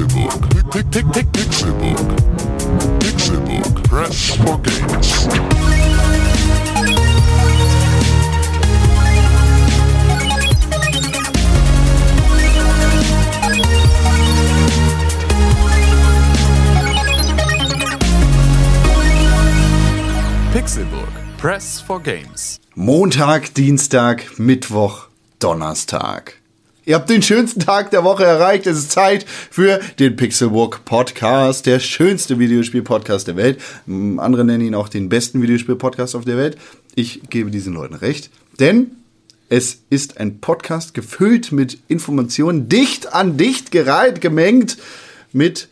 Pixelbook. Pick, Pixelbook. Pixelbook. Press for games. Pixelburg. Press for Games. Montag, Dienstag, Mittwoch, Donnerstag. Ihr habt den schönsten Tag der Woche erreicht. Es ist Zeit für den Pixelbook Podcast, der schönste Videospiel-Podcast der Welt. Andere nennen ihn auch den besten Videospiel-Podcast auf der Welt. Ich gebe diesen Leuten recht, denn es ist ein Podcast gefüllt mit Informationen, dicht an dicht gereiht, gemengt mit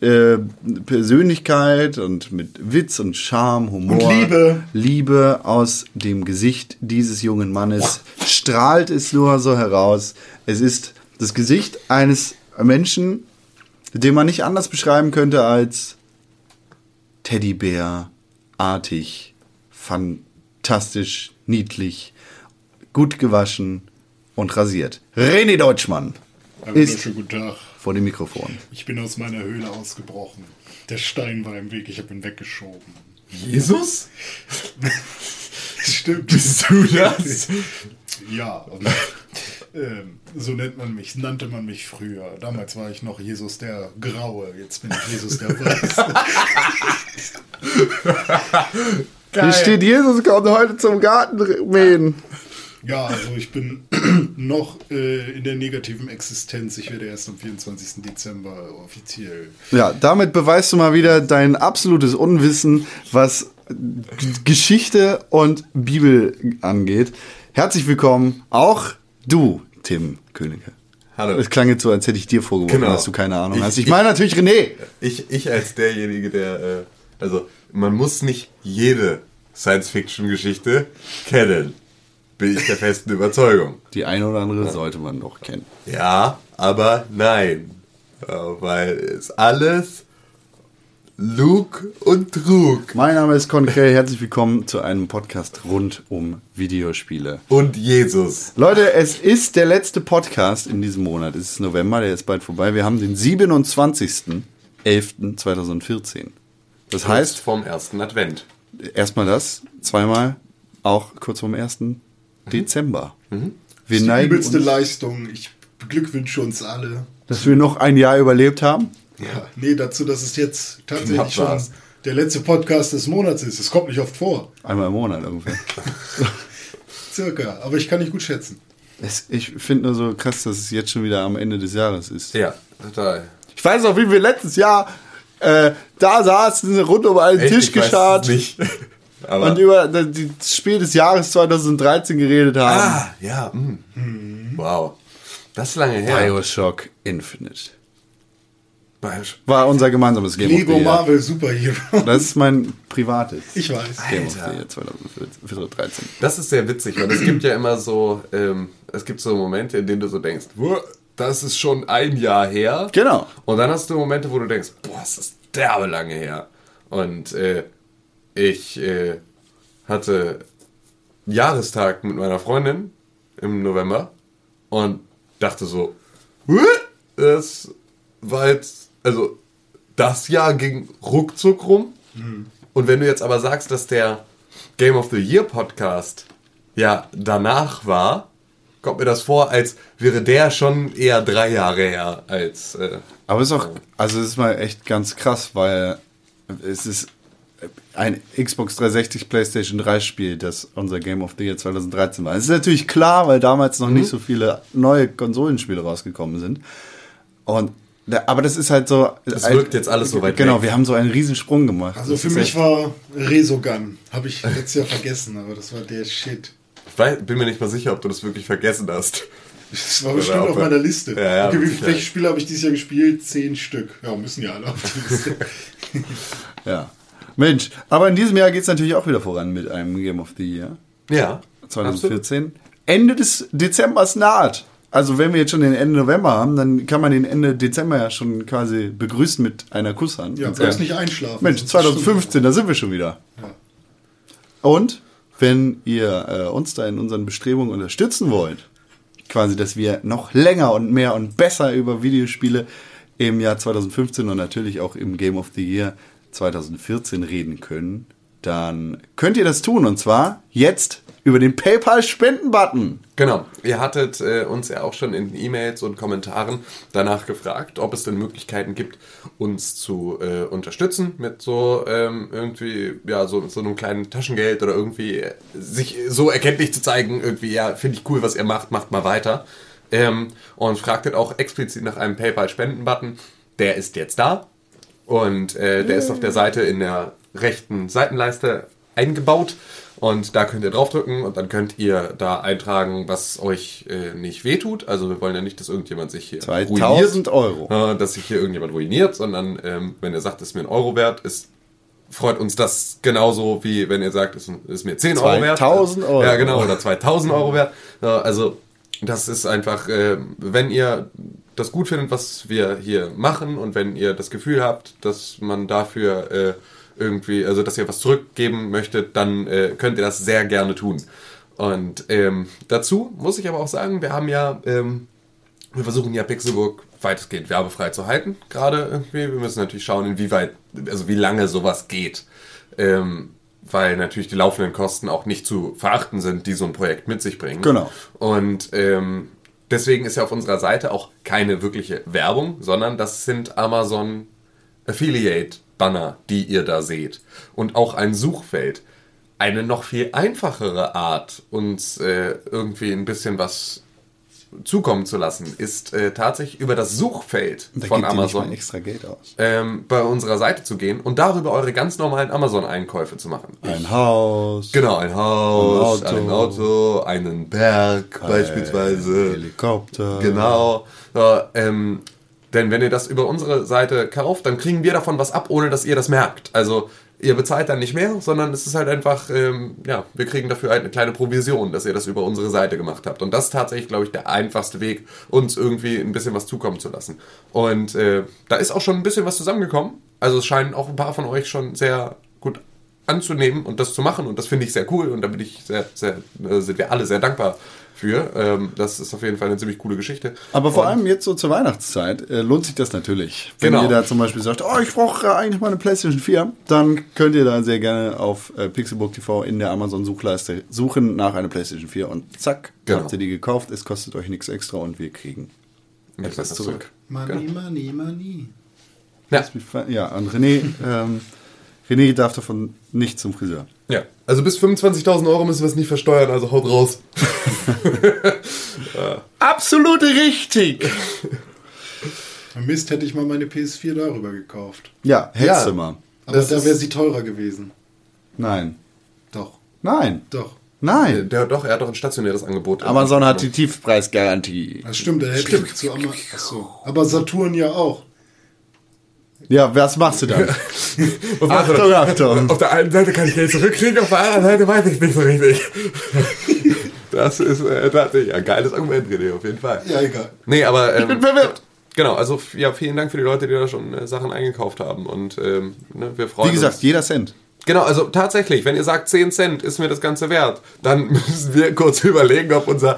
äh, Persönlichkeit und mit Witz und Charme, Humor. Und Liebe. Liebe aus dem Gesicht dieses jungen Mannes strahlt es nur so heraus. Es ist das Gesicht eines Menschen, den man nicht anders beschreiben könnte als Teddybär-artig, fantastisch, niedlich, gut gewaschen und rasiert. René Deutschmann Einen ist wunderschönen guten Tag. Vor dem Mikrofon. Ich bin aus meiner Höhle ausgebrochen. Der Stein war im Weg, ich habe ihn weggeschoben. Jesus? Stimmt. Bist du das? Ja, und, ähm, so nennt man mich, nannte man mich früher. Damals war ich noch Jesus der Graue, jetzt bin ich Jesus der Weiße. Hier steht, Jesus kommt heute zum Gartenmähen. Ja, also ich bin noch äh, in der negativen Existenz. Ich werde erst am 24. Dezember offiziell. Ja, damit beweist du mal wieder dein absolutes Unwissen, was G- Geschichte und Bibel angeht. Herzlich willkommen, auch du, Tim Königke. Hallo. Es klang jetzt so, als hätte ich dir vorgeworfen, Genau. dass du keine Ahnung Ich- hast. Ich ich- meine natürlich René. Ich, ich als derjenige, der, äh, also man muss nicht jede Science-Fiction-Geschichte kennen. Bin ich der festen Überzeugung. Die eine oder andere sollte man doch kennen. Ja, aber nein. Äh, Weil es alles Lug und Trug Mein Name ist Kay. Herzlich willkommen zu einem Podcast rund um Videospiele. und Jesus. Leute, es ist der letzte Podcast in diesem Monat. Es ist November, der ist bald vorbei. Wir haben den 27.11.2014. Das heißt, vom ersten Advent. erstmal das, zweimal auch kurz vorm 1. Dezember. Wir Das ist die übelste uns, Leistung. Ich beglückwünsche uns alle. dass wir noch ein Jahr überlebt haben. Ja, nee, dazu, dass es jetzt Knapp tatsächlich schon der letzte Podcast des Monats ist. Es kommt nicht oft vor. Einmal im Monat ungefähr. Circa. Aber ich kann nicht gut schätzen. Es, ich finde nur so krass, dass es jetzt schon wieder am Ende des Jahres ist. Ja, total. Ich weiß noch, wie wir letztes Jahr äh, da saßen, rund um einen Echt, Tisch geschart. Aber, und über das Spiel des Jahres 2013 geredet haben. ah, ja. mm. Wow. Das ist lange her. Bioshock Infinite. Bioshock. War unser gemeinsames Game Lego of the Year. Marvel Superhero. Das ist mein privates Ich weiß. Game of the Alter. Year 2013. Das ist sehr witzig, weil es gibt ja immer so, ähm, es gibt so Momente, in denen du so denkst, "Wuh, das ist schon ein Jahr her. Genau. Und dann hast du Momente, wo du denkst, boah, das ist derbe lange her. Und äh, ich äh, hatte Jahrestag mit meiner Freundin im November und dachte so, "Wuh, das war jetzt, also das Jahr ging ruckzuck rum. Und wenn du jetzt aber sagst, dass der Game of the Year Podcast ja danach war, kommt mir das vor, als wäre der schon eher drei Jahre her als. Äh, Aber es ist auch, also es ist mal echt ganz krass, weil es ist ein Xbox 360 PlayStation 3 Spiel, das unser Game of the Year 2013 war. Es ist natürlich klar, weil damals noch nicht so viele neue Konsolenspiele rausgekommen sind. Und aber das ist halt so. Das halt- wirkt jetzt alles so weit Genau, weg. wir haben so einen riesen Sprung gemacht. Also Das für mich war Resogun. Habe ich letztes Jahr vergessen, aber das war der Shit. ich bin mir nicht mal sicher, ob du das wirklich vergessen hast. Das war bestimmt auf meiner Liste. Ja, ja, okay, viele Spiele habe ich dieses Jahr gespielt? Zehn Stück. Ja, müssen ja alle auf die Liste. Ja. Mensch, aber in diesem Jahr geht es natürlich auch wieder voran mit einem Game of the Year. Ja. 2014. Ende des Dezembers naht. Also wenn wir jetzt schon den Ende November haben, dann kann man den Ende Dezember ja schon quasi begrüßen mit einer Kusshand. Ja, sagen, nicht einschlafen. Mensch, sonst 2015, da sind wir schon wieder. Ja. Und wenn ihr äh, uns da in unseren Bestrebungen unterstützen wollt, quasi, dass wir noch länger und mehr und besser über Videospiele im Jahr 2015 und natürlich auch im Game of the Year 2014 reden können, dann könnt ihr das tun und zwar jetzt über den PayPal-Spenden-Button. Genau. Ihr hattet äh, uns ja auch schon in E-Mails und Kommentaren danach gefragt, ob es denn Möglichkeiten gibt, uns zu äh, unterstützen mit so ähm, irgendwie, ja, so, so einem kleinen Taschengeld oder irgendwie äh, sich so erkenntlich zu zeigen, irgendwie, ja, finde ich cool, was ihr macht, macht mal weiter. Ähm, und fragtet auch explizit nach einem PayPal-Spenden-Button. Der ist jetzt da. Und äh, der ist auf der Seite in der rechten Seitenleiste eingebaut. Und da könnt ihr draufdrücken und dann könnt ihr da eintragen, was euch äh, nicht wehtut. Also wir wollen ja nicht, dass irgendjemand sich hier 2000 Euro. äh, dass sich hier irgendjemand ruiniert, sondern ähm, wenn ihr sagt, es ist mir ein Euro wert, ist freut uns das genauso wie wenn ihr sagt, es ist, ist mir 10 Euro wert. 2000 Euro. Ja, genau, oder 2000 Euro wert. Äh, also das ist einfach, äh, wenn ihr das gut findet, was wir hier machen und wenn ihr das Gefühl habt, dass man dafür äh, irgendwie, also dass ihr was zurückgeben möchtet, dann äh, könnt ihr das sehr gerne tun. Und ähm, dazu muss ich aber auch sagen, wir haben ja, ähm, wir versuchen ja Pixelburg weitestgehend werbefrei zu halten, gerade irgendwie. Wir müssen natürlich schauen, inwieweit, also wie lange sowas geht. Ähm, weil natürlich die laufenden Kosten auch nicht zu verachten sind, die so ein Projekt mit sich bringen. Genau. Und ähm, deswegen ist ja auf unserer Seite auch keine wirkliche Werbung, sondern das sind Amazon Affiliate Banner, die ihr da seht. Und auch ein Suchfeld. Eine noch viel einfachere Art, uns äh, irgendwie ein bisschen was zukommen zu lassen, ist äh, tatsächlich über das Suchfeld Da von Amazon extra Geld aus. ähm, bei unserer Seite zu gehen und darüber eure ganz normalen Amazon-Einkäufe zu machen. Ein Haus. Genau, ein Haus, Ein Auto. ein Auto, einen Berg beispielsweise. Helikopter. Genau. Ja, ähm, denn wenn ihr das über unsere Seite kauft, dann kriegen wir davon was ab, ohne dass ihr das merkt. Also ihr bezahlt dann nicht mehr, sondern es ist halt einfach, ähm, ja, wir kriegen dafür eine kleine Provision, dass ihr das über unsere Seite gemacht habt. Und das ist tatsächlich, glaube ich, der einfachste Weg, uns irgendwie ein bisschen was zukommen zu lassen. Und äh, da ist auch schon ein bisschen was zusammengekommen. Also es scheinen auch ein paar von euch schon sehr gut anzunehmen und das zu machen und das finde ich sehr cool und da bin ich sehr, sehr, äh, sind wir alle sehr dankbar für. Ähm, das ist auf jeden Fall eine ziemlich coole Geschichte. Aber vor Und- allem jetzt so zur Weihnachtszeit äh, lohnt sich das natürlich. Wenn Genau. ihr da zum Beispiel sagt, oh, ich brauche eigentlich mal eine PlayStation 4, dann könnt ihr da sehr gerne auf äh, Pixelbook TV in der Amazon-Suchleiste suchen nach einer PlayStation 4 und zack, Genau. habt ihr die gekauft. Es kostet euch nichts extra und wir kriegen etwas zurück. Money, money, money. Ja. Ja, und René, ähm, René darf davon nicht zum Friseur. Ja, also bis 25.000 Euro müssen wir es nicht versteuern, also haut raus. Absolut richtig! Mist, hätte ich mal meine PS4 darüber gekauft. Ja, hättest Ja. du mal. Aber Das da wäre sie teurer gewesen. Nein. Doch, Nein. doch. Nein. Der, doch, er hat doch ein stationäres Angebot. Amazon hat die Tiefpreisgarantie. Das stimmt, da hätte ich zu Ama Achso. Aber Saturn ja auch. Ja, was machst du dann? Achtung, Achtung, Achtung. Auf der einen Seite kann ich Geld zurückkriegen, auf der anderen Seite weiß ich nicht so richtig. Das ist äh, tatsächlich ein geiles Argument, René, auf jeden Fall. Ja, egal. Nee, aber. Ähm, bin verwirrt. Genau, also ja, vielen Dank für die Leute, die da schon äh, Sachen eingekauft haben. Und ähm, ne, wir freuen Wie gesagt, uns. jeder Cent. Genau, also tatsächlich, wenn ihr sagt 10 Cent ist mir das Ganze wert, dann müssen wir kurz überlegen, ob unser,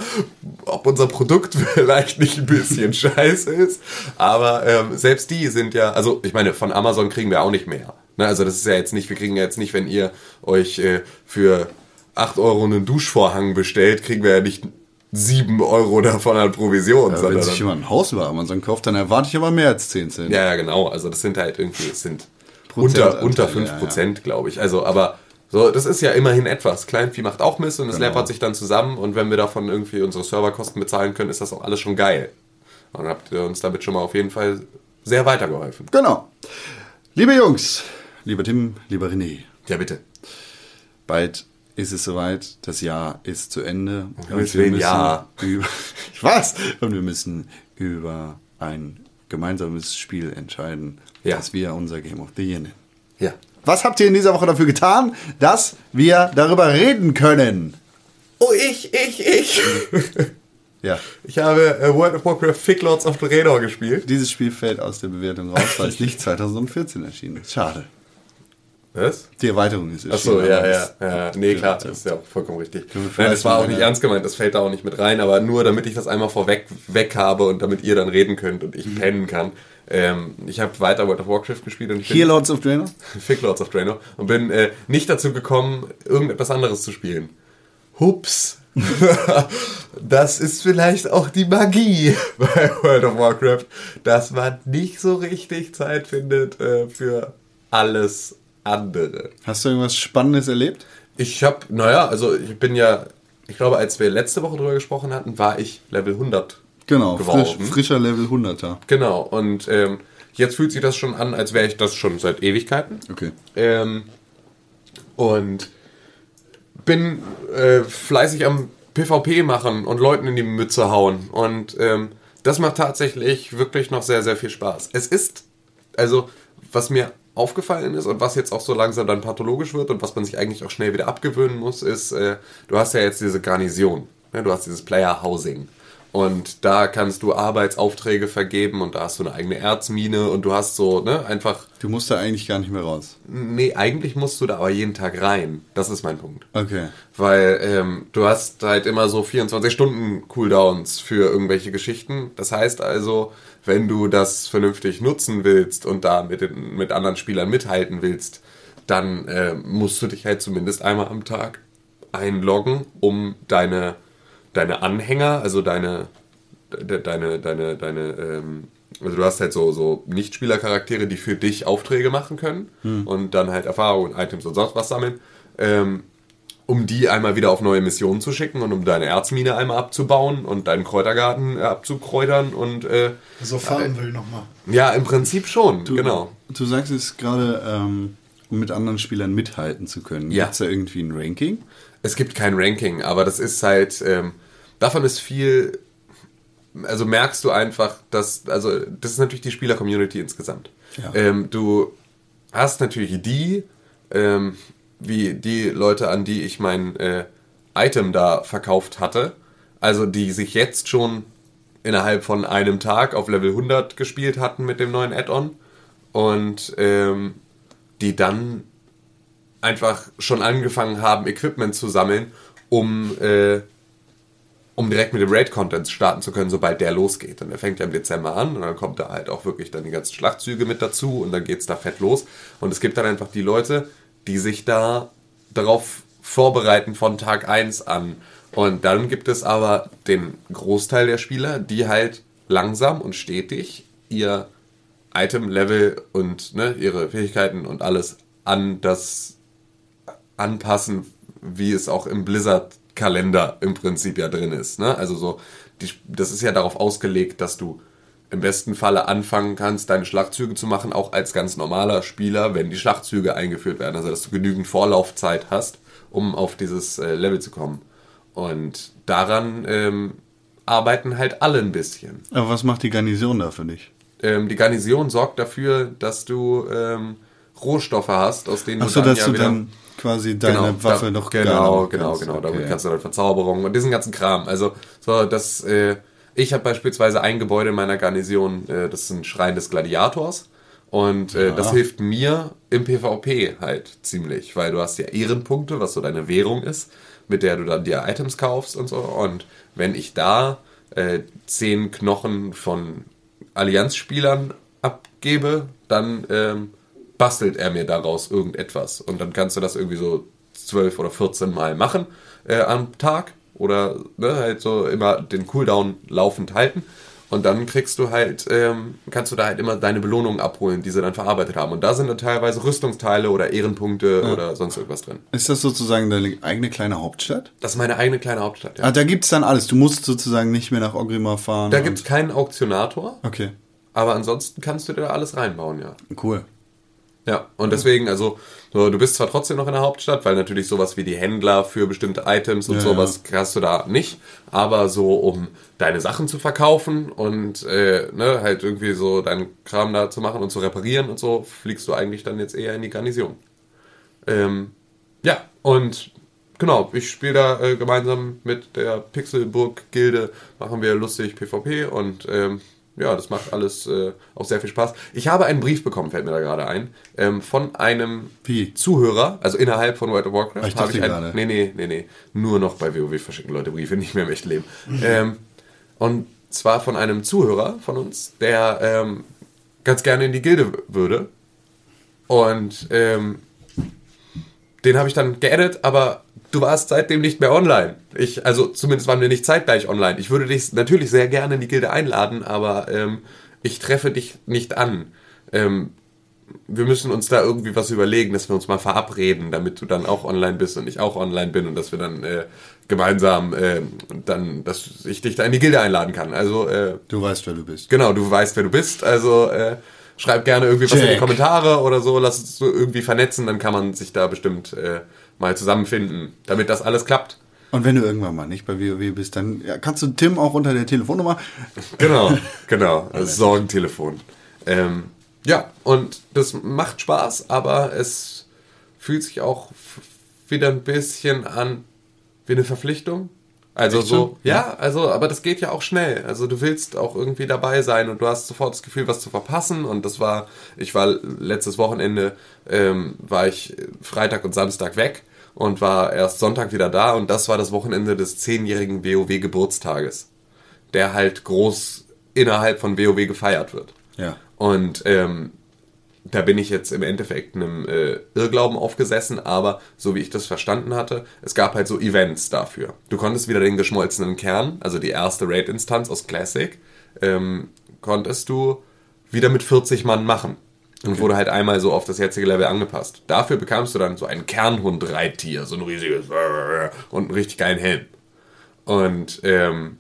ob unser Produkt vielleicht nicht ein bisschen scheiße ist. Aber ähm, selbst die sind ja, also ich meine, von Amazon kriegen wir auch nicht mehr. Ne, also das ist ja jetzt nicht, wir kriegen ja jetzt nicht, wenn ihr euch äh, für 8 Euro einen Duschvorhang bestellt, kriegen wir ja nicht 7 Euro davon an Provision. Wenn sondern sich jemand ein Haus über Amazon kauft, dann erwarte ich aber mehr als 10 Cent. ja, ja, genau. Also das sind halt irgendwie, es sind Unter, unter ja, 5 Prozent, glaube ich. Also, aber so, das ist ja immerhin etwas. Kleinvieh macht auch Mist und es Genau. läppert sich dann zusammen und wenn wir davon irgendwie unsere Serverkosten bezahlen können, ist das auch alles schon geil. Und dann habt ihr uns damit schon mal auf jeden Fall sehr weitergeholfen. Genau. Liebe Jungs, lieber Tim, lieber René, Ja, bitte. bald ist es soweit, das Jahr ist zu Ende. Himmels Willen, ja. Über, ich weiß. Und wir müssen über ein gemeinsames Spiel entscheiden, Ja. das wir unser Game of the Year nennen. Ja. Was habt ihr in dieser Woche dafür getan, dass wir darüber reden können? Oh, ich, ich, ich. Ja, Ich habe äh, World of Warcraft Fig Lords of Draenor gespielt. dieses Spiel fällt aus der Bewertung raus, weil es nicht 2014 erschienen ist. Schade. Was? Die Erweiterung ist Ach so, erschienen, ja, ja, ja. Nee, klar, das ist ja auch vollkommen richtig. Nein, das war auch nicht ernst gemeint, das fällt da auch nicht mit rein, aber nur damit ich das einmal vorweg weg habe und damit ihr dann reden könnt und ich Mhm. pennen kann. Ähm, ich habe weiter World of Warcraft gespielt und ich Hier Lords of Draenor? Fick Lords of Draenor und bin äh, nicht dazu gekommen, irgendetwas anderes zu spielen. Hups. das ist vielleicht auch die Magie bei World of Warcraft, dass man nicht so richtig Zeit findet äh, für alles andere. Hast du irgendwas Spannendes erlebt? Ich habe, naja, also ich bin ja, ich glaube, als wir letzte Woche drüber gesprochen hatten, war ich Level 100 Genau, frisch, frischer Level 100er. Genau, und ähm, jetzt fühlt sich das schon an, als wäre ich das schon seit Ewigkeiten. Okay. Ähm, und bin äh, fleißig am PvP machen und Leuten in die Mütze hauen. Und ähm, das macht tatsächlich wirklich noch sehr, sehr viel Spaß. Es ist, also, was mir aufgefallen ist und was jetzt auch so langsam dann pathologisch wird und was man sich eigentlich auch schnell wieder abgewöhnen muss, ist, äh, du hast ja jetzt diese Garnison. Ne? Du hast dieses Player Housing. Und da kannst du Arbeitsaufträge vergeben und da hast du eine eigene Erzmine und du hast so, ne, einfach Du musst da eigentlich gar nicht mehr raus. Nee, eigentlich musst du da aber jeden Tag rein. Das ist mein Punkt. Okay. Weil ähm, du hast halt immer so 24 Stunden Cooldowns für irgendwelche Geschichten. Das heißt also, wenn du das vernünftig nutzen willst und da mit, den, mit anderen Spielern mithalten willst, dann äh, musst du dich halt zumindest einmal am Tag einloggen, um deine, deine Anhänger, also deine, de, deine, deine, deine, ähm, also du hast halt so, so Nichtspielercharaktere, die für dich Aufträge machen können und dann halt Erfahrungen, Items und sonst was sammeln, ähm, um die einmal wieder auf neue Missionen zu schicken und um deine Erzmine einmal abzubauen und deinen Kräutergarten äh, abzukräutern und äh, So fahren will nochmal. ja, im Prinzip schon, genau. Du sagst es gerade, ähm, um mit anderen Spielern mithalten zu können. Ja. Gibt es da irgendwie ein Ranking? Es gibt kein Ranking, aber das ist halt, ähm, davon ist viel, also merkst du einfach, dass, also das ist natürlich die Spieler-Community insgesamt. Ja. Ähm, du hast natürlich die, ähm, wie die Leute, an die ich mein äh, Item da verkauft hatte, also die sich jetzt schon innerhalb von einem Tag auf Level 100 gespielt hatten mit dem neuen Add-on und ähm, die dann einfach schon angefangen haben, Equipment zu sammeln, um, äh, um direkt mit dem Raid-Content starten zu können, sobald der losgeht. Und der fängt ja im Dezember an und dann kommt da halt auch wirklich dann die ganzen Schlachtzüge mit dazu und dann geht's da fett los. Und es gibt dann einfach die Leute, die sich da darauf vorbereiten von Tag 1 an. Und dann gibt es aber den Großteil der Spieler, die halt langsam und stetig ihr Item-Level und ne, ihre Fähigkeiten und alles an das anpassen, wie es auch im Blizzard-Kalender im Prinzip ja drin ist. Ne? Also so, die, das ist ja darauf ausgelegt, dass du im besten Falle anfangen kannst, deine Schlachtzüge zu machen, auch als ganz normaler Spieler, wenn die Schlachtzüge eingeführt werden. Also dass du genügend Vorlaufzeit hast, um auf dieses äh, Level zu kommen. Und daran ähm, arbeiten halt alle ein bisschen. Aber was macht die Garnison da für dich? Ähm, die Garnison sorgt dafür, dass du ähm, Rohstoffe hast, aus denen Achso, du dann dass ja du wieder dann quasi deine Waffe da, noch geil genau, machen genau, kannst. genau. Damit Okay. kannst du dann Verzauberungen und diesen ganzen Kram. Also so, das. Äh, ich habe beispielsweise ein Gebäude in meiner Garnison, äh, das ist ein Schrein des Gladiators. Und äh, das hilft mir im PvP halt ziemlich, weil du hast ja Ehrenpunkte, was so deine Währung ist, mit der du dann dir Items kaufst und so. Und wenn ich da äh, zehn Knochen von Allianzspielern abgebe, dann ähm, bastelt er mir daraus irgendetwas. Und dann kannst du das irgendwie so zwölf oder 14 Mal machen äh, am Tag. Oder ne, halt so immer den Cooldown laufend halten. Und dann kriegst du halt, ähm, kannst du da halt immer deine Belohnungen abholen, die sie dann verarbeitet haben. Und da sind dann teilweise Rüstungsteile oder Ehrenpunkte oder sonst irgendwas drin. Ist das sozusagen deine eigene kleine Hauptstadt? Das ist meine eigene kleine Hauptstadt. Ja. Ah, da gibt's dann alles. Du musst sozusagen nicht mehr nach Ogrimmar fahren. Da und- gibt es keinen Auktionator, Okay, aber ansonsten kannst du dir da alles reinbauen, ja. cool. Ja, und deswegen, also, so, du bist zwar trotzdem noch in der Hauptstadt, weil natürlich sowas wie die Händler für bestimmte Items und Ja, sowas hast du da nicht, aber so, um deine Sachen zu verkaufen und äh, ne, halt irgendwie so deinen Kram da zu machen und zu reparieren und so, fliegst du eigentlich dann jetzt eher in die Garnison. Ähm, ja, und genau, ich spiele da äh, gemeinsam mit der Pixelburg-Gilde, machen wir lustig PvP und ähm, ja, das macht alles äh, auch sehr viel Spaß. Ich habe einen Brief bekommen, fällt mir da gerade ein, ähm, von einem Wie? Zuhörer, also innerhalb von World of Warcraft. Ah, ich habe dachte ich einen, nee, nee, nee, nee, nur noch bei WoW verschicken Leute Briefe, nicht mehr im echten Leben. ähm, und zwar von einem Zuhörer von uns, der ähm, ganz gerne in die Gilde würde. Und ähm, den habe ich dann geaddet, aber du warst seitdem nicht mehr online. Ich, also zumindest waren wir nicht zeitgleich online. Ich würde dich natürlich sehr gerne in die Gilde einladen, aber ähm, ich treffe dich nicht an. Ähm, wir müssen uns da irgendwie was überlegen, dass wir uns mal verabreden, damit du dann auch online bist und ich auch online bin und dass wir dann äh, gemeinsam äh, dann, dass ich dich da in die Gilde einladen kann. Also äh, Du weißt, wer du bist. Genau, du weißt, wer du bist. Also äh, schreib gerne irgendwie was in die. Kommentare oder so. Lass uns so irgendwie vernetzen, dann kann man sich da bestimmt äh, mal zusammenfinden, damit das alles klappt. Und wenn du irgendwann mal nicht bei WoW bist, dann ja, kannst du Tim auch unter der Telefonnummer. Genau, genau. Das Sorgentelefon. Ähm, ja, und das macht Spaß, aber es fühlt sich auch wieder ein bisschen an wie eine Verpflichtung. Also so, so? ja, also, aber das geht ja auch schnell. Also du willst auch irgendwie dabei sein und du hast sofort das Gefühl, was zu verpassen. Und das war, ich war letztes Wochenende, ähm, war ich Freitag und Samstag weg und war erst Sonntag wieder da und das war das Wochenende des zehnjährigen WoW-Geburtstages, der halt groß innerhalb von WoW gefeiert wird. Ja. Und ähm, da bin ich jetzt im Endeffekt einem äh, Irrglauben aufgesessen, aber so wie ich das verstanden hatte, es gab halt so Events dafür. Du konntest wieder den geschmolzenen Kern, also die erste Raid-Instanz aus Classic, ähm, konntest du wieder mit 40 Mann machen. Und wurde halt einmal so auf das jetzige Level angepasst. Dafür bekamst du dann so ein Kernhund-Reittier, so ein riesiges und einen richtig geilen Helm. Und ähm,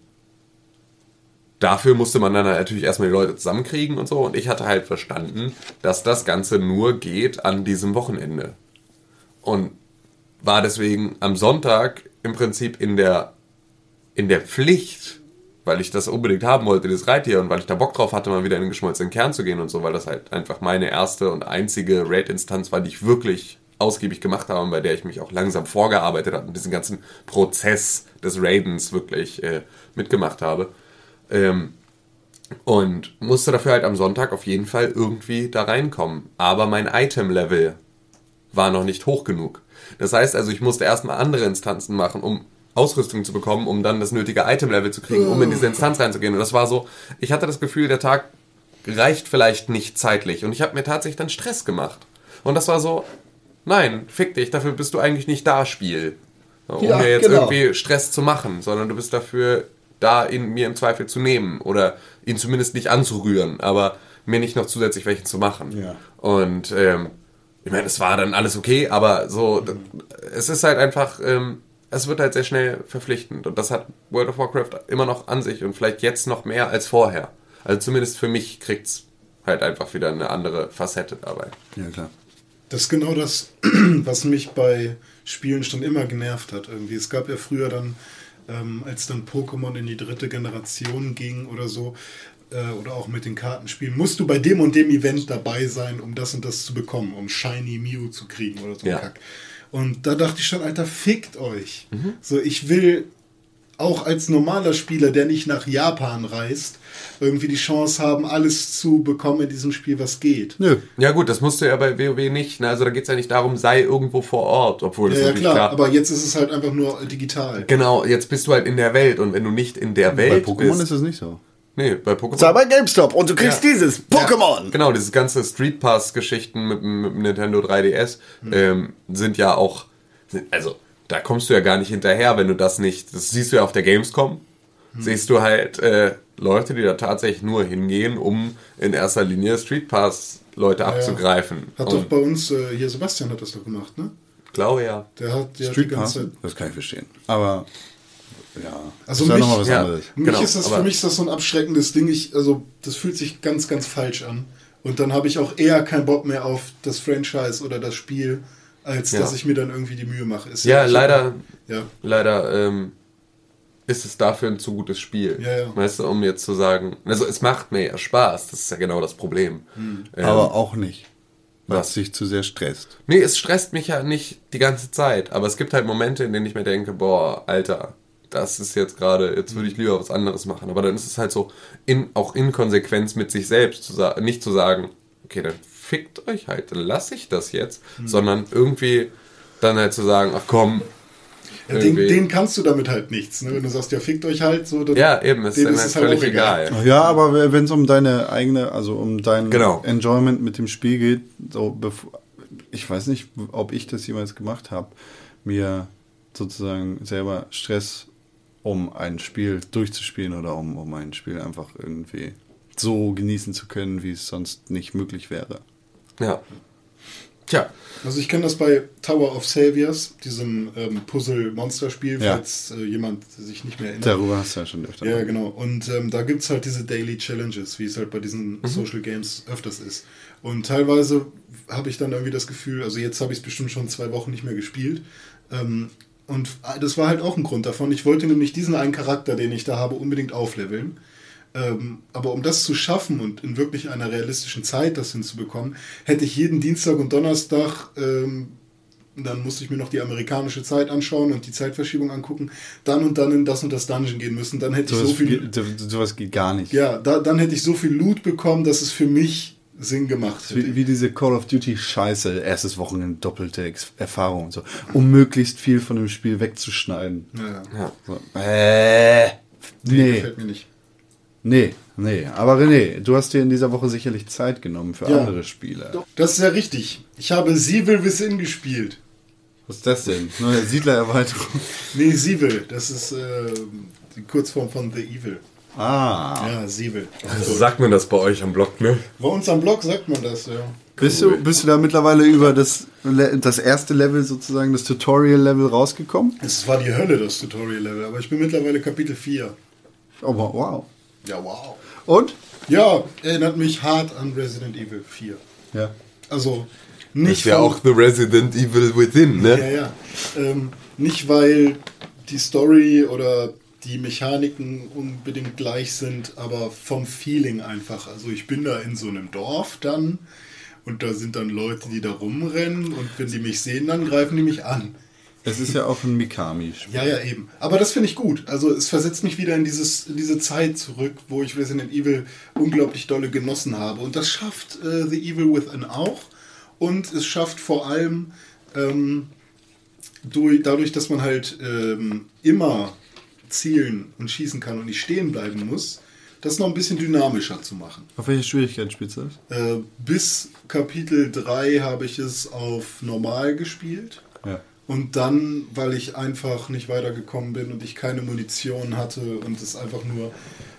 dafür musste man dann natürlich erstmal die Leute zusammenkriegen und so. Und ich hatte halt verstanden, dass das Ganze nur geht an diesem Wochenende. Und war deswegen am Sonntag im Prinzip in der, in der Pflicht, weil ich das unbedingt haben wollte, das Reittier, und weil ich da Bock drauf hatte, mal wieder in den geschmolzenen Kern zu gehen und so, weil das halt einfach meine erste und einzige Raid-Instanz war, die ich wirklich ausgiebig gemacht habe und bei der ich mich auch langsam vorgearbeitet habe und diesen ganzen Prozess des Raidens wirklich äh, mitgemacht habe. Ähm, und musste dafür halt am Sonntag auf jeden Fall irgendwie da reinkommen. Aber mein Item-Level war noch nicht hoch genug. Das heißt also, ich musste erstmal andere Instanzen machen, um Ausrüstung zu bekommen, um dann das nötige Item-Level zu kriegen, um in diese Instanz reinzugehen. Und das war so, ich hatte das Gefühl, der Tag reicht vielleicht nicht zeitlich. Und ich habe mir tatsächlich dann Stress gemacht. Und das war so, nein, fick dich, dafür bist du eigentlich nicht da, Spiel. Um Ja, mir jetzt genau. irgendwie Stress zu machen, sondern du bist dafür da, ihn mir im Zweifel zu nehmen oder ihn zumindest nicht anzurühren, aber mir nicht noch zusätzlich welchen zu machen. Ja. Und ähm, ich meine, es war dann alles okay, aber so, es ist halt einfach, ähm, es wird halt sehr schnell verpflichtend und das hat World of Warcraft immer noch an sich und vielleicht jetzt noch mehr als vorher. Also zumindest für mich kriegt's halt einfach wieder eine andere Facette dabei. Ja, klar. Das ist genau das, was mich bei Spielen schon immer genervt hat. Irgendwie. Es gab ja früher dann, ähm, als dann Pokémon in die dritte Generation ging oder so, äh, oder auch mit den Kartenspielen, musst du bei dem und dem Event dabei sein, um das und das zu bekommen, um Shiny Mew zu kriegen oder so Ja. Kack. Und da dachte ich schon, Alter, fickt euch. Mhm. So, ich will auch als normaler Spieler, der nicht nach Japan reist, irgendwie die Chance haben, alles zu bekommen in diesem Spiel, was geht. Nö. Ja gut, das musst du ja bei WoW nicht. Ne? Also da geht's ja nicht darum, sei irgendwo vor Ort, obwohl das Ja, ja natürlich klar, aber jetzt ist es halt einfach nur digital. Genau, jetzt bist du halt in der Welt und wenn du nicht in der Bei Welt Pokémon bist, ist es nicht so. Nee, bei Pokémon Sei bei GameStop und du kriegst Ja. dieses Pokémon. Ja, genau, diese ganze Street Pass-Geschichten mit, dem- mit dem Nintendo 3DS ähm, sind ja auch, also da kommst du ja gar nicht hinterher, wenn du das nicht, das siehst du ja auf der Gamescom, siehst du halt äh, Leute, die da tatsächlich nur hingehen, um in erster Linie Street Pass Leute abzugreifen. Hat doch Und bei uns, äh, hier Sebastian hat das doch gemacht, ne? glaube ja. Der hat ja Street die Pass, ganze Zeit. das kann ich verstehen. Aber ja, Also ist ja mich- nochmal was ja. anderes. Mich Genau, ist das, für mich ist das so ein abschreckendes Ding. Ich, also, das fühlt sich ganz, ganz falsch an. Und dann habe ich auch eher keinen Bock mehr auf das Franchise oder das Spiel, als Ja. dass ich mir dann irgendwie die Mühe mache. Ist Ja, ich- leider, Ja. leider ähm, ist es dafür ein zu gutes Spiel. Ja, ja. Weißt du, um jetzt zu sagen, also es macht mir ja Spaß, das ist ja genau das Problem. Hm. Ähm, Aber auch nicht, weil Was? es sich zu sehr stresst. Nee, es stresst mich ja nicht die ganze Zeit, aber es gibt halt Momente, in denen ich mir denke, boah, Alter, das ist jetzt gerade, jetzt würde ich lieber was anderes machen. Aber dann ist es halt so, in, auch in Konsequenz mit sich selbst, zu nicht zu sagen, okay, dann fickt euch halt, dann lasse ich das jetzt, Hm. sondern irgendwie dann halt zu sagen, ach komm, Ja, den, den kannst du damit halt nichts. Ne? Wenn du sagst, ja, fickt euch halt so, dann ja, eben, ist dann ist halt es halt völlig auch egal. egal. Ja, aber wenn es um deine eigene, also um dein Genau. Enjoyment mit dem Spiel geht, so ich weiß nicht, ob ich das jemals gemacht habe, mir sozusagen selber Stress, um ein Spiel durchzuspielen oder um, um ein Spiel einfach irgendwie so genießen zu können, wie es sonst nicht möglich wäre. Ja. Tja, Also ich kenne das bei Tower of Saviors, diesem ähm, Puzzle-Monster-Spiel, Ja. falls äh, jemand sich nicht mehr erinnert. Darüber hast du ja schon öfter. Ja, genau. Und ähm, da gibt es halt diese Daily Challenges, wie es halt bei diesen Social Games öfters ist. Und teilweise habe ich dann irgendwie das Gefühl, also jetzt habe ich es bestimmt schon zwei Wochen nicht mehr gespielt. Ähm, und das war halt auch ein Grund davon. Ich wollte nämlich diesen einen Charakter, den ich da habe, unbedingt aufleveln. Ähm, aber um das zu schaffen und in wirklich einer realistischen Zeit das hinzubekommen, hätte ich jeden Dienstag und Donnerstag, ähm, dann musste ich mir noch die amerikanische Zeit anschauen und die Zeitverschiebung angucken, dann und dann in das und das Dungeon gehen müssen. Dann hätte ich so viel, so- sowas geht gar nicht. ja, da, dann hätte ich so viel Loot bekommen, dass es für mich Sinn gemacht hätte. Wie, wie diese Call of Duty Scheiße, erstes Wochenende, doppelte Ex Erfahrung und so, um möglichst viel von dem Spiel wegzuschneiden. Ja, ja. So. Äh, nee, gefällt mir nicht. nee, nee. Aber René, du hast dir in dieser Woche sicherlich Zeit genommen für Ja. andere Spiele. Doch, das ist ja richtig. Ich habe Sievil Within gespielt. Was ist das denn? Neue Siedlererweiterung. Nee, Sievil, das ist äh, die Kurzform von The Evil. Ah. Ja, Sievil. So sagt man das bei euch am Blog, ne? Bei uns am Blog sagt man das, ja. Bist, du, bist du da mittlerweile über das, das erste Level sozusagen, das Tutorial-Level rausgekommen? Es war die Hölle, das Tutorial-Level, aber ich bin mittlerweile Kapitel 4. Oh, wow. Ja, wow. Und? Ja, erinnert mich hart an Resident Evil 4. Ja. Also nicht Ich wäre auch The Resident Evil Within, ne? Ja, ja. Ähm, nicht, weil die Story oder die Mechaniken unbedingt gleich sind, aber vom Feeling einfach. Also ich bin da in so einem Dorf dann und da sind dann Leute, die da rumrennen und wenn die mich sehen, dann greifen die mich an. Es ist ja auch ein Mikami-Spiel. Ja, ja, eben. Aber das finde ich gut. Also es versetzt mich wieder in dieses, diese Zeit zurück, wo ich Resident Evil unglaublich dolle genossen habe. Und das schafft äh, The Evil Within auch. Und es schafft vor allem ähm, durch, dadurch, dass man halt ähm, immer zielen und schießen kann und nicht stehen bleiben muss, das noch ein bisschen dynamischer zu machen. Auf welche Schwierigkeit spielst du das? Äh, bis Kapitel 3 habe ich es auf normal gespielt. Ja. Und dann, weil ich einfach nicht weitergekommen bin und ich keine Munition hatte und es einfach nur,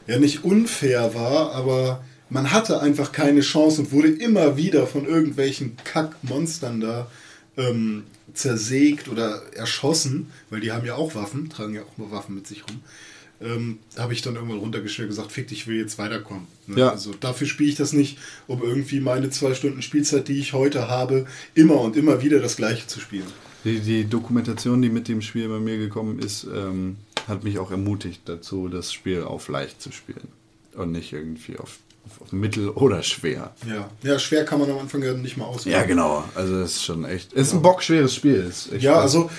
ja nicht unfair war, aber man hatte einfach keine Chance und wurde immer wieder von irgendwelchen Kackmonstern da ähm, zersägt oder erschossen, weil die haben ja auch Waffen, tragen ja auch nur Waffen mit sich rum. Ähm, habe ich dann irgendwann runtergestellt und gesagt, fick dich, ich will jetzt weiterkommen. Ne? Ja. Also dafür spiele ich das nicht, um irgendwie meine zwei Stunden Spielzeit, die ich heute habe, immer und immer wieder das gleiche zu spielen. Die, die Dokumentation, die mit dem Spiel bei mir gekommen ist, ähm, hat mich auch ermutigt dazu, das Spiel auf leicht zu spielen. Und nicht irgendwie auf mittel oder schwer. Ja. ja, schwer kann man am Anfang ja nicht mal auswählen. Ja, genau. Also das ist schon echt. Es ist ein bockschweres Spiel. Ja, Spaß. also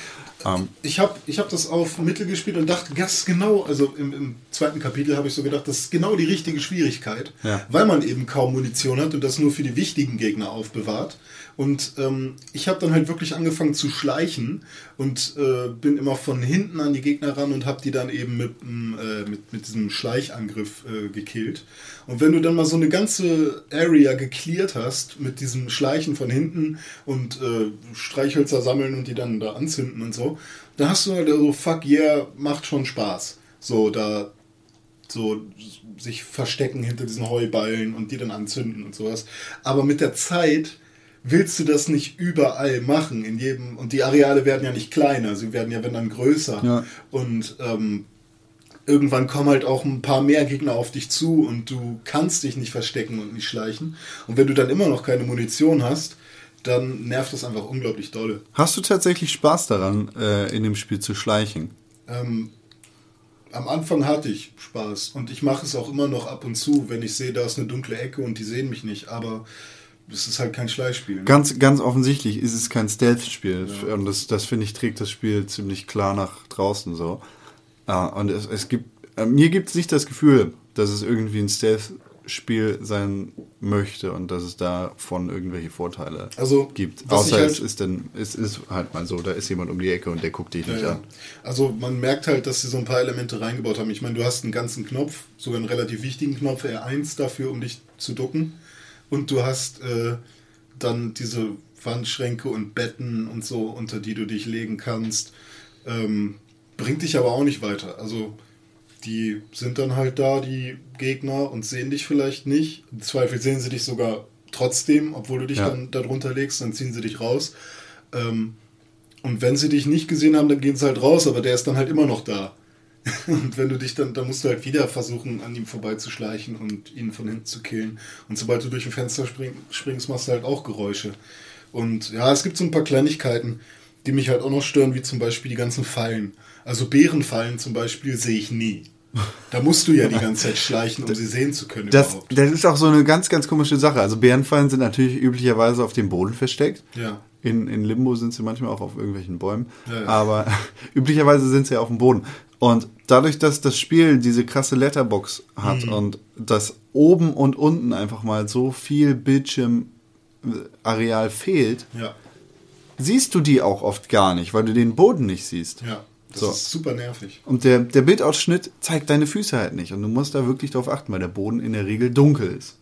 Ähm. ich habe ich hab das auf Mittel gespielt und dachte, ganz genau, also im, im zweiten Kapitel habe ich so gedacht, das ist genau die richtige Schwierigkeit, Ja. weil man eben kaum Munition hat und das nur für die wichtigen Gegner aufbewahrt. Und ähm, ich habe dann halt wirklich angefangen zu schleichen und äh, bin immer von hinten an die Gegner ran und habe die dann eben mit, äh, mit, mit diesem Schleichangriff äh, gekillt. Und wenn du dann mal so eine ganze Area gecleart hast mit diesem Schleichen von hinten und äh, Streichhölzer sammeln und die dann da anzünden und so, dann hast du halt so, fuck yeah, macht schon Spaß. So, da so sich verstecken hinter diesen Heuballen und die dann anzünden und sowas. Aber mit der Zeit willst du das nicht überall machen, in jedem, und die Areale werden ja nicht kleiner, sie werden ja wenn dann größer. Ja. Und ähm, irgendwann kommen halt auch ein paar mehr Gegner auf dich zu und du kannst dich nicht verstecken und nicht schleichen. Und wenn du dann immer noch keine Munition hast, dann nervt das einfach unglaublich dolle. Hast du tatsächlich Spaß daran, äh, in dem Spiel zu schleichen? Ähm, am Anfang hatte ich Spaß und ich mache es auch immer noch ab und zu, wenn ich sehe, da ist eine dunkle Ecke und die sehen mich nicht, aber es ist halt kein Schleichspiel. Ne? Ganz, ganz offensichtlich ist es kein Stealth-Spiel. Und das, das finde ich, trägt das Spiel ziemlich klar nach draußen so. Ah, und es, es gibt, äh, mir gibt es nicht das Gefühl, dass es irgendwie ein Stealth-Spiel sein möchte und dass es davon irgendwelche Vorteile Also, gibt. Außer halt- es ist dann, es ist halt mal so, da ist jemand um die Ecke und der guckt dich Ja, nicht ja. an. Also man merkt halt, dass sie so ein paar Elemente reingebaut haben. Ich meine, du hast einen ganzen Knopf, sogar einen relativ wichtigen Knopf, R1 dafür, um dich zu ducken. Und du hast äh, dann diese Wandschränke und Betten und so, unter die du dich legen kannst. Ähm, bringt dich aber auch nicht weiter. Also die sind dann halt da, die Gegner, und sehen dich vielleicht nicht. Im Zweifel sehen sie dich sogar trotzdem, obwohl du dich Ja. dann darunter legst, dann ziehen sie dich raus. Ähm, und wenn sie dich nicht gesehen haben, dann gehen sie halt raus, aber der ist dann halt immer noch da. Und wenn du dich dann, dann musst du halt wieder versuchen, an ihm vorbeizuschleichen und ihn von hinten zu killen. Und sobald du durch ein Fenster spring, springst, machst du halt auch Geräusche. Und ja, es gibt so ein paar Kleinigkeiten, die mich halt auch noch stören, wie zum Beispiel die ganzen Fallen. Also Bärenfallen zum Beispiel sehe ich nie. Da musst du ja die ganze Zeit schleichen, um sie sehen zu können Das, überhaupt. das ist auch so eine ganz, ganz komische Sache. Also Bärenfallen sind natürlich üblicherweise auf dem Boden versteckt. Ja. In, in Limbo sind sie manchmal auch auf irgendwelchen Bäumen. Ja, ja. Aber üblicherweise sind sie ja auf dem Boden. Und dadurch, dass das Spiel diese krasse Letterbox hat Mhm. und dass oben und unten einfach mal so viel Bildschirmareal fehlt, Ja, siehst du die auch oft gar nicht, weil du den Boden nicht siehst. ja. Das So. ist super nervig. Und der, der Bildausschnitt zeigt deine Füße halt nicht. Und du musst da wirklich drauf achten, weil der Boden in der Regel dunkel ist.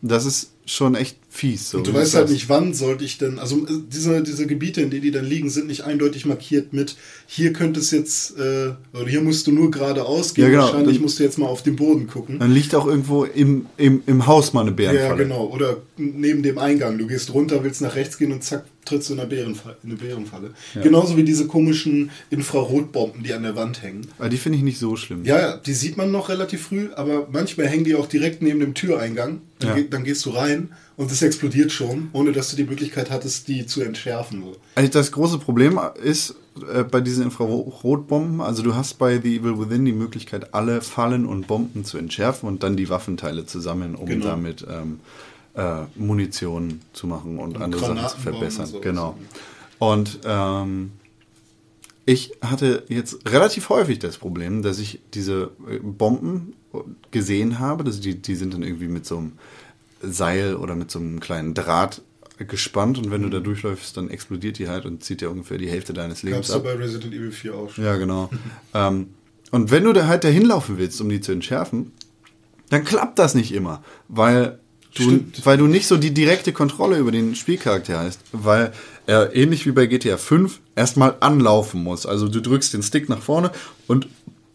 Das ist schon echt fies. So. Und du weißt halt nicht, wann sollte ich denn, also äh, diese, diese Gebiete, in denen die dann liegen, sind nicht eindeutig markiert mit, hier könnte es jetzt, äh, oder hier musst du nur geradeaus gehen, Ja, genau. wahrscheinlich Dann- musst du jetzt mal auf den Boden gucken. Dann liegt auch irgendwo im, im, im Haus mal eine Ja, Bärenfalle. genau. Oder neben dem Eingang. Du gehst runter, willst nach rechts gehen und zack, trittst du in eine Bärenfalle. In eine Bärenfalle. Genauso wie diese komischen Infrarotbomben, die an der Wand hängen. Aber die finde ich nicht so schlimm. Ja, ja, die sieht man noch relativ früh, aber manchmal hängen die auch direkt neben dem Türeingang. Dann, Ja. ge- dann gehst du rein und es explodiert schon, ohne dass du die Möglichkeit hattest, die zu entschärfen. So. Also das große Problem ist äh, bei diesen Infrarotbomben, also du hast bei The Evil Within die Möglichkeit, alle Fallen und Bomben zu entschärfen und dann die Waffenteile zu sammeln, um Genau. damit ähm, äh, Munition zu machen und, andere Sachen zu verbessern. und sowas. Genau. Und ähm, ich hatte jetzt relativ häufig das Problem, dass ich diese äh, Bomben gesehen habe. dass die, die sind dann irgendwie mit so einem Seil oder mit so einem kleinen Draht gespannt und wenn du da durchläufst, dann explodiert die halt und zieht dir ungefähr die Hälfte deines Lebens Gab's ja ab. bei Resident Evil 4 auch schon. Ja, genau. ähm, und wenn du da halt dahin laufen willst, um die zu entschärfen, dann klappt das nicht immer, weil du, Stimmt. weil du nicht so die direkte Kontrolle über den Spielcharakter hast, weil er ähnlich wie bei GTA 5 erstmal anlaufen muss. Also du drückst den Stick nach vorne und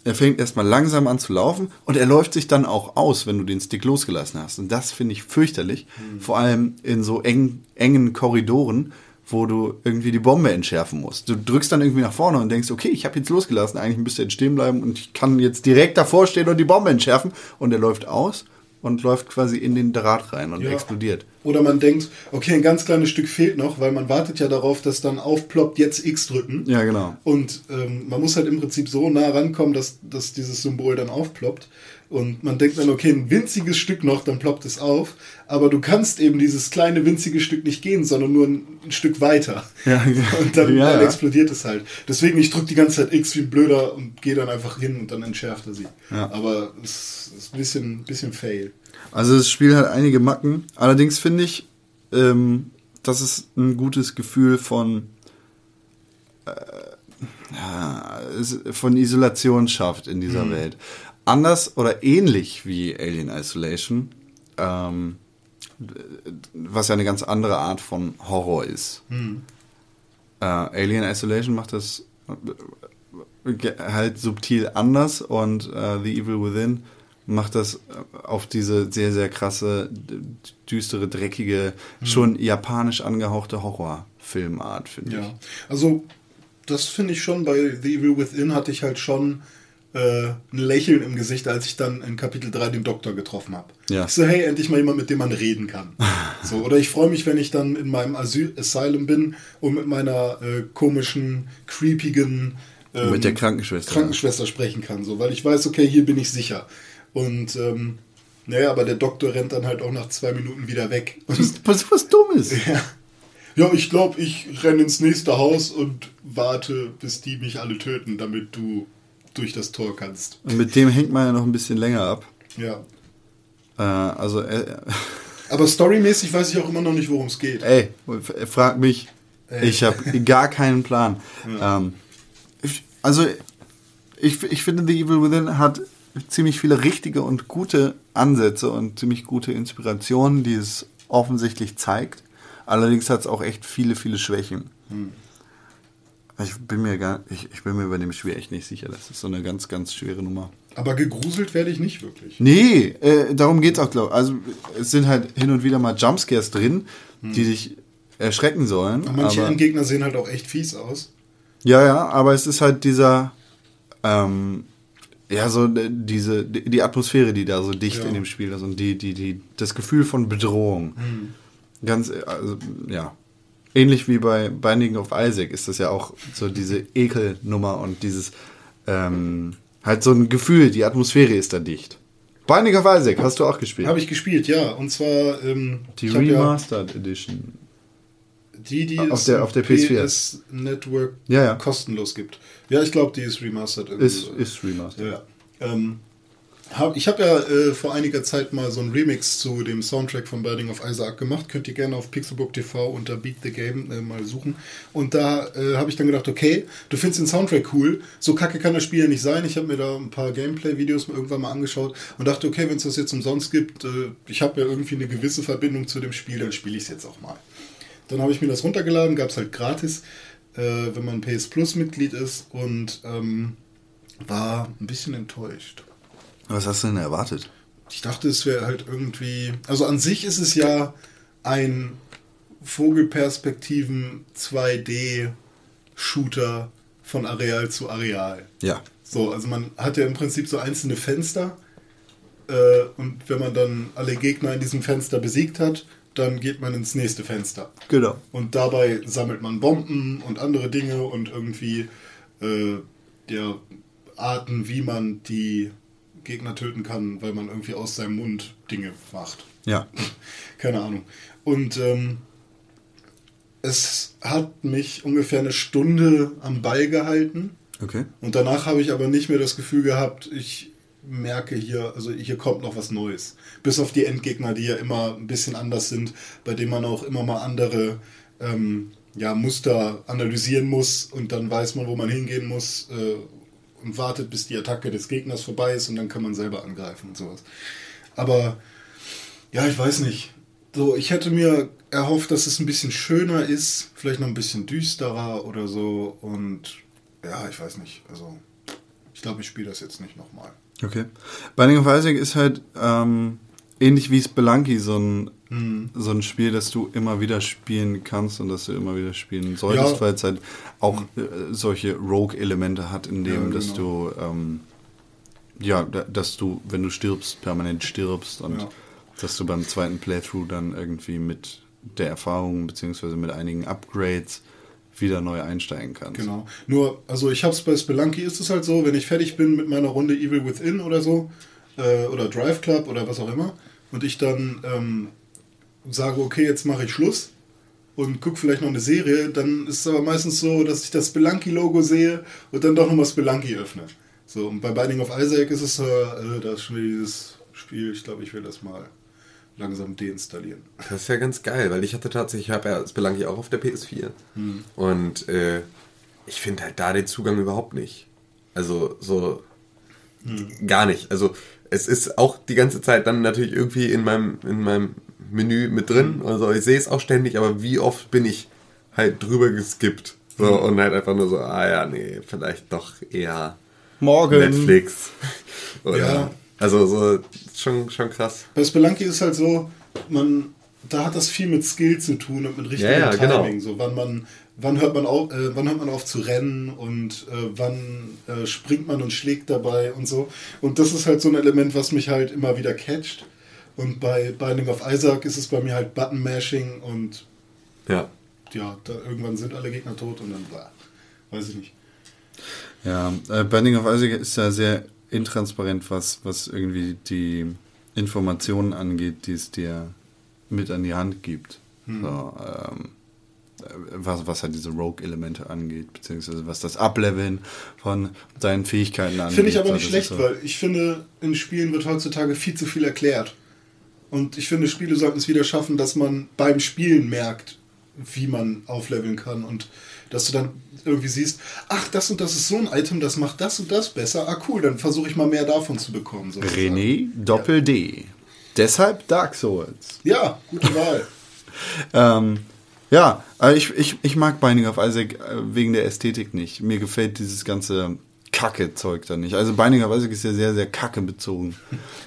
er fängt erstmal langsam an zu laufen und er läuft sich dann auch aus, wenn du den Stick losgelassen hast. Und das finde ich fürchterlich, vor allem in so eng, engen Korridoren, wo du irgendwie die Bombe entschärfen musst. Du drückst dann irgendwie nach vorne und denkst, okay, ich habe jetzt losgelassen, eigentlich müsste er jetzt stehen bleiben und ich kann jetzt direkt davor stehen und die Bombe entschärfen. Und er läuft aus und läuft quasi in den Draht rein und Ja. explodiert. Oder man denkt, okay, ein ganz kleines Stück fehlt noch, weil man wartet ja darauf, dass dann aufploppt, jetzt X drücken. Ja, genau. Und ähm, man muss halt im Prinzip so nah rankommen, dass, dass dieses Symbol dann aufploppt. Und man denkt dann, okay, ein winziges Stück noch, dann ploppt es auf. Aber du kannst eben dieses kleine winzige Stück nicht gehen, sondern nur ein, ein Stück weiter. Ja, und dann, ja, dann ja. explodiert es halt. Deswegen, ich drücke die ganze Zeit X wie ein Blöder und gehe dann einfach hin und dann entschärft er sie. Ja. Aber es ist ein bisschen, bisschen fail. Also das Spiel hat einige Macken. Allerdings finde ich, ähm, dass es ein gutes Gefühl von äh, ja, von Isolation schafft in dieser Welt. Anders oder ähnlich wie Alien Isolation, ähm, was ja eine ganz andere Art von Horror ist. Äh, Alien Isolation macht das äh, halt subtil anders und äh, The Evil Within macht das äh, auf diese sehr, sehr krasse, düstere, dreckige, schon japanisch angehauchte Horrorfilmart, finde Ja, ich. also das finde ich schon, bei The Evil Within hatte ich halt schon äh, ein Lächeln im Gesicht, als ich dann in Kapitel 3 den Doktor getroffen habe. Ja. Ich so, hey, endlich mal jemand, mit dem man reden kann. so, oder ich freue mich, wenn ich dann in meinem Asyl Asylum bin und mit meiner äh, komischen, creepigen ähm, Mit der Krankenschwester. Krankenschwester sprechen kann, so, weil ich weiß, okay, hier bin ich sicher. Und ähm, naja, aber der Doktor rennt dann halt auch nach zwei Minuten wieder weg. Und Was, was Dummes. ja. Ja, ich glaube, ich renne ins nächste Haus und warte, bis die mich alle töten, damit du durch das Tor kannst. Und mit dem hängt man ja noch ein bisschen länger ab. Ja. Äh, also, äh, Aber storymäßig weiß ich auch immer noch nicht, worum es geht. ey, frag mich. Ey. Ich habe gar keinen Plan. Ähm, ich, also, ich, ich finde, The Evil Within hat ziemlich viele richtige und gute Ansätze und ziemlich gute Inspirationen, die es offensichtlich zeigt. Allerdings hat es auch echt viele, viele Schwächen. Ich bin mir gar, ich, ich bin mir bei dem Spiel echt nicht sicher. Das ist so eine ganz, ganz schwere Nummer. Aber gegruselt werde ich nicht wirklich. Nee, äh, darum geht's auch, glaube ich. Also es sind halt hin und wieder mal Jumpscares drin, die dich erschrecken sollen. Und manche aber, Endgegner sehen halt auch echt fies aus. ja, ja, aber es ist halt dieser, ähm, ja, so äh, diese, die Atmosphäre, die da so dicht Ja. in dem Spiel ist und die, die, die, das Gefühl von Bedrohung. Ganz, äh, also, ja. Ähnlich wie bei Binding of Isaac ist das ja auch so diese Ekelnummer und dieses, ähm, halt so ein Gefühl, die Atmosphäre ist da dicht. Binding of Isaac hast du auch gespielt. Habe ich gespielt, ja. Und zwar ähm, Die hab ja Remastered Edition. die, die Auf es der- auf der PS4. PS Network Ja, ja. kostenlos gibt. Ja, ich glaube, die ist remastered. irgendwie Ist, so. ist Remastered. Ja, ja. Ähm, hab, ich habe ja äh, vor einiger Zeit mal so einen Remix zu dem Soundtrack von Binding of Isaac gemacht. Könnt ihr gerne auf Pixelbook TV unter Beat the Game äh, mal suchen. Und da äh, habe ich dann gedacht, okay, du findest den Soundtrack cool. So kacke kann das Spiel ja nicht sein. Ich habe mir da ein paar Gameplay-Videos irgendwann mal angeschaut und dachte, okay, wenn es das jetzt umsonst gibt, äh, ich habe ja irgendwie eine gewisse Verbindung zu dem Spiel, dann spiele ich es jetzt auch mal. Dann habe ich mir das runtergeladen, gab es halt gratis, äh, wenn man PS Plus Mitglied ist und ähm, war ein bisschen enttäuscht. Was hast du denn erwartet? Ich dachte, es wäre halt irgendwie. Also an sich ist es ja ein Vogelperspektiven 2D-Shooter von Areal zu Areal. Ja. So, also man hat ja im Prinzip so einzelne Fenster. Äh, und wenn man dann alle Gegner in diesem Fenster besiegt hat, dann geht man ins nächste Fenster. Genau. Und dabei sammelt man Bomben und andere Dinge und irgendwie äh, ja, Arten, wie man die Gegner töten kann, weil man irgendwie aus seinem Mund Dinge macht. Ja. Keine Ahnung. Und ähm, es hat mich ungefähr eine Stunde am Ball gehalten. Okay. Und danach habe ich aber nicht mehr das Gefühl gehabt, ich merke hier, also hier kommt noch was Neues. Bis auf die Endgegner, die ja immer ein bisschen anders sind, bei denen man auch immer mal andere ähm, ja, Muster analysieren muss und dann weiß man, wo man hingehen muss äh, und wartet, bis die Attacke des Gegners vorbei ist und dann kann man selber angreifen und sowas. Aber ja, ich weiß nicht. So, ich hätte mir erhofft, dass es ein bisschen schöner ist, vielleicht noch ein bisschen düsterer oder so und ja, ich weiß nicht. Also, ich glaube, ich spiele das jetzt nicht nochmal. Okay. Binding of Isaac ist halt ähm, ähnlich wie Spelunky so ein, so ein Spiel, das du immer wieder spielen kannst und das du immer wieder spielen solltest, Ja. weil es halt auch äh, solche Rogue-Elemente hat, in dem, Ja, dass genau. du ähm, ja, da, dass du, wenn du stirbst, permanent stirbst und Ja. dass du beim zweiten Playthrough dann irgendwie mit der Erfahrung beziehungsweise mit einigen Upgrades wieder neu einsteigen kannst. Genau. Nur, also ich hab's bei Spelunky ist es halt so, wenn ich fertig bin mit meiner Runde Evil Within oder so, äh, oder Drive Club oder was auch immer, und ich dann ähm, sage, okay, jetzt mache ich Schluss und gucke vielleicht noch eine Serie, dann ist es aber meistens so, dass ich das Spelunky-Logo sehe und dann doch nochmal Spelunky öffne. So, und bei Binding of Isaac ist es, äh, da ist schon wieder dieses Spiel, ich glaube, ich will das mal langsam deinstallieren. Das ist ja ganz geil, weil ich hatte tatsächlich, ich habe ja Spelunky auch auf der PS4. Und äh, ich finde halt da den Zugang überhaupt nicht. Also so gar nicht. Also es ist auch die ganze Zeit dann natürlich irgendwie in meinem, in meinem Menü mit drin. Also ich sehe es auch ständig, aber wie oft bin ich halt drüber geskippt. So, und halt einfach nur so, ah ja, nee, vielleicht doch eher Morgen. Netflix. Oder, Ja. Also so, schon, schon krass. Bei Spelunky ist halt so, man, da hat das viel mit Skill zu tun und mit richtigem Ja, ja, genau. Timing. So, wann man, wann hört man auf, äh, wann hört man auf zu rennen und äh, wann äh, springt man und schlägt dabei und so. Und das ist halt so ein Element, was mich halt immer wieder catcht. Und bei Binding of Isaac ist es bei mir halt Button Mashing und Ja. ja, da irgendwann sind alle Gegner tot und dann blah, weiß ich nicht. Ja, äh, Binding of Isaac ist ja sehr intransparent, was, was irgendwie die Informationen angeht, die es dir mit an die Hand gibt. So, ähm, was, was halt diese Rogue-Elemente angeht, beziehungsweise was das Ableveln von seinen Fähigkeiten angeht. Finde ich aber nicht das schlecht, so- weil ich finde, in Spielen wird heutzutage viel zu viel erklärt. Und ich finde, Spiele sollten es wieder schaffen, dass man beim Spielen merkt, wie man aufleveln kann und dass du dann irgendwie siehst, ach, das und das ist so ein Item, das macht das und das besser. Ah, cool, dann versuche ich mal mehr davon zu bekommen. sozusagen. René Doppel-D. Deshalb Dark Souls. Ja, gute Wahl. Ähm, ja, aber ich, ich, ich mag Binding of Isaac äh, wegen der Ästhetik nicht. Mir gefällt dieses ganze Kacke-Zeug da nicht. Also of Isaac ist ja sehr, sehr Kacke bezogen.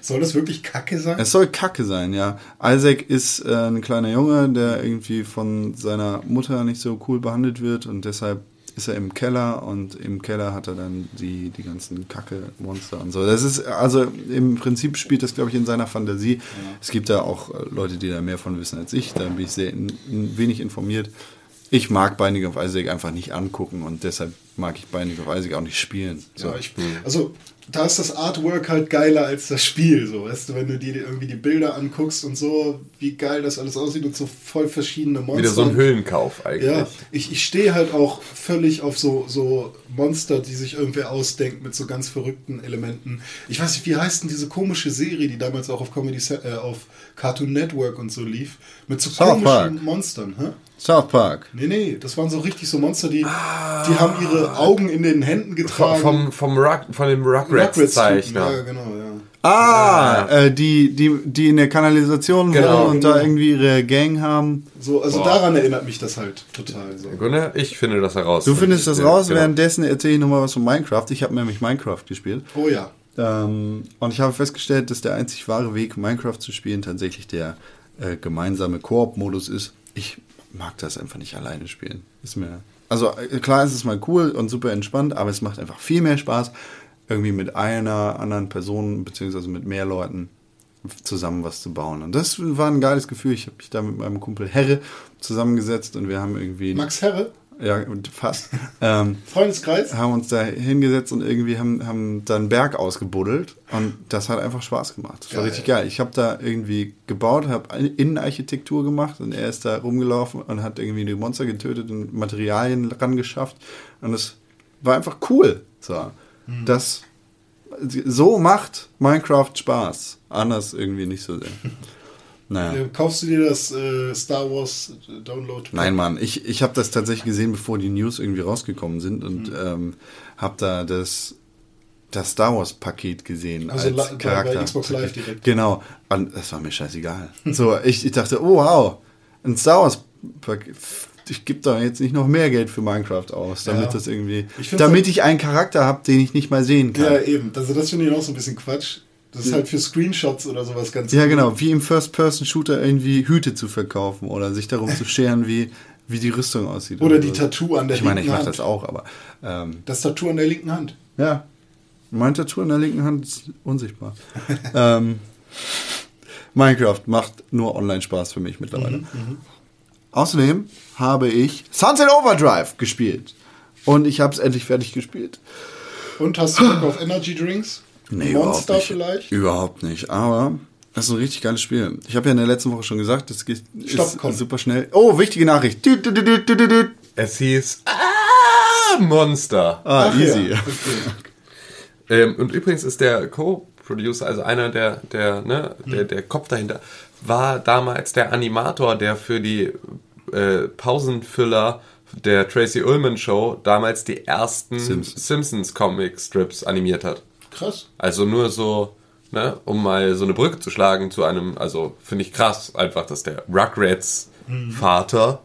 Soll das wirklich Kacke sein? Es soll Kacke sein, ja. Isaac ist äh, ein kleiner Junge, der irgendwie von seiner Mutter nicht so cool behandelt wird und deshalb ist er im Keller und im Keller hat er dann die, die ganzen Kacke-Monster und so. Das ist, also im Prinzip spielt das, glaube ich, in seiner Fantasie. Es gibt da auch äh, Leute, die da mehr von wissen als ich. Da bin ich sehr in, wenig informiert. Ich mag Binding of Isaac einfach nicht angucken und deshalb mag ich Binding of Isaac auch nicht spielen. So. Ja, ich, also da ist das Artwork halt geiler als das Spiel, so weißt du, wenn du dir irgendwie die Bilder anguckst und so, wie geil das alles aussieht und so voll verschiedene Monster. Wieder so ein Höhlenkauf eigentlich. Ja, ich, ich stehe halt auch völlig auf so, so Monster, die sich irgendwer ausdenkt mit so ganz verrückten Elementen. Ich weiß nicht, wie heißt denn diese komische Serie, die damals auch auf Comedy äh, auf Cartoon Network und so lief, mit so South komischen Park. Monstern, hä? South Park. Nee, nee, das waren so richtig so Monster, die, die haben ihre Augen in den Händen getragen. vom, vom Ruck, von dem Rugrats-Zeichner. Ja, genau, ja. Ah, äh, die, die, die in der Kanalisation Genau. wohnen und da Genau. irgendwie ihre Gang haben. So, also daran erinnert mich das halt total. So. Gunnar, ich finde das heraus. Du findest das Ja, raus, genau. währenddessen erzähle ich nochmal was von Minecraft. Ich habe nämlich Minecraft gespielt. Oh ja. Ähm, und ich habe festgestellt, dass der einzig wahre Weg, Minecraft zu spielen, tatsächlich der äh, gemeinsame Koop-Modus ist. Ich mag das einfach nicht alleine spielen. Ist mir. Also äh, klar ist es mal cool und super entspannt, aber es macht einfach viel mehr Spaß, irgendwie mit einer anderen Person beziehungsweise mit mehr Leuten zusammen was zu bauen. Und das war ein geiles Gefühl. Ich habe mich da mit meinem Kumpel Herre zusammengesetzt und wir haben irgendwie Max Herre, ja fast ähm, Freundeskreis. haben uns da hingesetzt und irgendwie haben, haben da einen Berg ausgebuddelt und das hat einfach Spaß gemacht. Das war Geil. richtig geil. Ich habe da irgendwie gebaut, habe Innenarchitektur gemacht und er ist da rumgelaufen und hat irgendwie die Monster getötet und Materialien rangeschafft und es war einfach cool. So, das so macht Minecraft Spaß. Anders irgendwie nicht so sehr. Naja. Äh, Kaufst du dir das äh, Star Wars äh, Download? Nein, Mann, ich, ich habe das tatsächlich gesehen, bevor die News irgendwie rausgekommen sind und ähm, habe da das, das Star Wars Paket gesehen Also als li- bei- Charakter. Xbox Live direkt. Genau, und das war mir scheißegal. so, ich, ich dachte, oh wow, ein Star Wars Paket. Ich gebe da jetzt nicht noch mehr Geld für Minecraft aus, damit Ja. das irgendwie, Ich damit halt- ich einen Charakter habe, den ich nicht mal sehen kann. Ja, eben. Also das finde ich auch so ein bisschen Quatsch. Das ist halt für Screenshots oder sowas ganz Ja, cool. genau, wie im First-Person-Shooter irgendwie Hüte zu verkaufen oder sich darum zu scheren, wie, wie die Rüstung aussieht. Oder die so. Tattoo an der Ich meine, ich linken mache Hand. das auch, aber ähm, Das Tattoo an der linken Hand. ja, mein Tattoo in der linken Hand ist unsichtbar. ähm, Minecraft macht nur Online-Spaß für mich mittlerweile. Mhm, Außerdem habe ich Sunset Overdrive gespielt. Und ich habe es endlich fertig gespielt. Und hast du Bock auf Energy Drinks? Nee, Monster überhaupt nicht. vielleicht? Überhaupt nicht. Aber das ist ein richtig geiles Spiel. Ich habe ja in der letzten Woche schon gesagt, das geht Stopp, ist komm. super schnell. Oh, wichtige Nachricht. Dü, dü, dü. Es hieß ah, Monster. Ah, Ach easy. Ja. Okay. Ähm, und übrigens ist der Co-Producer, also einer der, der, ne, der, der Kopf dahinter, war damals der Animator, der für die äh, Pausenfüller der Tracy Ullman Show damals die ersten Simpsons. Simpsons Comic Strips animiert hat. Krass. Also nur so, ne, um mal so eine Brücke zu schlagen zu einem, also finde ich krass, einfach, dass der Rugrats Vater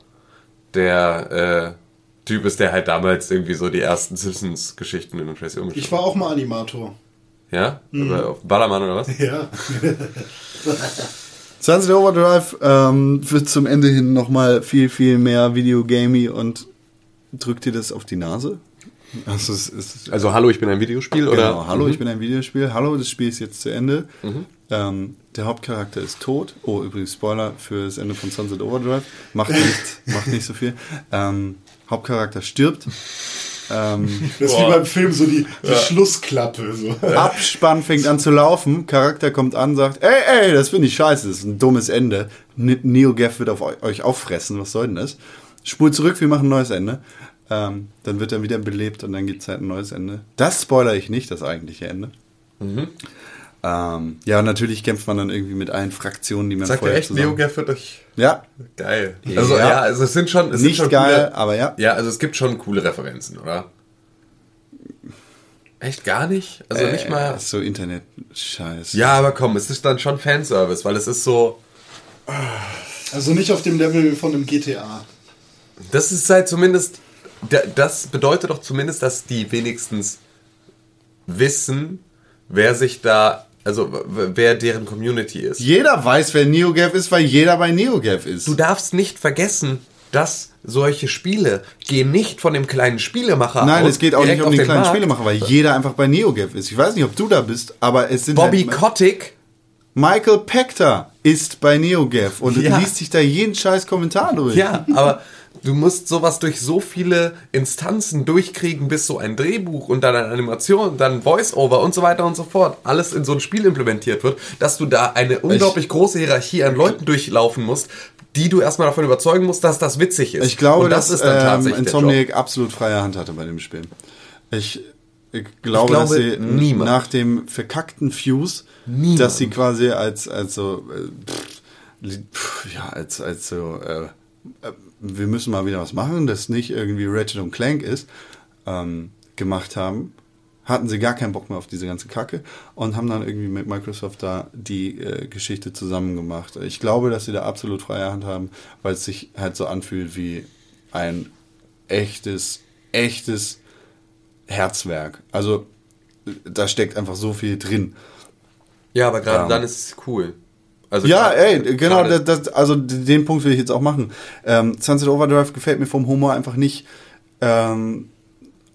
der äh, Typ ist, der halt damals irgendwie so die ersten Simpsons-Geschichten in Tracy Show. Ich war auch mal Animator. Ja? Aber auf Ballermann oder was? Ja. Sunset Overdrive ähm, wird zum Ende hin nochmal viel, viel mehr Videogamey und drückt dir das auf die Nase. Also es ist Also hallo, ich bin ein Videospiel oder? Genau, hallo, ich bin ein Videospiel. Hallo, das Spiel ist jetzt zu Ende. Ähm, der Hauptcharakter ist tot. Oh, übrigens Spoiler für das Ende von Sunset Overdrive. Macht nicht, macht nicht so viel. Ähm, Hauptcharakter stirbt. Ähm, Das ist wie beim Film so die, die Schlussklappe. So. Abspann fängt an zu laufen. Charakter kommt an, sagt, ey, ey, das finde ich scheiße. Das ist ein dummes Ende. Neo Gaf wird auf eu- euch auffressen. Was soll denn das? spul zurück, wir machen ein neues Ende. Ähm, dann wird er wieder belebt und dann gibt es halt ein neues Ende. Das spoilere ich nicht, das eigentliche Ende. Mhm. Ähm, ja, und natürlich kämpft man dann irgendwie mit allen Fraktionen, die man Sagt ihr vorher echt, zusammen... NeoGaf wird euch Ja, geil. Also Ja. ja, also es sind schon, es nicht sind schon geil, coole, aber ja. Ja, also es gibt schon coole Referenzen, oder? Echt gar nicht? Also nicht Äh, mal. so Internet-Scheiß. Ja, aber komm, es ist dann schon Fanservice, weil es ist so. Also nicht auf dem Level von einem GTA. Das ist halt zumindest. Da- Das bedeutet doch zumindest, dass die wenigstens wissen, wer sich da. Also wer deren Community ist. Jeder weiß, wer NeoGaf ist, weil jeder bei NeoGaf ist. Du darfst nicht vergessen, dass solche Spiele gehen nicht von dem kleinen Spielemacher Nein, aus. es geht auch nicht um auf den kleinen Markt. Spielemacher, weil jeder einfach bei NeoGaf ist. Ich weiß nicht, ob du da bist, aber es sind Bobby halt, Kotick Michael Pector ist bei NeoGaf und Ja. liest sich da jeden scheiß Kommentar durch. Ja, aber du musst sowas durch so viele Instanzen durchkriegen, bis so ein Drehbuch und dann eine Animation, dann Voice-Over und so weiter und so fort alles in so ein Spiel implementiert wird, dass du da eine unglaublich große Hierarchie an Leuten durchlaufen musst, die du erstmal davon überzeugen musst, dass das witzig ist. Ich glaube, und das dass ist dann ähm, tatsächlich Job. Insomniac absolut freie Hand hatte bei dem Spiel. Ich, ich glaube, Ich dass glaube, sie niemand. nach dem verkackten Fuse, Niemand. dass sie quasi als, als so, äh, pff, pff, ja, als, als so, äh, äh, wir müssen mal wieder was machen, das nicht irgendwie Ratchet und Clank ist, ähm, gemacht haben, hatten sie gar keinen Bock mehr auf diese ganze Kacke und haben dann irgendwie mit Microsoft da die äh, Geschichte zusammen gemacht. Ich glaube, dass sie da absolut freie Hand haben, weil es sich halt so anfühlt wie ein echtes, echtes Herzwerk. Also da steckt einfach so viel drin. Ja, aber gerade Ähm. dann ist es cool. Also Ja, ey, genau, gerade- das, das, also den Punkt will ich jetzt auch machen. Ähm, Sunset Overdrive gefällt mir vom Humor einfach nicht. Ähm,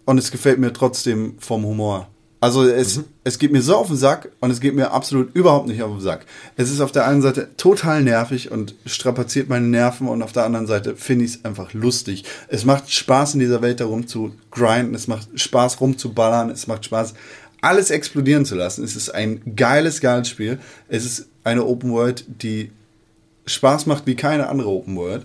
und es gefällt mir trotzdem vom Humor. Also es, Mhm. es geht mir so auf den Sack und es geht mir absolut überhaupt nicht auf den Sack. Es ist auf der einen Seite total nervig und strapaziert meine Nerven und auf der anderen Seite finde ich es einfach lustig. Es macht Spaß in dieser Welt darum zu grinden, es macht Spaß rumzuballern, es macht Spaß alles explodieren zu lassen. Es ist ein geiles, geiles Spiel. Es ist eine Open World, die Spaß macht wie keine andere Open World.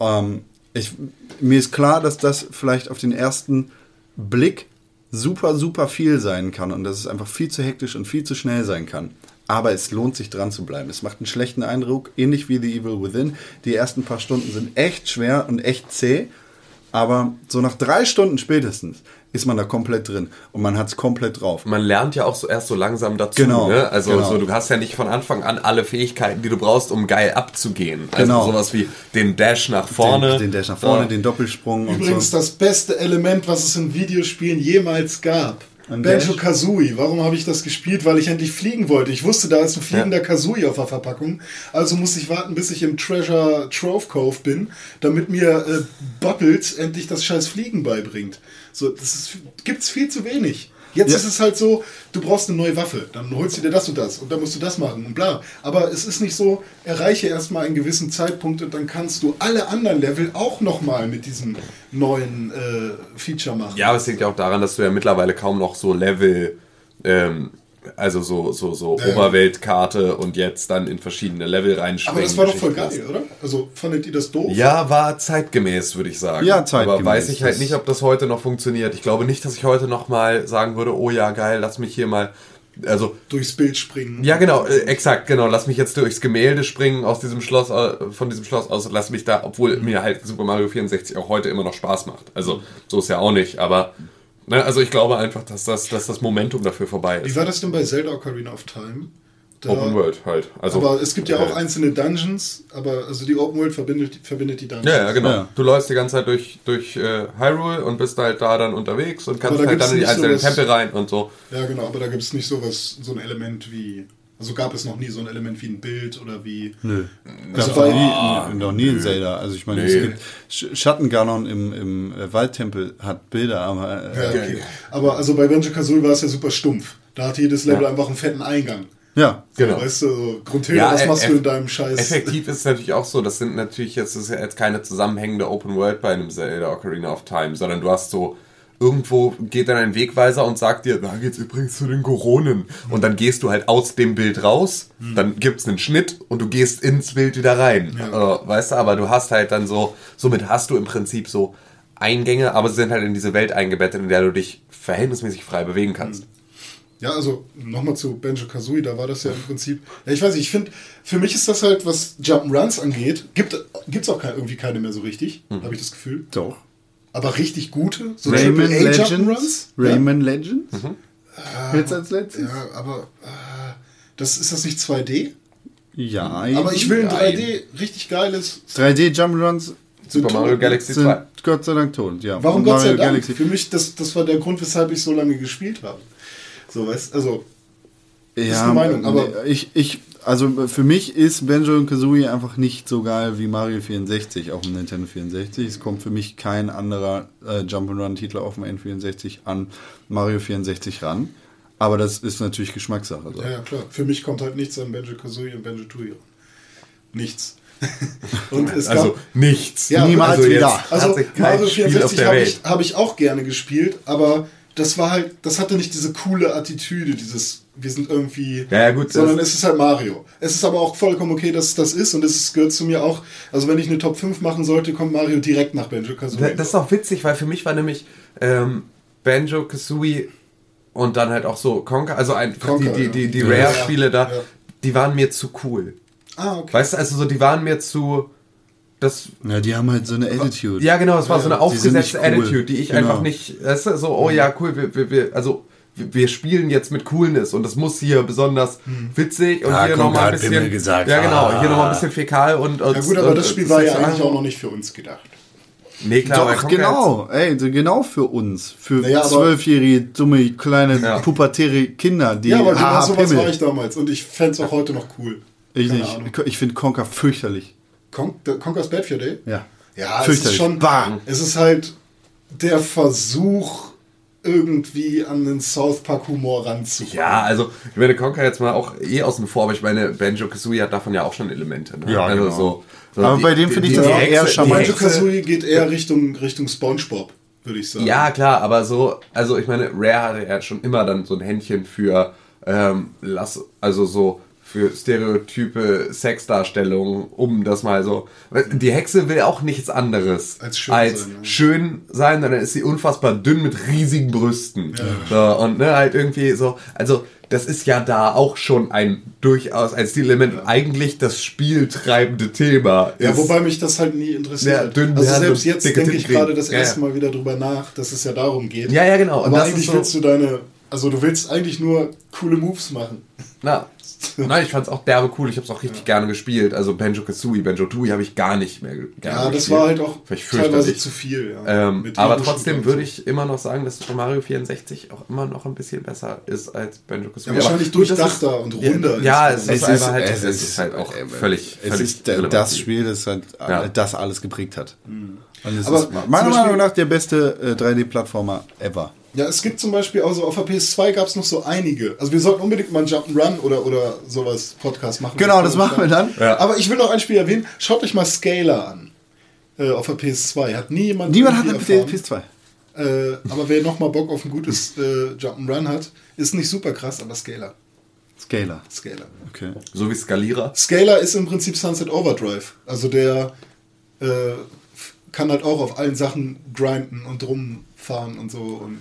Ähm, ich, mir ist klar, dass das vielleicht auf den ersten Blick super, super viel sein kann und dass es einfach viel zu hektisch und viel zu schnell sein kann. Aber es lohnt sich dran zu bleiben. Es macht einen schlechten Eindruck, ähnlich wie The Evil Within. Die ersten paar Stunden sind echt schwer und echt zäh. Aber so nach drei Stunden spätestens ist man da komplett drin und man hat es komplett drauf. man lernt ja auch so erst so langsam dazu. Genau, Ne? Also genau. so, du hast ja nicht von Anfang an alle Fähigkeiten, die du brauchst, um geil abzugehen. Also Genau. sowas wie den Dash nach vorne. Den, den Dash nach vorne, Ja. den Doppelsprung und Übrigens so. das beste Element, was es in Videospielen jemals gab. Banjo? Kazooie. Warum habe ich das gespielt? Weil ich endlich fliegen wollte. Ich wusste, da ist ein fliegender Kazooie auf der Verpackung. Also musste ich warten, bis ich im Treasure Trove Cove bin, damit mir äh, Bubbles endlich das scheiß Fliegen beibringt. So, das ist, gibt's viel zu wenig. Jetzt Ja. ist es halt so, du brauchst eine neue Waffe, dann holst du dir das und das und dann musst du das machen und bla. Aber es ist nicht so, erreiche erstmal einen gewissen Zeitpunkt und dann kannst du alle anderen Level auch nochmal mit diesem neuen äh, Feature machen. Ja, aber es liegt ja auch daran, dass du ja mittlerweile kaum noch so Level, ähm, also so, so, so Ja. Oberweltkarte und jetzt dann in verschiedene Level reinspringen. Aber das war doch voll geil, oder? Also fandet ihr das doof? Ja, war zeitgemäß, würde ich sagen. Ja, zeitgemäß. Aber weiß ich halt nicht, ob das heute noch funktioniert. Ich glaube nicht, dass ich heute noch mal sagen würde, oh ja, geil, lass mich hier mal, also Durchs Bild springen. Ja, genau, äh, exakt, genau. Lass mich jetzt durchs Gemälde springen aus diesem Schloss, äh, von diesem Schloss aus und lass mich da, obwohl mir halt Super Mario 64 auch heute immer noch Spaß macht. Also, so ist ja auch nicht, aber, ne, also ich glaube einfach, dass das, dass das Momentum dafür vorbei Wie ist. war das denn bei Zelda Ocarina of Time? Da- Open World halt. Also, aber es gibt ja auch äh, einzelne Dungeons, aber also die Open World verbindet, verbindet die Dungeons. Ja, ja, genau. Ja. Du läufst die ganze Zeit durch, durch äh, Hyrule und bist halt da dann unterwegs und kannst da halt dann in die einzelnen sowas- Tempel rein und so. Ja, genau, aber da gibt es nicht sowas, so ein Element wie. Also gab es noch nie so ein Element wie ein Bild oder wie. Nö. Also Gab's bei- noch nie, noch nie in Zelda. Also ich meine, es Nee. gibt Sch Schattenganon im, im äh, Waldtempel hat Bilder, aber Ja, äh, okay. Aber also bei Banjo Kazooie war es ja super stumpf. Da hat jedes Level Ja. einfach einen fetten Eingang. ja. Genau. Weißt du, so, Grundhilda, was äh, machst du eff- in deinem Scheiß? Effektiv ist es natürlich auch so, das sind natürlich jetzt, das ist ja jetzt keine zusammenhängende Open World bei einem Zelda Ocarina of Time, sondern du hast so irgendwo geht dann ein Wegweiser und sagt dir, da geht's übrigens zu den Koronen. Und dann gehst du halt aus dem Bild raus, dann gibt's einen Schnitt und du gehst ins Bild wieder rein. Äh, weißt du, aber du hast halt dann so, somit hast du im Prinzip so Eingänge, aber sie sind halt in diese Welt eingebettet, in der du dich verhältnismäßig frei bewegen kannst. Ja, also nochmal zu Benjo Kazooie, da war das ja im Prinzip. Ja, ich weiß nicht, ich finde, für mich ist das halt, was Jump'n'Runs angeht, gibt es auch kein, irgendwie keine mehr so richtig, Mhm. habe ich das Gefühl. Doch. Aber richtig gute, so Rayman AAA Legends. Jump'n'Runs. Rayman Legends. Mhm. Jetzt als letztes? Ja, ja, aber äh, das ist das nicht 2D? Ja. Aber ich will ein Nein. 3D richtig geiles. 3D Jump'n'Runs Super tot. Mario Galaxy sind 2. Gott sei Dank tot, ja. Warum Und Gott sei Mario Dank? Galaxy. Für mich, das, das war der Grund, weshalb ich so lange gespielt habe. So, weißt also, Ja, eine Meinung, aber- ich, ich, also für mich ist Banjo und Kazooie einfach nicht so geil wie Mario 64 auf dem Nintendo 64. Es kommt für mich kein anderer äh, Jump'n'Run-Titel auf dem N64 an Mario 64 ran. Aber das ist natürlich Geschmackssache. So. ja, ja, klar. Für mich kommt halt nichts an Benjo Kazooie und Benjo Tooie ran. Nichts. und es Also gab, nichts. Ja, Niemals also wieder. Also Mario Spiel auf 64 der habe ich, hab ich auch gerne gespielt, aber das war halt, das hatte nicht diese coole Attitüde, dieses, wir sind irgendwie, Ja, ja, gut, sondern es ist halt Mario. Es ist aber auch vollkommen okay, dass es das ist und es gehört zu mir auch, also wenn ich eine Top 5 machen sollte, kommt Mario direkt nach Benjo Da- Kazooie. Das ist auch witzig, weil für mich war nämlich ähm, Banjo, Kazooie und dann halt auch so Conker, also ein, Conker, die, die, die, die ja. Rare-Spiele da, Ja. die waren mir zu cool. ah, okay. Weißt du, also so, die waren mir zu. Das, Ja, die haben halt so eine Attitude. ja, genau, es war so eine aufgesetzte cool. Attitude, die ich Genau. einfach nicht. Weißt du, so, oh ja, cool, wir, wir, wir also. Wir- Wir spielen jetzt mit Coolness und das muss hier besonders witzig und Ja, hier Conker nochmal ein bisschen. Gesagt. Ja, genau, Ah. hier nochmal ein bisschen fäkal und. und ja gut, aber und, das Spiel war ja eigentlich auch noch nicht für uns gedacht. Nee, klar, Doch, genau. Ey, so genau für uns. Für Naja, zwölfjährige, dumme, kleine, Ja. pubertäre Kinder, die Ja, aber genau sowas war ich damals und ich fände es auch heute noch cool. Ich Keine nicht. Ahnung. Ich finde Conker fürchterlich. Con Conker's Bad Fur Day? Ja. Ja, es ist Fürchterlich. schon. Bah. Es ist halt der Versuch, irgendwie an den South Park Humor ranzukommen. Ja, also ich meine, Conker jetzt mal auch eh außen vor, aber ich meine, Banjo Kazooie hat davon ja auch schon Elemente. Ne? Ja, also genau. so, so Aber bei dem finde ich das auch eher charmant. Banjo Kazooie geht eher Richtung, Richtung Spongebob, würde ich sagen. Ja, klar, aber so, also ich meine, Rare hatte ja schon immer dann so ein Händchen für, ähm, lass, also so für stereotype Sexdarstellungen, um das mal so. Die Hexe will auch nichts anderes Als schön als sein, ja. schön sein, dann ist sie unfassbar dünn mit riesigen Brüsten. So, und ne, halt irgendwie so, also das ist ja da auch schon ein durchaus ein Stilelement. Eigentlich das spieltreibende Thema. Ja, ist- wobei mich das halt nie interessiert. Ja, dünn also selbst jetzt denke ich gerade das. Ja, erste ja. Mal wieder drüber nach, dass es ja darum geht. Ja, ja, genau. Aber eigentlich willst du deine, also du willst eigentlich nur coole Moves machen. Na, nein, ich fand's auch derbe cool. Ich habe es auch richtig gerne gespielt. Also Banjo Kazooie, Banjo Tooie habe ich gar nicht mehr ge- gerne Ja, das gespielt. war halt auch Fand ich teilweise fürchterlich. zu viel. Ja. Ähm, aber trotzdem würde ich immer noch sagen, dass Super Mario 64 auch immer noch ein bisschen besser ist als Banjo Kazooie. Ja, wahrscheinlich Aber das durchdachter ist- und runder Ja, ist es das. ist, Es einfach ist- halt, es es ist- ist halt auch äh, völlig, Es völlig ist der, irrelevant. das Spiel, das halt Ja. das alles geprägt hat. Und es Aber ist meiner Beispiel- Meinung nach der beste äh, 3D-Plattformer ever. Ja, es gibt zum Beispiel, also auf der PS2 gab es noch so einige. Also wir sollten unbedingt mal einen Jump'n'Run oder, oder sowas Podcast machen. Genau, das machen wir dann. Ja. Aber ich will noch ein Spiel erwähnen. Schaut euch mal Scalar an. Äh, auf der PS2. Hat nie jemand Niemand hat eine erfahren. PS2. Äh, aber wer nochmal Bock auf ein gutes äh, Jump'n'Run hat, ist nicht super krass, aber Scalar. Scaler. Scalar. Okay. So wie Skalierer. Scalar ist im Prinzip Sunset Overdrive. Also der äh, kann halt auch auf allen Sachen grinden und rumfahren und so und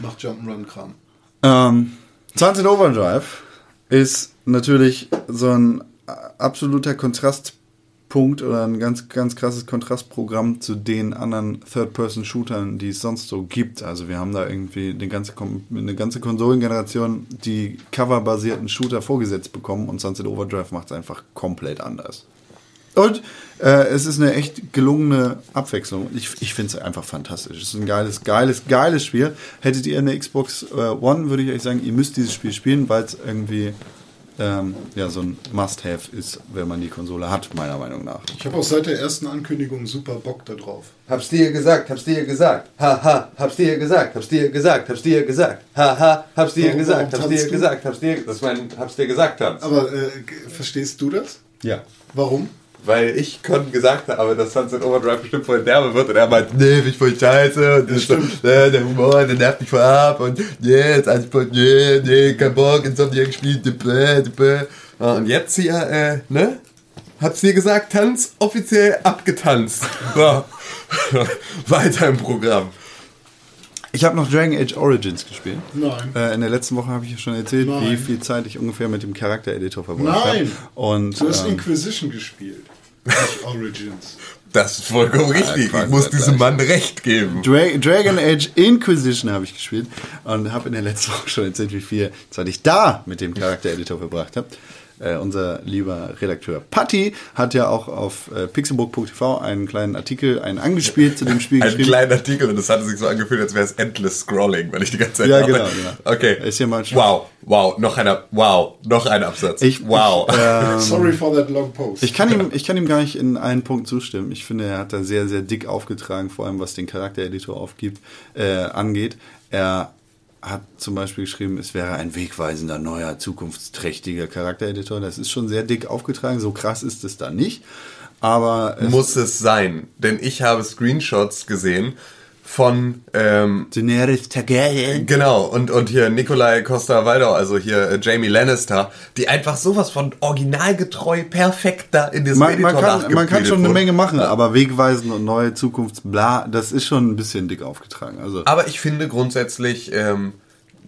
macht Jump'n'Run-Kram. Ähm, Sunset Overdrive ist natürlich so ein äh, absoluter Kontrastpunkt oder ein ganz, ganz krasses Kontrastprogramm zu den anderen Third-Person-Shootern, die es sonst so gibt. Also wir haben da irgendwie eine ganze, eine ganze Konsolengeneration, die coverbasierten Shooter vorgesetzt bekommen und Sunset Overdrive macht es einfach komplett anders. Und äh, es ist eine echt gelungene Abwechslung. Ich, ich finde es einfach fantastisch. Es ist ein geiles, geiles, geiles Spiel. Hättet ihr eine Xbox äh, One, würde ich euch sagen, ihr müsst dieses Spiel spielen, weil es irgendwie ähm, ja, so ein Must-Have ist, wenn man die Konsole hat, meiner Meinung nach. Ich habe auch seit der ersten Ankündigung super Bock da drauf. Hab's dir gesagt, hab's dir gesagt. Haha, hab's dir gesagt, hab's dir gesagt, hab's dir gesagt. Haha, hab's dir Warum- gesagt, warum hab's dir du? gesagt, hab's dir. Das ist mein hab's dir gesagt Tanz. Aber äh, verstehst du das? Ja. Warum? Weil ich Con gesagt habe, dass Sunset Overdrive bestimmt voll derbe wird und er meint, nee, ich voll scheiße und das so, äh, der Humor, der nervt mich voll ab und nee, ist alles voll, nee, nee, kein Bock, Insomniac gespielt, depä, depä. Ja, Und jetzt hier, äh, ne? Hab's dir gesagt, Tanz offiziell abgetanzt. So. Weiter im Programm. Ich habe noch Dragon Age Origins gespielt. Nein. Äh, in der letzten Woche habe ich ja schon erzählt, Nein. wie viel Zeit ich ungefähr mit dem Charaktereditor verbracht habe. Nein. Und Du hast ähm, Inquisition gespielt. Nicht Origins. Das ist vollkommen richtig. Ich muss diesem Mann recht geben. Dra Dragon Age Inquisition habe ich gespielt und habe in der letzten Woche schon erzählt, wie viel Zeit ich da mit dem Charaktereditor verbracht habe. Äh, unser lieber Redakteur Patti hat ja auch auf äh, pixelbook.tv einen kleinen Artikel, einen angespielt zu dem Spiel Ein geschrieben. kleiner Artikel und es hatte sich so angefühlt, als wäre es endless Scrolling, weil ich die ganze Zeit Ja, genau, genau. Okay. Ist hier mal wow, wow, noch einer, wow, noch ein Absatz. Ich- wow. ich, äh, Sorry for that long post. Ich kann, ihm, ich kann ihm gar nicht in allen Punkten zustimmen. Ich finde, er hat da sehr, sehr dick aufgetragen, vor allem was den Charaktereditor aufgibt, äh, angeht. Er hat zum Beispiel geschrieben, es wäre ein wegweisender, neuer, zukunftsträchtiger Charaktereditor. Das ist schon sehr dick aufgetragen. So krass ist es da nicht. Aber es Muss es sein, denn ich habe Screenshots gesehen von ähm, Daenerys Targaryen. Genau, und, und hier Nikolai Costa-Waldau, also hier äh, Jamie Lannister, die einfach sowas von originalgetreu perfekt da in diesem Man, man, Editor kann, man kann schon eine wurden. Menge machen, aber wegweisend und neue Zukunftsbla, das ist schon ein bisschen dick aufgetragen. Also Aber ich finde grundsätzlich, ähm,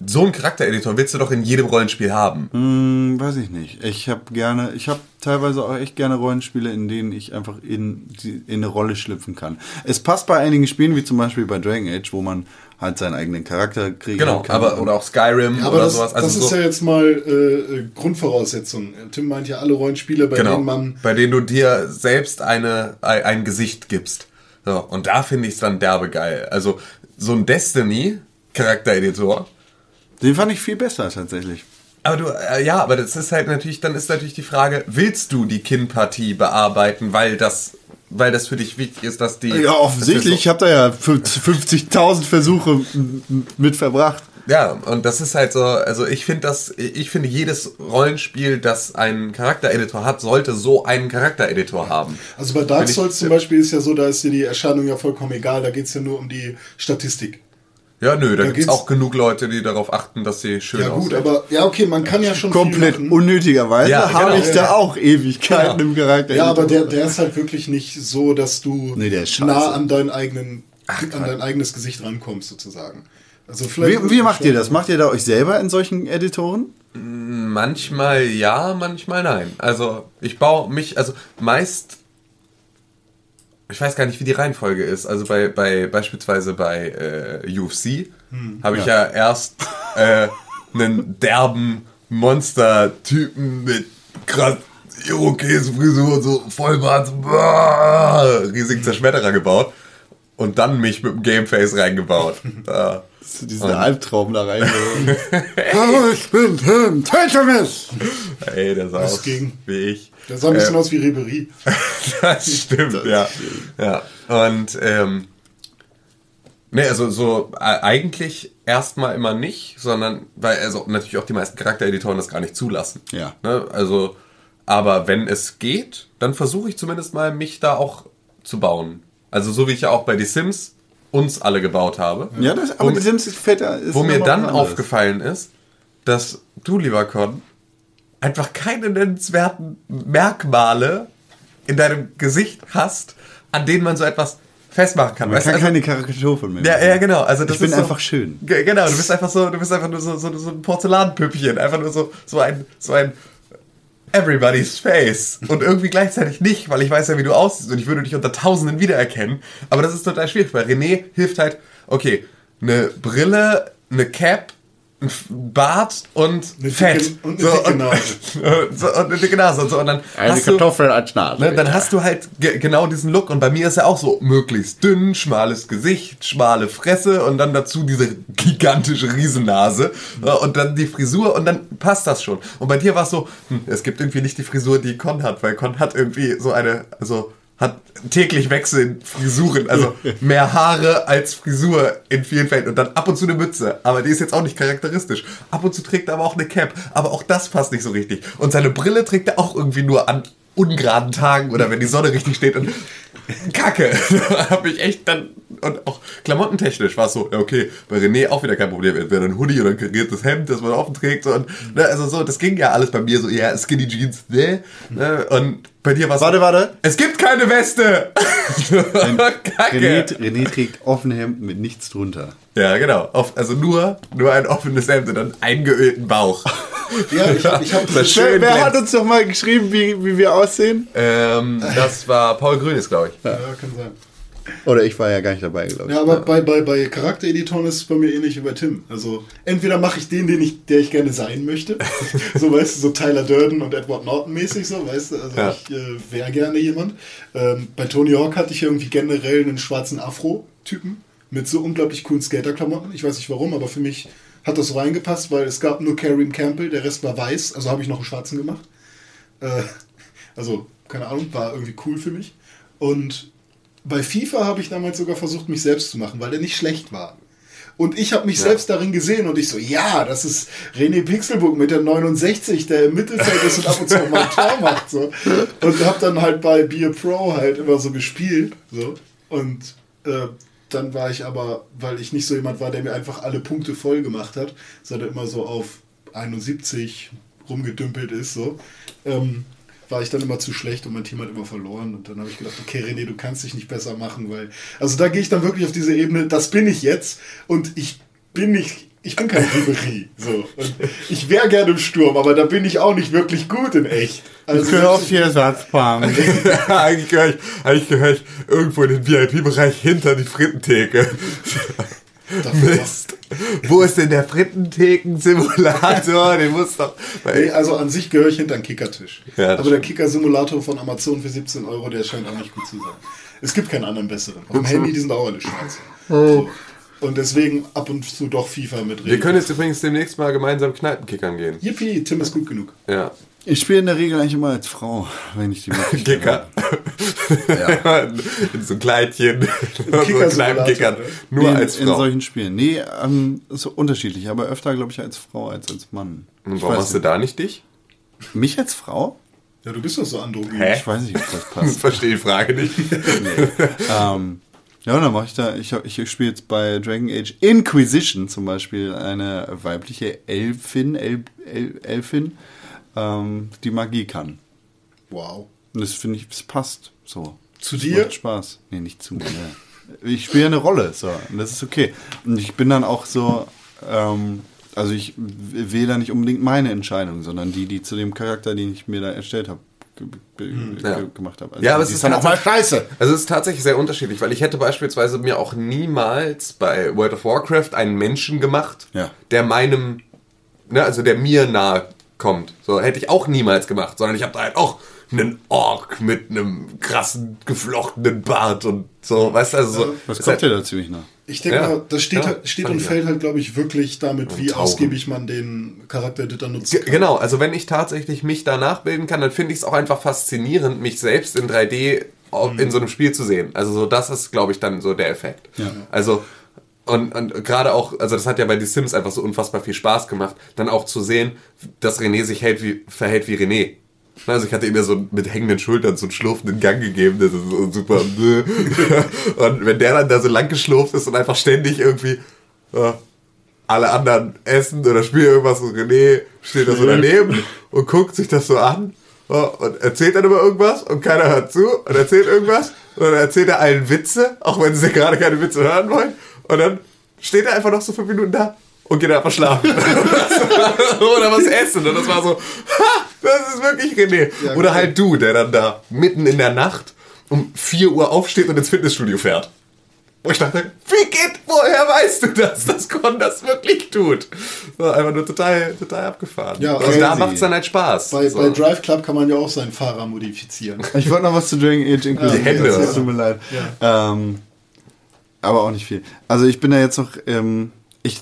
so einen Charaktereditor willst du doch in jedem Rollenspiel haben. Hm, weiß ich nicht. Ich habe gerne, ich habe teilweise auch echt gerne Rollenspiele, in denen ich einfach in, in eine Rolle schlüpfen kann. Es passt bei einigen Spielen, wie zum Beispiel bei Dragon Age, wo man halt seinen eigenen Charakter kriegen Genau, kann. aber oder auch Skyrim Ja, aber oder das, sowas. Also das ist so, ja jetzt mal äh, äh, Grundvoraussetzung. Tim meint ja alle Rollenspiele, bei genau, denen man bei denen du dir selbst eine, ein, ein Gesicht gibst. So, und da finde ich es dann derbe geil. Also so ein Destiny-Charaktereditor, Den fand ich viel besser tatsächlich. Aber du, äh, ja, aber das ist halt natürlich, dann ist natürlich die Frage, willst du die Kinnpartie bearbeiten, weil das, weil das für dich wichtig ist, dass die. Ja, offensichtlich. Ich habe da ja 50.000 Versuche mit verbracht. Ja, und das ist halt so, also ich finde das, ich finde jedes Rollenspiel, das einen Charaktereditor hat, sollte so einen Charaktereditor haben. Also bei Dark Wenn ich- Souls zum Beispiel ist ja so, da ist dir die Erscheinung ja vollkommen egal, da geht es ja nur um die Statistik. Ja, nö, da, Da gibt's geht's- auch genug Leute, die darauf achten, dass sie schön Ja gut, aussehen. aber ja okay, man kann ja schon Komplett unnötigerweise Ja, habe genau. ich da auch Ewigkeiten Genau. im Charakter. Ja, aber der, der ist halt wirklich nicht so, dass du Nee, der ist scheiße. nah an dein, eigenen, an dein eigenes Gesicht rankommst, sozusagen. Also vielleicht wie, wie macht ihr das? Macht ihr da euch selber in solchen Editoren? Manchmal ja, manchmal nein. Also ich baue mich, also meist, ich weiß gar nicht, wie die Reihenfolge ist. Also bei, bei beispielsweise bei äh, UFC habe ich ja, erst äh, einen derben Monster-Typen mit krass Irokesen-Frisur und so Vollbart, so, bah, riesigen Zerschmetterer gebaut und dann mich mit dem Gameface reingebaut. Ja. Diesen Albtraum da rein. Hallo, ich bin Tim, töte mich! Ey, der sah aus ging? wie ich. Das sah ein bisschen Äh, aus wie Ribery. das stimmt, ja. ja. Und ähm, ne, also so äh, eigentlich erstmal immer nicht, sondern weil also natürlich auch die meisten Charaktereditoren das gar nicht zulassen. Ja. Ne? Also, aber wenn es geht, dann versuche ich zumindest mal mich da auch zu bauen. Also so wie ich ja auch bei The Sims uns alle gebaut habe. Ja, das, aber Wo mir- Sims ist fetter. Ist Wo mir dann aufgefallen ist, dass du, lieber Con, einfach keine nennenswerten Merkmale in deinem Gesicht hast, an denen man so etwas festmachen kann. Man Weißt kann also, keine Karikatur von mir ja, ja, genau. Also das Ich bin ist so, einfach schön. Ge- Genau, du bist einfach so, du bist einfach nur so, so, so ein Porzellanpüppchen, einfach nur so, so ein, so ein Everybody's Face. Und irgendwie gleichzeitig nicht, weil ich weiß ja, wie du aussiehst und ich würde dich unter Tausenden wiedererkennen. Aber das ist total schwierig, weil René hilft halt, okay, eine Brille, eine Cap, Bart und Eine Fett. dicke- und eine dicke und, Nase. so, und eine dicke Nase und so. Und dann Eine hast du, Kartoffel als Nase. Ne, dann hast du halt ge genau diesen Look und bei mir ist er auch so möglichst dünn, schmales Gesicht, schmale Fresse und dann dazu diese gigantische Riesennase äh, und dann die Frisur und dann passt das schon. Und bei dir war es so, hm, es gibt irgendwie nicht die Frisur, die Con hat, weil Con hat irgendwie so eine, also hat täglich wechselnde Frisuren, also mehr Haare als Frisur in vielen Fällen und dann ab und zu eine Mütze, aber die ist jetzt auch nicht charakteristisch. Ab und zu trägt er aber auch eine Cap, aber auch das passt nicht so richtig. Und seine Brille trägt er auch irgendwie nur an ungeraden Tagen oder wenn die Sonne richtig steht und Kacke. da habe ich echt dann und auch klamottentechnisch war es so, okay, bei René auch wieder kein Problem. Entweder ein Hoodie oder ein kariertes Hemd, das man offen trägt. Und, ne, also so, das ging ja alles bei mir so, ja, Skinny Jeans, ne? ne und bei dir war es Warte, warte. Es gibt keine Weste! René, Kacke! René trägt offene Hemden mit nichts drunter. Ja, genau. Also nur, nur ein offenes Hemd und einen eingeölten Bauch. Ja, ich habe ich hab Das Schön Wer, wer hat uns doch mal geschrieben, wie, wie wir aussehen? Ähm, das war Paul Grünes, glaube ich. Ja, kann sein. Oder ich war ja gar nicht dabei, glaube ich. Ja, aber bei, bei, bei Charaktereditoren ist es bei mir ähnlich wie bei Tim. Also entweder mache ich den, den ich, der ich gerne sein möchte. so weißt du, so Tyler Durden und Edward Norton mäßig, so, weißt du, also Ja. ich äh, wäre gerne jemand. Ähm, bei Tony Hawk hatte ich irgendwie generell einen schwarzen Afro-Typen mit so unglaublich coolen Skaterklamotten. Ich weiß nicht warum, aber für mich hat das so reingepasst, weil es gab nur Kareem Campbell, der Rest war weiß, also habe ich noch einen schwarzen gemacht. Äh, also, keine Ahnung, war irgendwie cool für mich. Und bei FIFA habe ich damals sogar versucht, mich selbst zu machen, weil der nicht schlecht war. Und ich habe mich selbst darin gesehen und ich so, ja, das ist René Pixelburg mit der 69, der im Mittelfeld ist und ab und zu mal ein Tor macht. So. Und habe dann halt bei Be a Pro halt immer so gespielt. So. Und äh, dann war ich aber, weil ich nicht so jemand war, der mir einfach alle Punkte voll gemacht hat, sondern immer so auf 71 rumgedümpelt ist, so, ähm, war ich dann immer zu schlecht und mein Team hat immer verloren. Und dann habe ich gedacht, okay, René, du kannst dich nicht besser machen, weil. Also da gehe ich dann wirklich auf diese Ebene, das bin ich jetzt und ich bin nicht. Ich bin kein Ribery. So. Und ich wäre gerne im Sturm, aber da bin ich auch nicht wirklich gut in echt. Also, vier Satzpaaren. eigentlich gehöre ich, eigentlich gehöre ich irgendwo in den VIP-Bereich hinter die Frittentheke. Mist. Wo ist denn der Frittentheken-Simulator? Den muss doch. Nee, also an sich gehöre ich hinter einen Kickertisch. Ja, Aber der Kicker-Simulator von Amazon für 17 Euro, der scheint auch nicht gut zu sein. Es gibt keinen anderen besseren. Auf dem Handy, die sind auch alle scheiße. So. Und deswegen ab und zu doch FIFA mit Wir können jetzt übrigens demnächst mal gemeinsam Kneipenkickern gehen. Yippie, Tim ist gut genug. Ja. Ich spiele in der Regel eigentlich immer als Frau, wenn ich die Möglichkeit Kicker. habe. in so Kleidchen. so kleinen Kicker-Simulator, Kickern. ne? Nur in, als in Frau. solchen Spielen. Nee, ähm, so unterschiedlich, aber öfter, glaube ich, als Frau als als Mann. Und warum machst du da nicht dich? Mich als Frau? Ja, du bist doch so androgyn. Hä? Ich weiß nicht, ob das Ich passt. verstehe die Frage nicht. ähm, ja, dann mache ich da, ich, ich spiele jetzt bei Dragon Age Inquisition zum Beispiel eine weibliche Elfin, El, El, Elfin, ähm, die Magie kann. Wow. Und das finde ich, es passt so. Zu Es dir? Macht Spaß. Nee, nicht zu mir. Ich spiele eine Rolle, so. Und das ist okay. Und ich bin dann auch so, ähm, also ich wähle da nicht unbedingt meine Entscheidung, sondern die, die zu dem Charakter, den ich mir da erstellt habe, ge Ja. ge gemacht habe. Also Ja, aber es ist dann auch mal scheiße. Also es ist tatsächlich sehr unterschiedlich, weil ich hätte beispielsweise mir auch niemals bei World of Warcraft einen Menschen gemacht, Ja. der meinem, ne, also der mir nahe kommt. So hätte ich auch niemals gemacht, sondern ich habe da halt auch einen Ork mit einem krassen geflochtenen Bart und so, weißt du, also so. Was ist kommt halt- dir da ziemlich nach? Ich denke Ja. mal, das steht, Ja, halt, steht und fällt halt, glaube ich, wirklich damit, wie Tauchen. ausgiebig man den Charakter-Editor nutzt. Ge- Genau, also wenn ich tatsächlich mich da nachbilden kann, dann finde ich es auch einfach faszinierend, mich selbst in 3D auf- in so einem Spiel zu sehen. Also so, das ist, glaube ich, dann so der Effekt. Also und, und gerade auch, also das hat ja bei The Sims einfach so unfassbar viel Spaß gemacht, dann auch zu sehen, dass René sich hält wie, verhält wie René. Also ich hatte ihm ja so mit hängenden Schultern so einen schlurfenden Gang gegeben, das ist so super. und wenn der dann da so lang geschlurft ist und einfach ständig irgendwie äh, alle anderen essen oder spielen irgendwas und René steht da so daneben und guckt sich das so an äh, und erzählt dann immer irgendwas und keiner hört zu und erzählt irgendwas und dann erzählt er allen Witze, auch wenn sie gerade keine Witze hören wollen und dann steht er einfach noch so fünf Minuten da und geht einfach schlafen. Oder was essen. Und das war so, ha, das ist wirklich René. Ja, Oder genau. halt du, der dann da mitten in der Nacht um 4 Uhr aufsteht und ins Fitnessstudio fährt. Wo ich dachte, wie geht, woher weißt du das, dass Con das wirklich tut? War einfach nur total, total abgefahren. Ja, also da macht es dann halt Spaß. Bei, So. bei Drive Club kann man ja auch seinen Fahrer modifizieren. Ich wollte noch was zu Dragon Age Inquisition. Die Hände. Es tut mir leid. Ähm, aber auch nicht viel. Also ich bin da jetzt noch, ähm, ich,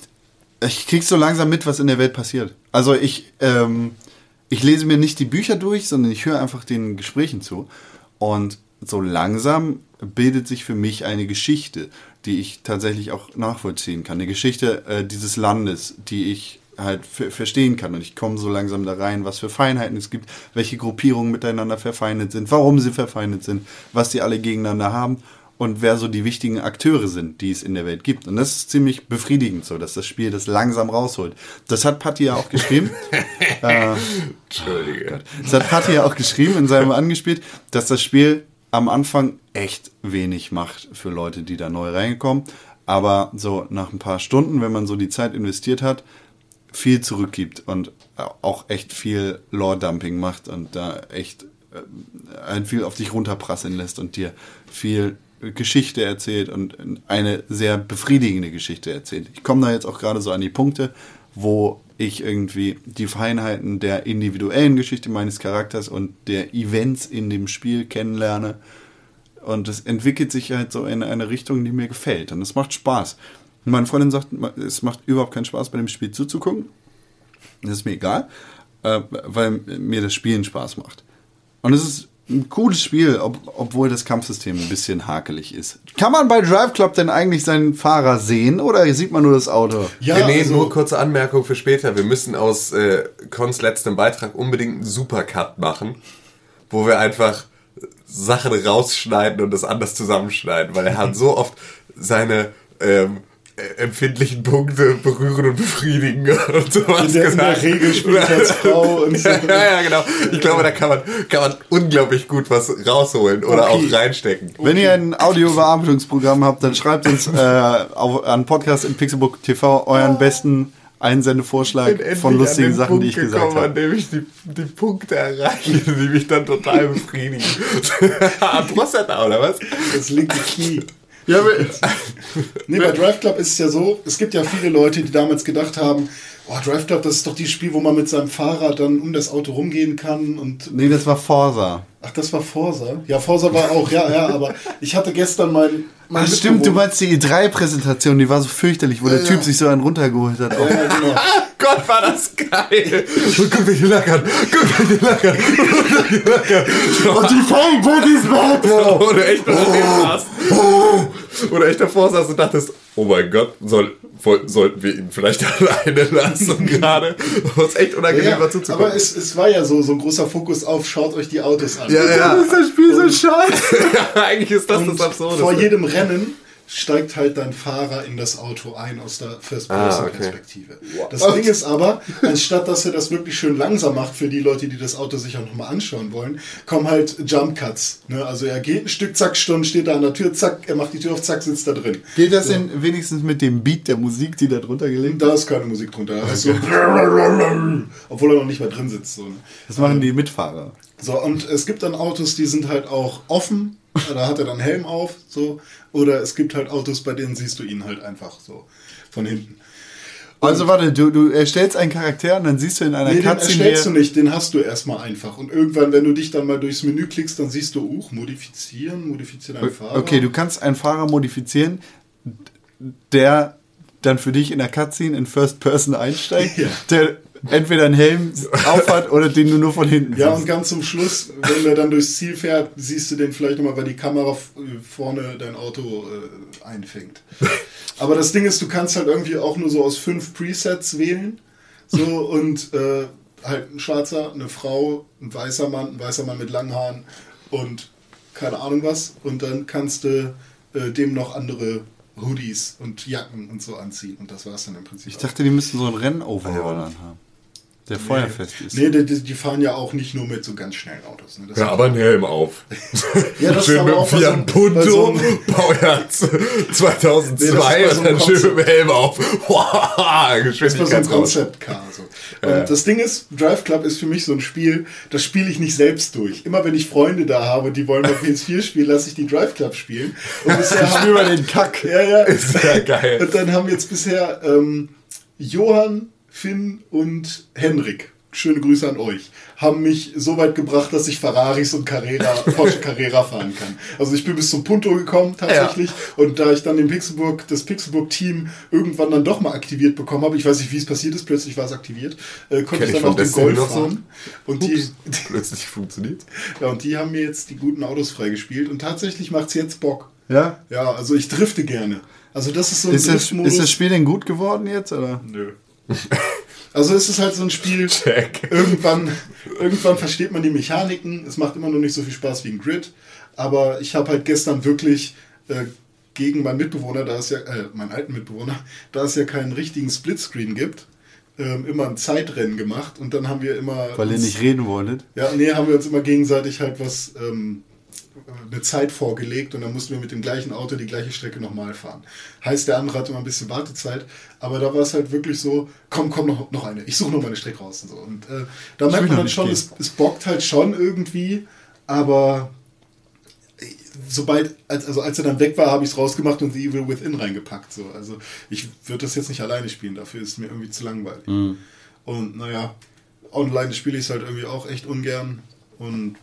ich krieg so langsam mit, was in der Welt passiert. Also ich, ähm, ich lese mir nicht die Bücher durch, sondern ich höre einfach den Gesprächen zu. Und so langsam bildet sich für mich eine Geschichte, die ich tatsächlich auch nachvollziehen kann. Eine Geschichte äh, dieses Landes, die ich halt ver- verstehen kann. Und ich komme so langsam da rein, was für Feinheiten es gibt, welche Gruppierungen miteinander verfeindet sind, warum sie verfeindet sind, was die alle gegeneinander haben und wer so die wichtigen Akteure sind, die es in der Welt gibt. Und das ist ziemlich befriedigend so, dass das Spiel das langsam rausholt. Das hat Patti ja auch geschrieben. äh, Entschuldige. das hat Patti ja auch geschrieben in seinem angespielt, dass das Spiel am Anfang echt wenig macht für Leute, die da neu reinkommen. Aber so nach ein paar Stunden, wenn man so die Zeit investiert hat, viel zurückgibt und auch echt viel Lore-Dumping macht und da echt äh, ein viel auf dich runterprasseln lässt und dir viel Geschichte erzählt und eine sehr befriedigende Geschichte erzählt. Ich komme da jetzt auch gerade so an die Punkte, wo ich irgendwie die Feinheiten der individuellen Geschichte meines Charakters und der Events in dem Spiel kennenlerne. Und es entwickelt sich halt so in eine Richtung, die mir gefällt. Und es macht Spaß. Meine Freundin sagt, es macht überhaupt keinen Spaß, bei dem Spiel zuzugucken. Das ist mir egal, äh, weil mir das Spielen Spaß macht. Und es ist ein cooles Spiel, ob, obwohl das Kampfsystem ein bisschen hakelig ist. Kann man bei Drive Club denn eigentlich seinen Fahrer sehen oder sieht man nur das Auto? Ja, René, also- nur kurze Anmerkung für später. Wir müssen aus äh, Cons letztem Beitrag unbedingt einen Supercut machen, wo wir einfach Sachen rausschneiden und das anders zusammenschneiden, weil er hat so oft seine ähm, äh, empfindlichen Punkte berühren und befriedigen und sowas In der- in der gesagt. Regel spielt als Frau und so. ja, ja, genau. Ich glaube, da kann man, kann man unglaublich gut was rausholen oder Okay. auch reinstecken. Wenn ihr ein Audiobearbeitungsprogramm habt, dann schreibt uns äh, auf, an Podcast in Pixelbook TV euren besten Einsendevorschlag von lustigen Sachen, die ich gesagt gekommen, an habe. dem ich die, die Punkte erreiche, die mich dann total befriedigen. Prostata, oder was? Das linke Knie. Ja, aber- Nee, bei Drive Club ist es ja so, es gibt ja viele Leute, die damals gedacht haben, oh, Drive Club, das ist doch dieses Spiel, wo man mit seinem Fahrrad dann um das Auto rumgehen kann und nee, das war Forsa. ach, das war Forsa. Ja, Forsa war auch, ja, ja, aber ich hatte gestern mein, mein Ach stimmt, du meinst die E3-Präsentation, die war so fürchterlich, wo der Typ sich so einen runtergeholt hat. Ja, ja, genau. Gott, war das geil! Und guck, wie die lackern! Guck, wie die lackern! Und die Fanbook ist weg! Wo du echt daneben saßt. Wo du echt davor saßt und dachtest, oh mein Gott, soll, sollten wir ihn vielleicht alleine lassen gerade? Was echt unangenehm Ja, war zuzugucken. aber es, es war ja so, so ein großer Fokus auf, schaut euch die Autos an. ja, ja. ist das Spiel so scheiße. ja, eigentlich ist das Und das Absurde. vor jedem Rennen steigt halt dein Fahrer in das Auto ein aus der Ah, okay. First-Person-Perspektive. Das Ding ist aber, anstatt dass er das wirklich schön langsam macht für die Leute, die das Auto sich auch nochmal anschauen wollen, kommen halt Jump Cuts. Ne? Also er geht ein Stück, zack, Stunden steht er an der Tür, zack, er macht die Tür auf, zack, sitzt da drin. Geht das denn wenigstens mit dem Beat der Musik, die da drunter gelegt Da ist keine Musik drunter. Da ist so obwohl er noch nicht mal drin sitzt. So, ne? Das machen die Mitfahrer. So, und es gibt dann Autos, die sind halt auch offen. Da hat er dann Helm auf, so. Oder es gibt halt Autos, bei denen siehst du ihn halt einfach so von hinten. Also warte, du, du erstellst einen Charakter und dann siehst du in einer Nee, den Cutscene, erstellst du nicht, den hast du erstmal einfach. Und irgendwann, wenn du dich dann mal durchs Menü klickst, dann siehst du, uch, modifizieren, modifizieren einen Fahrer. Okay, du kannst einen Fahrer modifizieren, der dann für dich in der Cutscene in First Person einsteigt, Ja. der entweder einen Helm aufhat oder den du nur von hinten Ja, und siehst. ganz zum Schluss, wenn er dann durchs Ziel fährt, siehst du den vielleicht nochmal, weil die Kamera vorne dein Auto äh, einfängt. Aber das Ding ist, du kannst halt irgendwie auch nur so aus fünf Presets wählen. So und äh, halt ein Schwarzer, eine Frau, ein weißer Mann, ein weißer Mann mit langen Haaren und keine Ahnung was. Und dann kannst du äh, dem noch andere Hoodies und Jacken und so anziehen. Und das war's dann im Prinzip. Ich dachte, die müssten so einen Rennoverall anhaben, der feuerfest ist. Nee, die, die fahren ja auch nicht nur mit so ganz schnellen Autos. Ne? Ja, aber ein Helm auf. Ja, das ist schön aber mit dem Fiat Punto, so Baujahr 2002 Nee, so und dann schön mit dem Helm auf. Wow, Das ist bei so. Concept-Car. So. Und das Ding ist, Drive Club ist für mich so ein Spiel, das spiele ich nicht selbst durch. Immer wenn ich Freunde da habe, die wollen mal PS4 spielen, lasse ich die Drive Club spielen. Und bisher Spiel mal den Kack. ja, ja. Ist ja geil. Und dann haben jetzt bisher ähm, Johann, Finn und Henrik, schöne Grüße an euch, haben mich so weit gebracht, dass ich Ferraris und Carrera, Porsche Carrera fahren kann. Also ich bin bis zum Punto gekommen tatsächlich und da ich dann den Pixelburg, das Pixelburg-Team irgendwann dann doch mal aktiviert bekommen habe, ich weiß nicht, wie es passiert ist, plötzlich war es aktiviert, äh, konnte ich dann auch den Golf fahren. Und die, Plötzlich funktioniert. ja, und die haben mir jetzt die guten Autos freigespielt und tatsächlich macht es jetzt Bock. Ja? Ja, also ich drifte gerne. Also das ist so ein Ist das, ist das Spiel denn gut geworden jetzt? Oder? Nö. Also es ist halt so ein Spiel, Check. irgendwann, irgendwann versteht man die Mechaniken, es macht immer noch nicht so viel Spaß wie ein Grid, aber ich habe halt gestern wirklich äh, gegen meinen Mitbewohner, da es ja, äh, meinen alten Mitbewohner, da es ja keinen richtigen Splitscreen gibt, ähm, immer ein Zeitrennen gemacht und dann haben wir immer... Weil ihr uns- nicht reden wolltet. Ja, nee, haben wir uns immer gegenseitig halt was, ähm, eine Zeit vorgelegt und dann mussten wir mit dem gleichen Auto die gleiche Strecke nochmal fahren. Heißt, der andere hatte immer ein bisschen Wartezeit, aber da war es halt wirklich so, komm, komm, noch, noch eine, ich suche noch meine Strecke raus und so. Und äh, da merkt man dann schon, gehen. es, es bockt halt schon irgendwie, aber sobald, als, also als er dann weg war, habe ich es rausgemacht und The Evil Within reingepackt. So. Also ich würde das jetzt nicht alleine spielen, dafür ist es mir irgendwie zu langweilig. Und naja, online spiele ich es halt irgendwie auch echt ungern. Und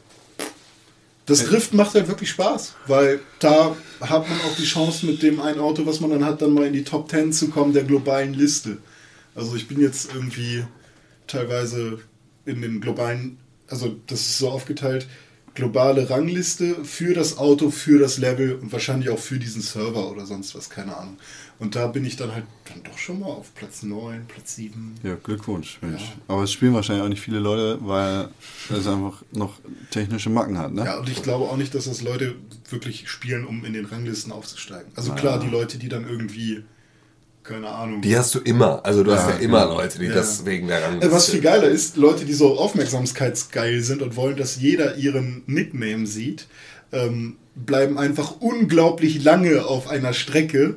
das Drift macht halt wirklich Spaß, weil da hat man auch die Chance, mit dem einen Auto, was man dann hat, dann mal in die Top 10 zu kommen der globalen Liste. Also ich bin jetzt irgendwie teilweise in den globalen, also das ist so aufgeteilt, globale Rangliste für das Auto, für das Level und wahrscheinlich auch für diesen Server oder sonst was, keine Ahnung. Und da bin ich dann halt dann doch schon mal auf Platz 9, Platz 7. Ja, Glückwunsch, Mensch. Aber es spielen wahrscheinlich auch nicht viele Leute, weil es einfach noch technische Macken hat, ne? Ja, und ich glaube auch nicht, dass das Leute wirklich spielen, um in den Ranglisten aufzusteigen. Also klar, die Leute, die dann irgendwie, keine Ahnung. Die hast du immer. Also du hast Ja, ja immer genau. Leute, die Ja. das wegen der Äh, Rangliste... Was viel geiler ist, Leute, die so aufmerksamkeitsgeil sind und wollen, dass jeder ihren Nickname sieht, ähm, bleiben einfach unglaublich lange auf einer Strecke.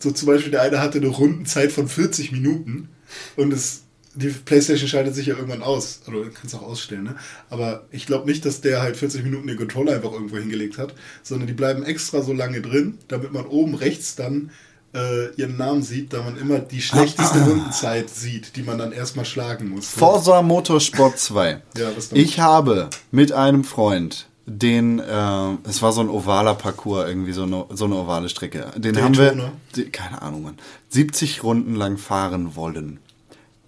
So zum Beispiel der eine hatte eine Rundenzeit von 40 Minuten und es, die Playstation schaltet sich ja irgendwann aus. Oder du kannst auch ausstellen, ne? Aber ich glaube nicht, dass der halt 40 Minuten den Controller einfach irgendwo hingelegt hat, sondern die bleiben extra so lange drin, damit man oben rechts dann äh, ihren Namen sieht, da man immer die schlechteste Rundenzeit sieht, die man dann erstmal schlagen muss. Forza Motorsport 2. Ja, ich habe mit einem Freund den, äh, es war so ein ovaler Parcours, irgendwie so eine, so eine ovale Strecke. Den haben wir, Daytona? die, keine Ahnung, Mann, 70 Runden lang fahren wollen.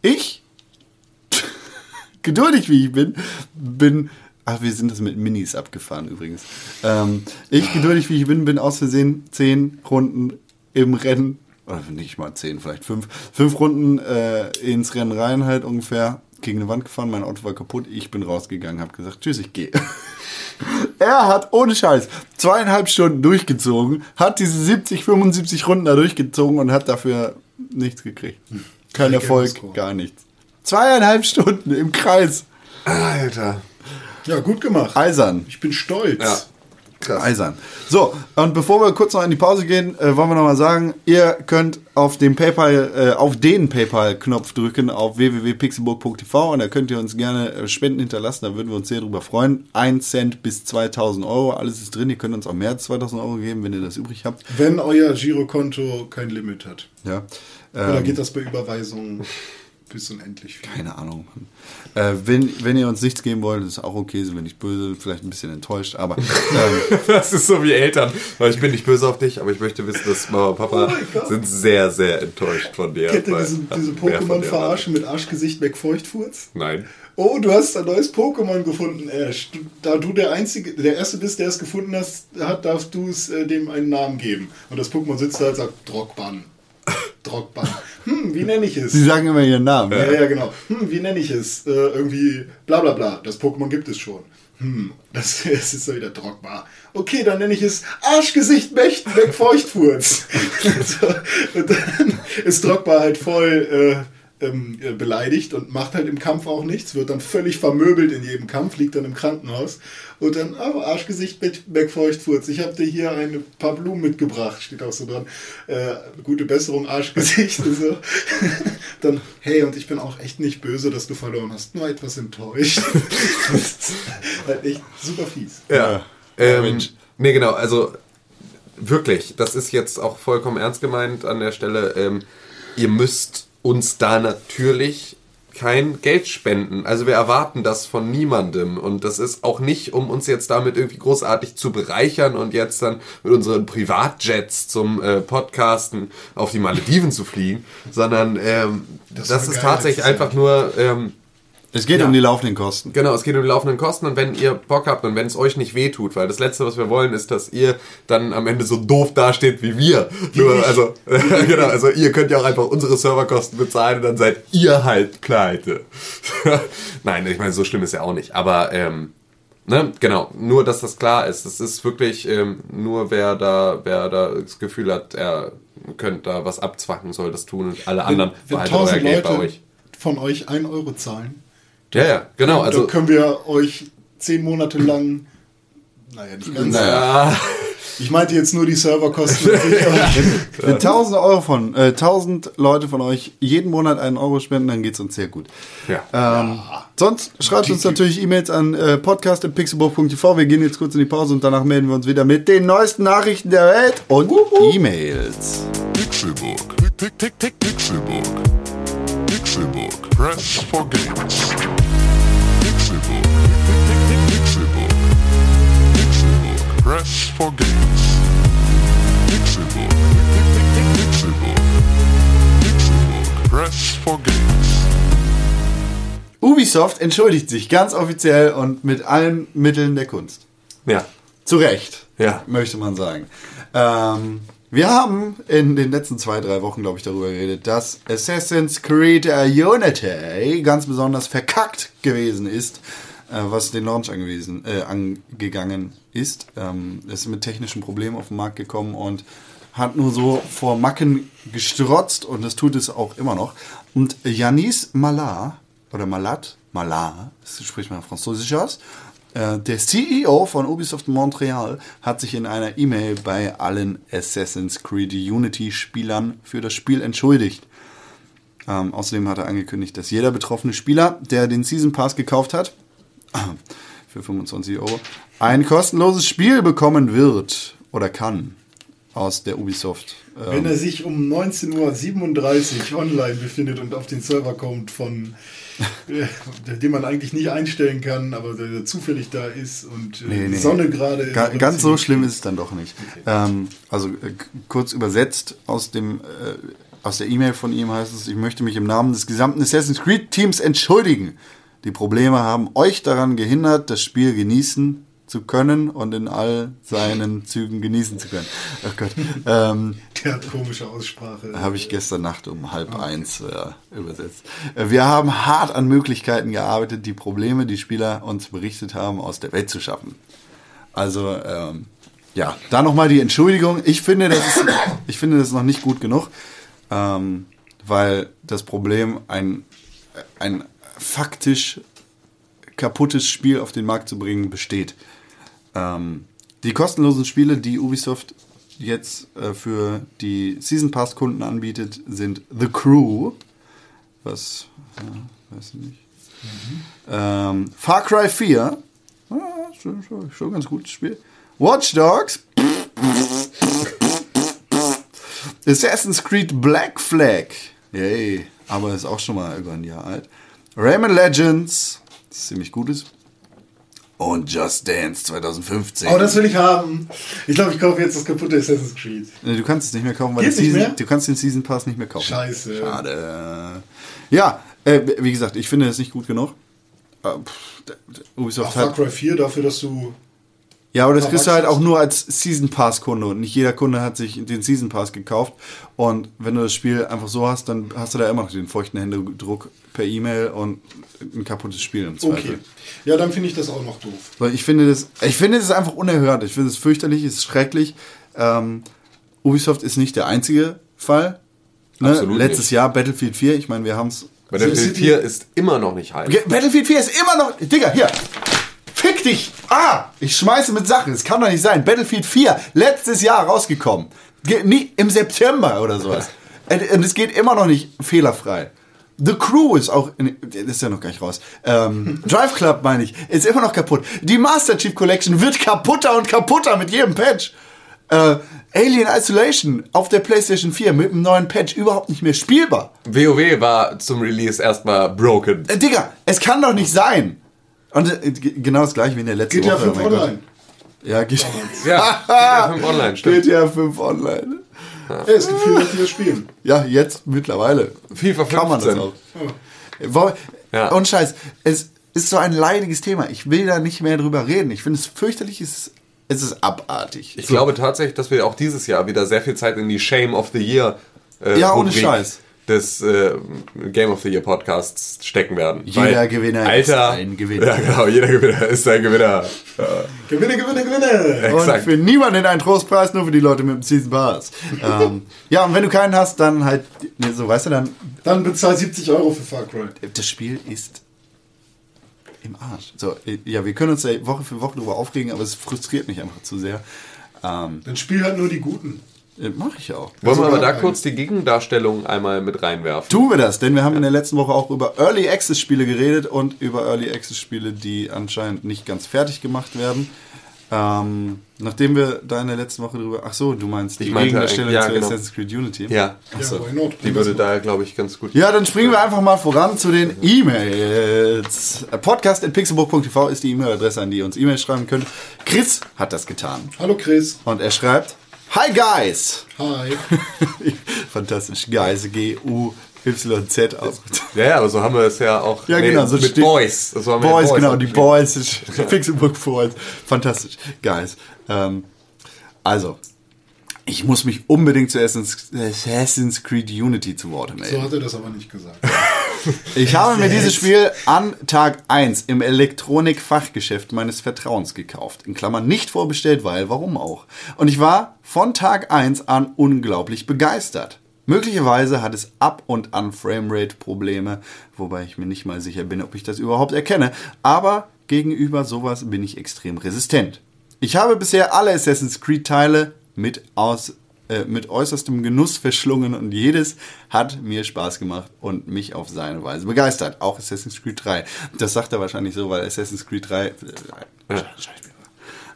Ich, geduldig wie ich bin, bin, ach, wir sind das mit Minis abgefahren übrigens. Ähm, ich, geduldig wie ich bin, bin aus Versehen 10 Runden im Rennen, oder nicht mal 10, vielleicht 5, 5 Runden äh, ins Rennen rein halt ungefähr, gegen eine Wand gefahren, mein Auto war kaputt, ich bin rausgegangen, habe gesagt, tschüss, ich gehe. Er hat ohne Scheiß zweieinhalb Stunden durchgezogen, hat diese 70, 75 Runden da durchgezogen und hat dafür nichts gekriegt. Kein Erfolg, gar nichts. Zweieinhalb Stunden im Kreis. Alter. Ja, gut gemacht. Eisern. Ich bin stolz. Ja. Krass. Eisern. So, und bevor wir kurz noch in die Pause gehen, äh, wollen wir noch mal sagen, ihr könnt auf den PayPal, äh, auf den PayPal-Knopf drücken auf www.pixelburg.tv und da könnt ihr uns gerne äh, Spenden hinterlassen, da würden wir uns sehr drüber freuen. 1 Cent bis 2000 Euro, alles ist drin. Ihr könnt uns auch mehr als 2000 Euro geben, wenn ihr das übrig habt. Wenn euer Girokonto kein Limit hat. Ja. Oder Ähm, geht das bei Überweisungen bis unendlich viel? Keine Ahnung. Mann. Äh, wenn, wenn ihr uns nichts geben wollt, ist auch okay, sind wir nicht böse, vielleicht ein bisschen enttäuscht, aber ähm, Das ist so wie Eltern. Weil ich bin nicht böse auf dich, aber ich möchte wissen, dass Mama und Papa Oh sind sehr, sehr enttäuscht von dir. Kennt ihr diese, diese dir Pokémon-Verarschen mit Arschgesicht McFeuchtfurz? Nein. Oh, du hast ein neues Pokémon gefunden, Ash. Du, da du der einzige, der erste bist, der es gefunden hast, hat, darfst du es äh, dem einen Namen geben. Und das Pokémon sitzt da und sagt Drogban. Drogban. Hm, wie nenne ich es? sie sagen immer ihren Namen. Ja, ja, genau. Hm, wie nenne ich es? Äh, irgendwie bla bla bla. Das Pokémon gibt es schon. Hm, das, das ist so wieder Drogba. Okay, dann nenne ich es Arschgesicht Mecht McFeuchtfurz. so, und dann ist Drogba halt voll äh, ähm, äh, beleidigt und macht halt im Kampf auch nichts, wird dann völlig vermöbelt in jedem Kampf, liegt dann im Krankenhaus. Und dann, oh, Arschgesicht McFeuchtfurz, ich habe dir hier ein paar Blumen mitgebracht, steht auch so dran. Äh, gute Besserung, Arschgesicht und so. dann, hey, und ich bin auch echt nicht böse, dass du verloren hast, nur etwas enttäuscht. halt echt super fies. Ja. Ähm, Mensch. nee, genau, also wirklich, das ist jetzt auch vollkommen ernst gemeint an der Stelle. Ähm, ihr müsst uns da natürlich kein Geld spenden. Also wir erwarten das von niemandem und das ist auch nicht, um uns jetzt damit irgendwie großartig zu bereichern und jetzt dann mit unseren Privatjets zum äh, Podcasten auf die Malediven zu fliegen, sondern ähm, das, war ist tatsächlich einfach nur ähm, Es geht Ja. um die laufenden Kosten. Genau, es geht um die laufenden Kosten und wenn ihr Bock habt und wenn es euch nicht wehtut, weil das Letzte, was wir wollen, ist, dass ihr dann am Ende so doof dasteht wie wir. Nur, also, genau, also ihr könnt ja auch einfach unsere Serverkosten bezahlen und dann seid ihr halt pleite. Nein, ich meine, so schlimm ist ja auch nicht, aber ähm, ne, genau, nur dass das klar ist. Das ist wirklich ähm, nur wer da, wer da das Gefühl hat, er könnte da was abzwacken, soll das tun und alle anderen wenn behaltet euer 1000 Geld bei Leute euch. von euch 1 Euro zahlen, Ja, ja, genau. Also, können wir euch 10 Monate lang, naja, nicht ganz. naja. Ich meinte jetzt nur die Serverkosten. Wenn 1000 Euro von, äh, 1000 Leute von euch jeden Monat einen Euro spenden, dann geht's uns sehr gut. Ja. Ähm, Sonst schreibt uns natürlich E-Mails an äh, podcast.pixelburg.tv. Wir gehen jetzt kurz in die Pause und danach melden wir uns wieder mit den neuesten Nachrichten der Welt und E-Mails. Pixelbook. Tick, Pixelbook. Press for games. Tick, Pixelbook. Pixelbook. Press for games. Tick, Pixelbook. Pixelbook. Press for games. Ubisoft entschuldigt sich ganz offiziell und mit allen Mitteln der Kunst. Ja. Zu Recht, Ja. möchte man sagen. Ähm, wir haben in den letzten zwei, drei Wochen, glaube ich, darüber geredet, dass Assassin's Creed Unity ganz besonders verkackt gewesen ist, äh, was den Launch angewiesen, äh, angegangen ist. Ähm, ist mit technischen Problemen auf den Markt gekommen und hat nur so vor Macken gestrotzt und das tut es auch immer noch. Und Yanis Malat, oder Malat, Malat, das spricht man französisch aus, äh, der CEO von Ubisoft Montreal hat sich in einer E-Mail bei allen Assassin's Creed Unity-Spielern für das Spiel entschuldigt. Ähm, außerdem hat er angekündigt, dass jeder betroffene Spieler, der den Season Pass gekauft hat, für 25 Euro, ein kostenloses Spiel bekommen wird oder kann aus der Ubisoft. Ähm, Wenn er sich um 19.37 Uhr online befindet und auf den Server kommt von äh, den man eigentlich nicht einstellen kann, aber der zufällig da ist und äh, Nee, nee. die Sonne gerade. Ga ganz so schlimm ist es dann doch nicht. Ähm, also äh, kurz übersetzt aus dem äh, aus der E-Mail von ihm heißt es: Ich möchte mich im Namen des gesamten Assassin's Creed Teams entschuldigen. Die Probleme haben euch daran gehindert, das Spiel genießen zu können und in all seinen Zügen genießen zu können. Ach Gott. Ähm, Der hat komische Aussprache. habe ich gestern Nacht um halb eins äh, übersetzt. Äh, Wir haben hart an Möglichkeiten gearbeitet, die Probleme, die Spieler uns berichtet haben, aus der Welt zu schaffen. Also, ähm, ja, da nochmal die Entschuldigung. Ich finde, das ist, ich finde das ist noch nicht gut genug, ähm, weil das Problem, ein, ein faktisch kaputtes Spiel auf den Markt zu bringen, besteht. Ähm, die kostenlosen Spiele, die Ubisoft jetzt äh, für die Season Pass Kunden anbietet, sind The Crew, was, äh, weiß ich nicht, ähm, Far Cry 4, ah, schon, schon, schon ganz gutes Spiel, Watch Dogs, Assassin's Creed Black Flag, yay, aber ist auch schon mal über ein Jahr alt, Rayman Legends, ziemlich gut ist, und Just Dance 2015. Oh, das will ich haben. Ich glaube, ich kaufe jetzt das kaputte Assassin's Creed. Nee, Du kannst es nicht mehr kaufen, weil Season, mehr? du kannst den Season Pass nicht mehr kaufen. Scheiße. Schade. Ja, äh, wie gesagt, ich finde das nicht gut genug. Äh, pff, Ubisoft Ach, Far hat, Cry 4 dafür, dass du. Ja, aber das kriegst du halt auch nur als Season Pass Kunde und nicht jeder Kunde hat sich den Season Pass gekauft. Und wenn du das Spiel einfach so hast, dann hast du da immer noch den feuchten Händedruck per E-Mail und ein kaputtes Spiel im Zweifel. Okay. Ja, dann finde ich das auch noch doof. Weil ich finde das, ich finde das einfach unerhört. Ich finde es fürchterlich, es ist schrecklich. Ähm, Ubisoft ist nicht der einzige Fall. Ne? Absolut Letztes nicht. Jahr Battlefield 4, ich meine, wir haben es. Battlefield City- 4 ist immer noch nicht heiß. Battlefield 4 ist immer noch. Digga, hier! Fick dich! Ah! Ich schmeiße mit Sachen. Es kann doch nicht sein. Battlefield 4, letztes Jahr rausgekommen. Ge nie, Im September oder sowas. Und und es geht immer noch nicht fehlerfrei. The Crew ist auch, das ist ja noch gar nicht raus. Ähm, Drive Club meine ich, ist immer noch kaputt. Die Master Chief Collection wird kaputter und kaputter mit jedem Patch. Äh, Alien Isolation auf der PlayStation 4 mit einem neuen Patch überhaupt nicht mehr spielbar. WoW war zum Release erstmal broken. Äh, Digga, es kann doch nicht sein. Und äh, genau das gleiche wie in der letzten GTA Woche. 5 mein Gott. online. Ja, geht, Ja, GTA 5 Online, stimmt. GTA 5 online. Ey, es gibt viele die das spielen. Ja, jetzt mittlerweile. FIFA 15. Kann man das auch. Wo- Ja. Und Scheiß, es ist so ein leidiges Thema. Ich will da nicht mehr drüber reden. Ich finde es fürchterlich, es ist, es ist abartig. Ich glaube tatsächlich, dass wir auch dieses Jahr wieder sehr viel Zeit in die Shame of the Year äh, Ja, ohne Scheiß. Des äh, Game of the Year Podcasts stecken werden. Jeder Gewinner Alter, ist ein Gewinner. Ja, genau, jeder Gewinner ist ein Gewinner. Gewinne, gewinne, gewinne! Und für niemanden ein Trostpreis, nur für die Leute mit dem Season Pass. ähm, ja, und wenn du keinen hast, dann halt, ne, so weißt du, dann, Dann bezahl 70 Euro für Far Cry. das Spiel ist im Arsch. So, ja, wir können uns ja Woche für Woche darüber aufregen, aber es frustriert mich einfach zu sehr. Ähm, Dann spiel halt nur die Guten. Mache ich auch. Wollen wir aber da sogar kurz die Gegendarstellung einmal mit reinwerfen? Tun wir das, denn wir haben in der letzten Woche auch über Early Access Spiele geredet und über Early Access Spiele, die anscheinend nicht ganz fertig gemacht werden. Ähm, nachdem wir da in der letzten Woche drüber. Ach so, du meinst die Gegendarstellung ja, zu genau. Assassin's Creed Unity? Ja, so. Ja, not? die würde da, glaube ich, ganz gut. Ja, dann springen wir einfach mal voran zu den E-Mails. Podcast.pixelburg.tv ist die E-Mail-Adresse, an die ihr uns E-Mails schreiben könnt. Chris hat das getan. Hallo Chris. Und er schreibt: Hi Guys! Hi. Fantastisch, Guys, G-U-Y-Z aus. Ja, ja, aber so haben wir es ja auch Ja, genau, so mit Boys. So haben wir Boys, ja genau, die. Boys, Pixelbook Boys. Fantastisch, Guys. Ähm, also, ich muss mich unbedingt zu Assassin's, Assassin's Creed Unity zu Wort melden. So hat er das aber nicht gesagt. Ich habe mir dieses Spiel an Tag 1 im Elektronikfachgeschäft meines Vertrauens gekauft. In Klammern nicht vorbestellt, weil warum auch. Und ich war von Tag 1 an unglaublich begeistert. Möglicherweise hat es ab und an Framerate-Probleme, wobei ich mir nicht mal sicher bin, ob ich das überhaupt erkenne. Aber gegenüber sowas bin ich extrem resistent. Ich habe bisher alle Assassin's Creed-Teile mit aus äh, mit äußerstem Genuss verschlungen und jedes hat mir Spaß gemacht und mich auf seine Weise begeistert. Auch Assassin's Creed 3. Das sagt er wahrscheinlich so, weil Assassin's Creed 3 äh.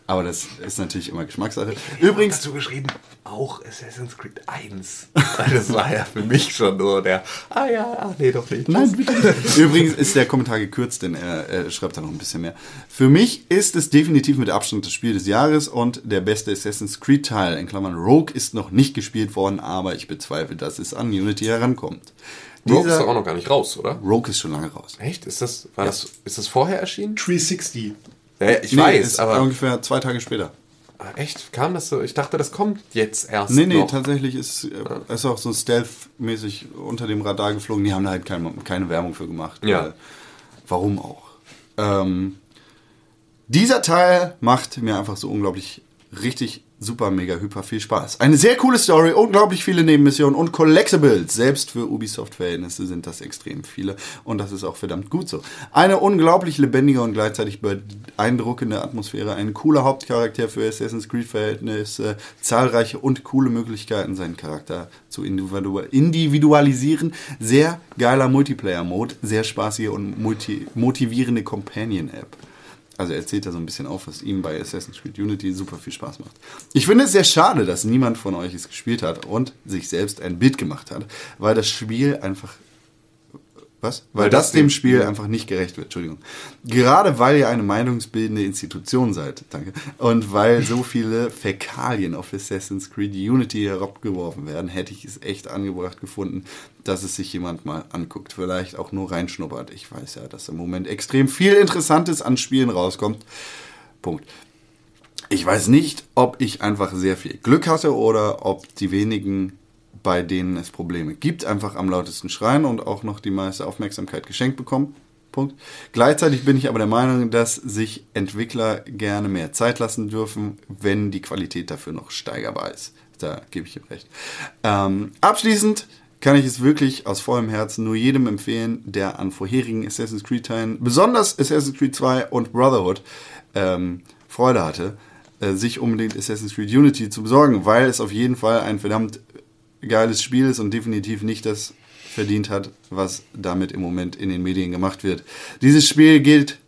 Aber das ist natürlich immer Geschmackssache. Übrigens, dazu geschrieben, auch Assassin's Creed 1. Das war ja für mich schon nur der, ah ja, ach nee, doch nicht. Nein, bitte nicht. Übrigens ist der Kommentar gekürzt, denn er, er schreibt da noch ein bisschen mehr. Für mich ist es definitiv mit Abstand das Spiel des Jahres und der beste Assassin's Creed Teil. In Klammern Rogue ist noch nicht gespielt worden, aber ich bezweifle, dass es an Unity herankommt. Rogue ist Dieser- doch auch noch gar nicht raus, oder? Rogue ist schon lange raus. Echt? Ist das, war das, ist das vorher erschienen? 360. Ja, ich Nee, weiß, ist aber ungefähr zwei Tage später. Ah, echt? Kam das so? Ich dachte, das kommt jetzt erst Nee, nee, noch. tatsächlich ist äh, ist auch so stealth-mäßig unter dem Radar geflogen. Die haben da halt keine, keine Werbung für gemacht. Ja. weil- warum auch? Ähm, dieser Teil macht mir einfach so unglaublich richtig super mega hyper viel Spaß. Eine sehr coole Story, unglaublich viele Nebenmissionen und Collectibles. Selbst für Ubisoft-Verhältnisse sind das extrem viele und das ist auch verdammt gut so. Eine unglaublich lebendige und gleichzeitig beeindruckende Atmosphäre, ein cooler Hauptcharakter für Assassin's Creed-Verhältnisse, zahlreiche und coole Möglichkeiten, seinen Charakter zu individu individualisieren. Sehr geiler Multiplayer-Mode, sehr spaßige und motivierende Companion-App. Also er zählt da so ein bisschen auf, was ihm bei Assassin's Creed Unity super viel Spaß macht. Ich finde es sehr schade, dass niemand von euch es gespielt hat und sich selbst ein Bild gemacht hat, weil das Spiel einfach. Was? Weil, Weil das das dem Spiel- einfach nicht gerecht wird, Entschuldigung. Gerade weil ihr eine meinungsbildende Institution seid, danke, und weil so viele Fäkalien auf Assassin's Creed Unity herabgeworfen werden, hätte ich es echt angebracht gefunden, dass es sich jemand mal anguckt. Vielleicht auch nur reinschnuppert. Ich weiß ja, dass im Moment extrem viel Interessantes an Spielen rauskommt. Punkt. Ich weiß nicht, ob ich einfach sehr viel Glück hatte oder ob die wenigen, bei denen es Probleme gibt, einfach am lautesten schreien und auch noch die meiste Aufmerksamkeit geschenkt bekommen. Punkt. Gleichzeitig bin ich aber der Meinung, dass sich Entwickler gerne mehr Zeit lassen dürfen, wenn die Qualität dafür noch steigerbar ist. Da gebe ich ihm recht. Ähm, abschließend kann ich es wirklich aus vollem Herzen nur jedem empfehlen, der an vorherigen Assassin's Creed-Teilen, besonders Assassin's Creed 2 und Brotherhood, ähm, Freude hatte, äh, sich unbedingt Assassin's Creed Unity zu besorgen, weil es auf jeden Fall ein verdammt geiles Spiel ist und definitiv nicht das verdient hat, was damit im Moment in den Medien gemacht wird. Dieses Spiel geht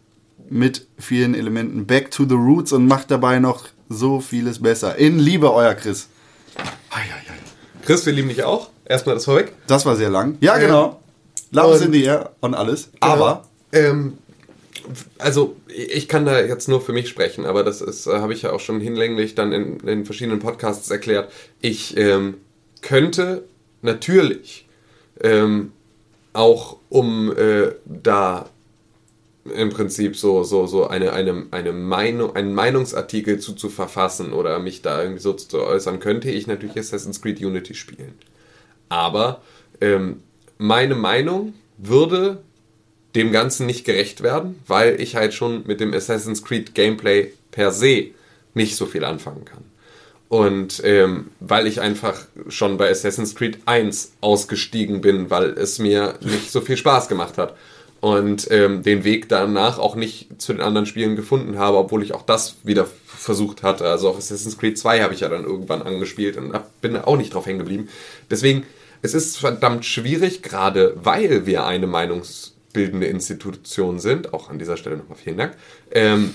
mit vielen Elementen back to the roots und macht dabei noch so vieles besser. In Liebe, euer Chris. Ei, ei, ei. Chris, wir lieben dich auch. Erstmal das vorweg. Das war sehr lang. Ja, genau. Love in the air und alles. Aber Ähm, also ich kann da jetzt nur für mich sprechen, aber das ist, äh, habe ich ja auch schon hinlänglich dann in, in verschiedenen Podcasts erklärt. Ich ähm, könnte natürlich ähm, auch um äh, da im Prinzip so, so, so eine, eine, eine Meinung, einen Meinungsartikel zu, zu verfassen oder mich da irgendwie so zu äußern, könnte ich natürlich Assassin's Creed Unity spielen. Aber ähm, meine Meinung würde dem Ganzen nicht gerecht werden, weil ich halt schon mit dem Assassin's Creed Gameplay per se nicht so viel anfangen kann. Und ähm, weil ich einfach schon bei Assassin's Creed 1 ausgestiegen bin, weil es mir nicht so viel Spaß gemacht hat. Und ähm, den Weg danach auch nicht zu den anderen Spielen gefunden habe, obwohl ich auch das wieder versucht hatte. Also auch Assassin's Creed 2 habe ich ja dann irgendwann angespielt und bin auch nicht drauf hängen geblieben. Deswegen, es ist verdammt schwierig, gerade weil wir eine meinungsbildende Institution sind, auch an dieser Stelle nochmal vielen Dank, ähm,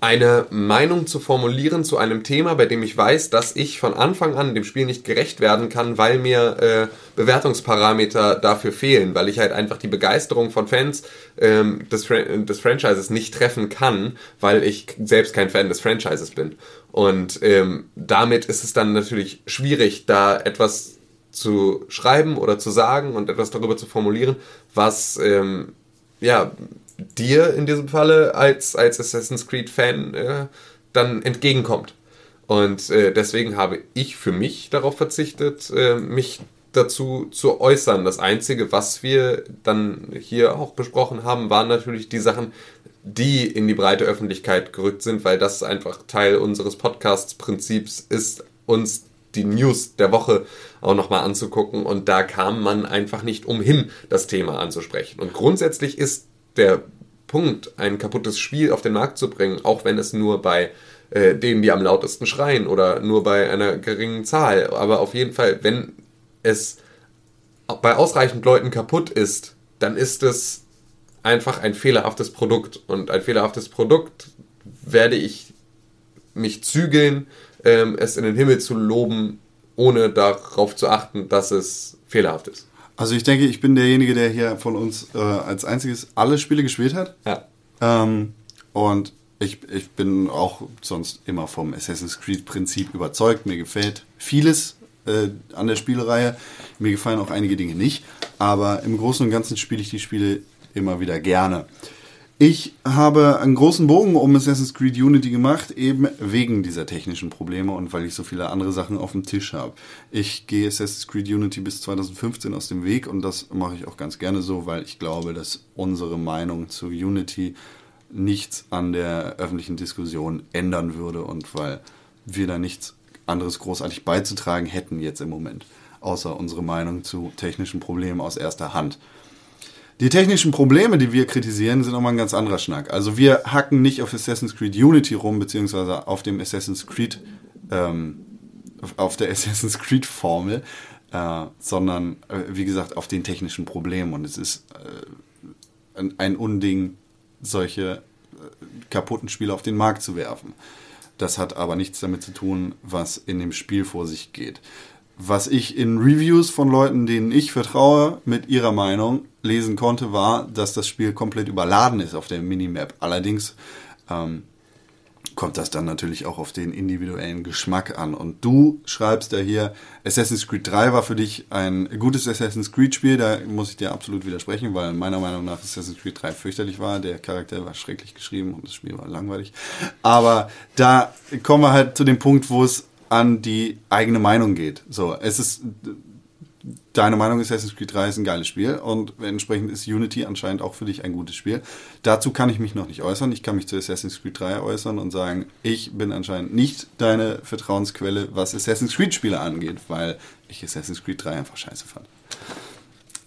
eine Meinung zu formulieren zu einem Thema, bei dem ich weiß, dass ich von Anfang an dem Spiel nicht gerecht werden kann, weil mir äh, Bewertungsparameter dafür fehlen, weil ich halt einfach die Begeisterung von Fans ähm, des, des Franchises nicht treffen kann, weil ich selbst kein Fan des Franchises bin. Und ähm, damit ist es dann natürlich schwierig, da etwas zu schreiben oder zu sagen und etwas darüber zu formulieren, was ähm, ja dir in diesem Falle als, als Assassin's Creed-Fan äh, dann entgegenkommt. Und äh, deswegen habe ich für mich darauf verzichtet, äh, mich dazu zu äußern. Das Einzige, was wir dann hier auch besprochen haben, waren natürlich die Sachen, die in die breite Öffentlichkeit gerückt sind, weil das einfach Teil unseres Podcasts-Prinzips ist, uns die News der Woche auch nochmal anzugucken. Und da kam man einfach nicht umhin, das Thema anzusprechen. Und grundsätzlich ist der Punkt, ein kaputtes Spiel auf den Markt zu bringen, auch wenn es nur bei äh, denen, die am lautesten schreien oder nur bei einer geringen Zahl, aber auf jeden Fall, wenn es bei ausreichend Leuten kaputt ist, dann ist es einfach ein fehlerhaftes Produkt. Und ein fehlerhaftes Produkt werde ich mich zügeln, ähm, es in den Himmel zu loben, ohne darauf zu achten, dass es fehlerhaft ist. Also ich denke, ich bin derjenige, der hier von uns äh, als einziges alle Spiele gespielt hat. Ja. Ähm, und ich, ich bin auch sonst immer vom Assassin's Creed-Prinzip überzeugt. Mir gefällt vieles äh, an der Spielreihe. Mir gefallen auch einige Dinge nicht. Aber im Großen und Ganzen spiele ich die Spiele immer wieder gerne. Ich habe einen großen Bogen um Assassin's Creed Unity gemacht, eben wegen dieser technischen Probleme und weil ich so viele andere Sachen auf dem Tisch habe. Ich gehe Assassin's Creed Unity bis 2015 aus dem Weg und das mache ich auch ganz gerne so, weil ich glaube, dass unsere Meinung zu Unity nichts an der öffentlichen Diskussion ändern würde und weil wir da nichts anderes großartig beizutragen hätten jetzt im Moment, außer unsere Meinung zu technischen Problemen aus erster Hand. Die technischen Probleme, die wir kritisieren, sind nochmal ein ganz anderer Schnack. Also wir hacken nicht auf Assassin's Creed Unity rum, beziehungsweise auf dem Assassin's Creed, ähm, auf der Assassin's Creed Formel, äh, sondern, äh, wie gesagt, auf den technischen Problemen. Und es ist äh, ein, Unding, solche äh, kaputten Spiele auf den Markt zu werfen. Das hat aber nichts damit zu tun, was in dem Spiel vor sich geht was ich in Reviews von Leuten, denen ich vertraue, mit ihrer Meinung lesen konnte, war, dass das Spiel komplett überladen ist auf der Minimap. Allerdings ähm, kommt das dann natürlich auch auf den individuellen Geschmack an. Und du schreibst ja hier, Assassin's Creed 3 war für dich ein gutes Assassin's Creed Spiel. Da muss ich dir absolut widersprechen, weil meiner Meinung nach Assassin's Creed 3 fürchterlich war. Der Charakter war schrecklich geschrieben und das Spiel war langweilig. Aber da kommen wir halt zu dem Punkt, wo es an die eigene Meinung geht. So, es ist deine Meinung ist Assassin's Creed 3 ist ein geiles Spiel und entsprechend ist Unity anscheinend auch für dich ein gutes Spiel. Dazu kann ich mich noch nicht äußern. Ich kann mich zu Assassin's Creed 3 äußern und sagen, ich bin anscheinend nicht deine Vertrauensquelle, was Assassin's Creed Spiele angeht, weil ich Assassin's Creed 3 einfach scheiße fand.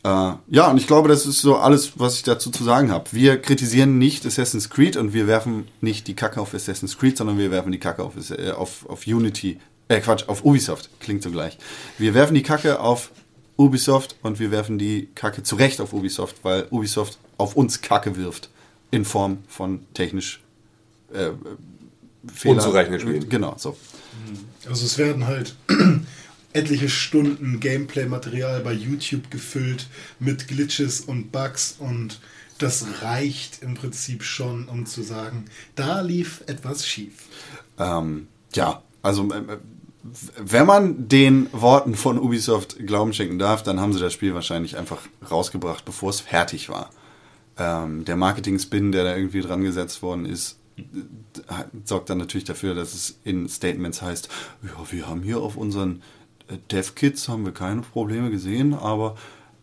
Äh, ja, und ich glaube, das ist so alles, was ich dazu zu sagen habe. Wir kritisieren nicht Assassin's Creed und wir werfen nicht die Kacke auf Assassin's Creed, sondern wir werfen die Kacke auf, äh, auf, auf Unity äh, Quatsch, auf Ubisoft. Klingt so gleich. Wir werfen die Kacke auf Ubisoft und wir werfen die Kacke zurecht auf Ubisoft, weil Ubisoft auf uns Kacke wirft. In Form von technisch äh, Fehler. Unzureichenden Spielen. Genau, so. Also es werden halt etliche Stunden Gameplay-Material bei YouTube gefüllt mit Glitches und Bugs und das reicht im Prinzip schon, um zu sagen, da lief etwas schief. Ähm, ja, also äh, wenn man den Worten von Ubisoft Glauben schenken darf, dann haben sie das Spiel wahrscheinlich einfach rausgebracht, bevor es fertig war. Ähm, der Marketing-Spin, der da irgendwie dran gesetzt worden ist, sorgt dann natürlich dafür, dass es in Statements heißt, ja, wir haben hier auf unseren äh, Dev-Kits haben wir keine Probleme gesehen, aber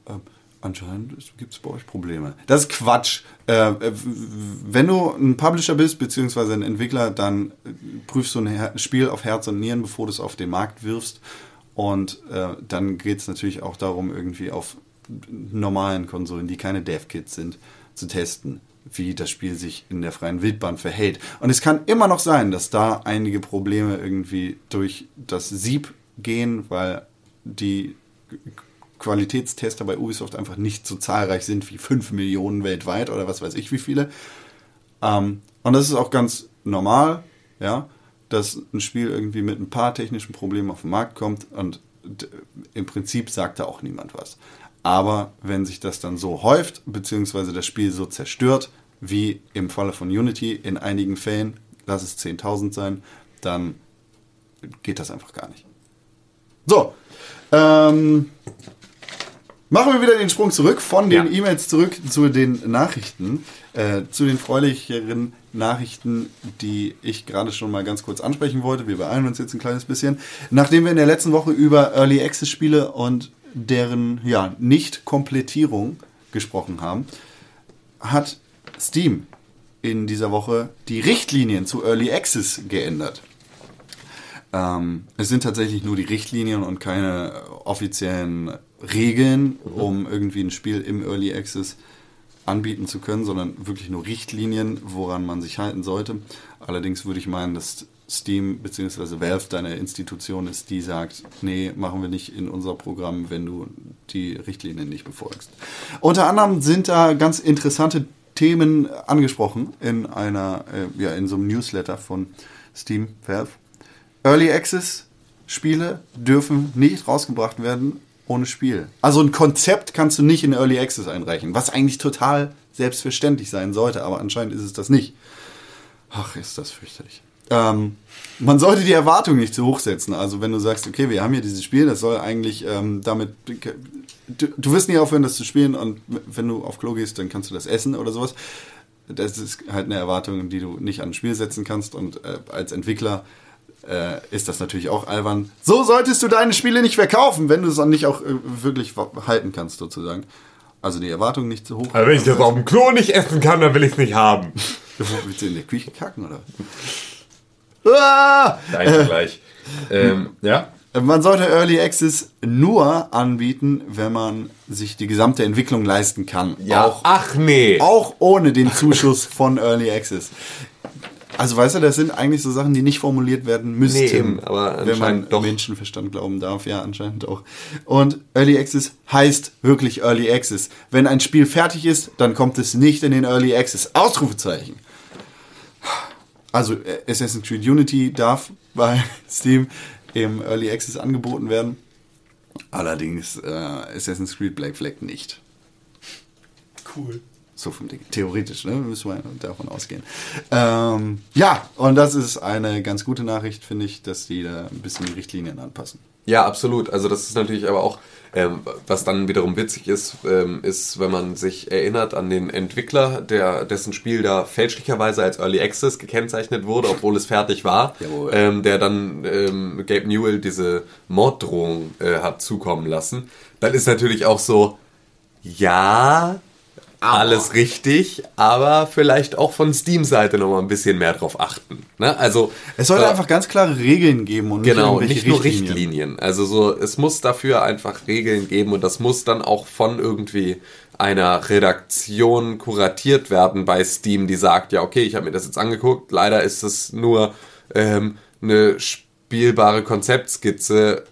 äh, anscheinend gibt es bei euch Probleme. Das ist Quatsch. Äh, wenn du ein Publisher bist, beziehungsweise ein Entwickler, dann prüfst du ein Spiel auf Herz und Nieren, bevor du es auf den Markt wirfst. Und äh, dann geht es natürlich auch darum, irgendwie auf normalen Konsolen, die keine Dev-Kits sind, zu testen, wie das Spiel sich in der freien Wildbahn verhält. Und es kann immer noch sein, dass da einige Probleme irgendwie durch das Sieb gehen, weil die Qualitätstester bei Ubisoft einfach nicht so zahlreich sind wie 5 Millionen weltweit oder was weiß ich wie viele. Ähm, und das ist auch ganz normal, ja, dass ein Spiel irgendwie mit ein paar technischen Problemen auf den Markt kommt und im Prinzip sagt da auch niemand was. Aber wenn sich das dann so häuft, beziehungsweise das Spiel so zerstört, wie im Falle von Unity in einigen Fällen, lass es 10.000 sein, dann geht das einfach gar nicht. So, ähm, Machen wir wieder den Sprung zurück von den ja. E-Mails zurück zu den Nachrichten, äh, zu den freulicheren Nachrichten, die ich gerade schon mal ganz kurz ansprechen wollte. Wir beeilen uns jetzt ein kleines bisschen. Nachdem wir in der letzten Woche über Early Access Spiele und deren ja, Nicht-Komplettierung gesprochen haben, hat Steam in dieser Woche die Richtlinien zu Early Access geändert. Ähm, es sind tatsächlich nur die Richtlinien und keine offiziellen Regeln, um irgendwie ein Spiel im Early Access anbieten zu können, sondern wirklich nur Richtlinien, woran man sich halten sollte. Allerdings würde ich meinen, dass Steam bzw. Valve deine Institution ist, die sagt, nee, machen wir nicht in unser Programm, wenn du die Richtlinien nicht befolgst. Unter anderem sind da ganz interessante Themen angesprochen in einer, äh, ja, in so einem Newsletter von Steam Valve. Early Access Spiele dürfen nicht rausgebracht werden ohne Spiel. Also ein Konzept kannst du nicht in Early Access einreichen, was eigentlich total selbstverständlich sein sollte, aber anscheinend ist es das nicht. Ach, ist das fürchterlich. Ähm, man sollte die Erwartung nicht zu hoch setzen. Also wenn du sagst, okay, wir haben hier dieses Spiel, das soll eigentlich ähm, damit... Du, du wirst nie aufhören, das zu spielen und wenn du auf Klo gehst, dann kannst du das essen oder sowas. Das ist halt eine Erwartung, die du nicht an ein Spiel setzen kannst und äh, als Entwickler äh, ist das natürlich auch albern. So solltest du deine Spiele nicht verkaufen, wenn du es dann nicht auch äh, wirklich halten kannst, sozusagen. Also die Erwartung nicht zu hoch. Aber wenn ich das auf dem Klo nicht essen kann, dann will ich es nicht haben. Willst du in der Küche kacken, oder? Ah! Dein gleich. ähm, ja? Man sollte Early Access nur anbieten, wenn man sich die gesamte Entwicklung leisten kann. Ja. Auch, Ach nee. Auch ohne den Zuschuss von Early Access. Also weißt du, das sind eigentlich so Sachen, die nicht formuliert werden müssten, nee, eben, aber wenn man doch. Menschenverstand glauben darf. Ja, anscheinend auch. Und Early Access heißt wirklich Early Access. Wenn ein Spiel fertig ist, dann kommt es nicht in den Early Access. Ausrufezeichen. Also äh, Assassin's Creed Unity darf bei Steam im Early Access angeboten werden. Allerdings äh, Assassin's Creed Black Flag nicht. Cool. So vom Ding. Theoretisch, ne? Müssen wir davon ausgehen. Ähm, ja, und das ist eine ganz gute Nachricht, finde ich, dass die da ein bisschen die Richtlinien anpassen. Ja, absolut. Also das ist natürlich aber auch, ähm, was dann wiederum witzig ist, ähm, ist, wenn man sich erinnert an den Entwickler, der dessen Spiel da fälschlicherweise als Early Access gekennzeichnet wurde, obwohl es fertig war, ähm, der dann ähm, Gabe Newell diese Morddrohung äh, hat zukommen lassen. Dann ist natürlich auch so, ja. Alles richtig, aber vielleicht auch von Steam-Seite noch mal ein bisschen mehr drauf achten. Ne? Also es sollte äh, einfach ganz klare Regeln geben und genau, nicht, nicht nur Richtlinien. Richtlinien. Also so, es muss dafür einfach Regeln geben und das muss dann auch von irgendwie einer Redaktion kuratiert werden bei Steam, die sagt, ja okay, ich habe mir das jetzt angeguckt, leider ist es nur ähm, eine spielbare Konzeptskizze.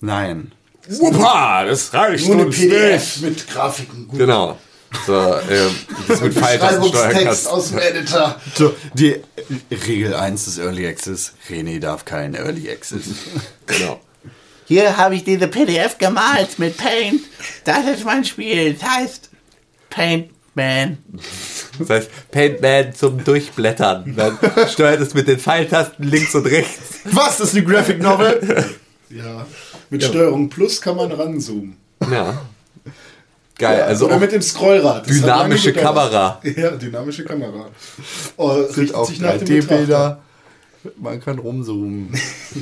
Nein. Wuppa, das reicht Nur eine PDF nicht. mit Grafiken. Gut. Genau. So, ähm, das mit Beschreibungstext aus dem Editor. So, die Regel 1 des Early Access. René darf keinen Early Access. genau. Hier habe ich diese PDF gemalt mit Paint. Das ist mein Spiel. Das heißt Paint Man. Das heißt, Paintman zum Durchblättern. Man steuert es mit den Pfeiltasten links und rechts. Was? Das ist eine Graphic Novel? Ja. Mit Steuerung Plus kann man ranzoomen. Ja. Geil, also Oder mit dem Scrollrad. Das dynamische. Kamera. Ja, dynamische Kamera. Oh, sind auch sich nach dem Betrachter. 3D-Bilder. Man kann rumzoomen.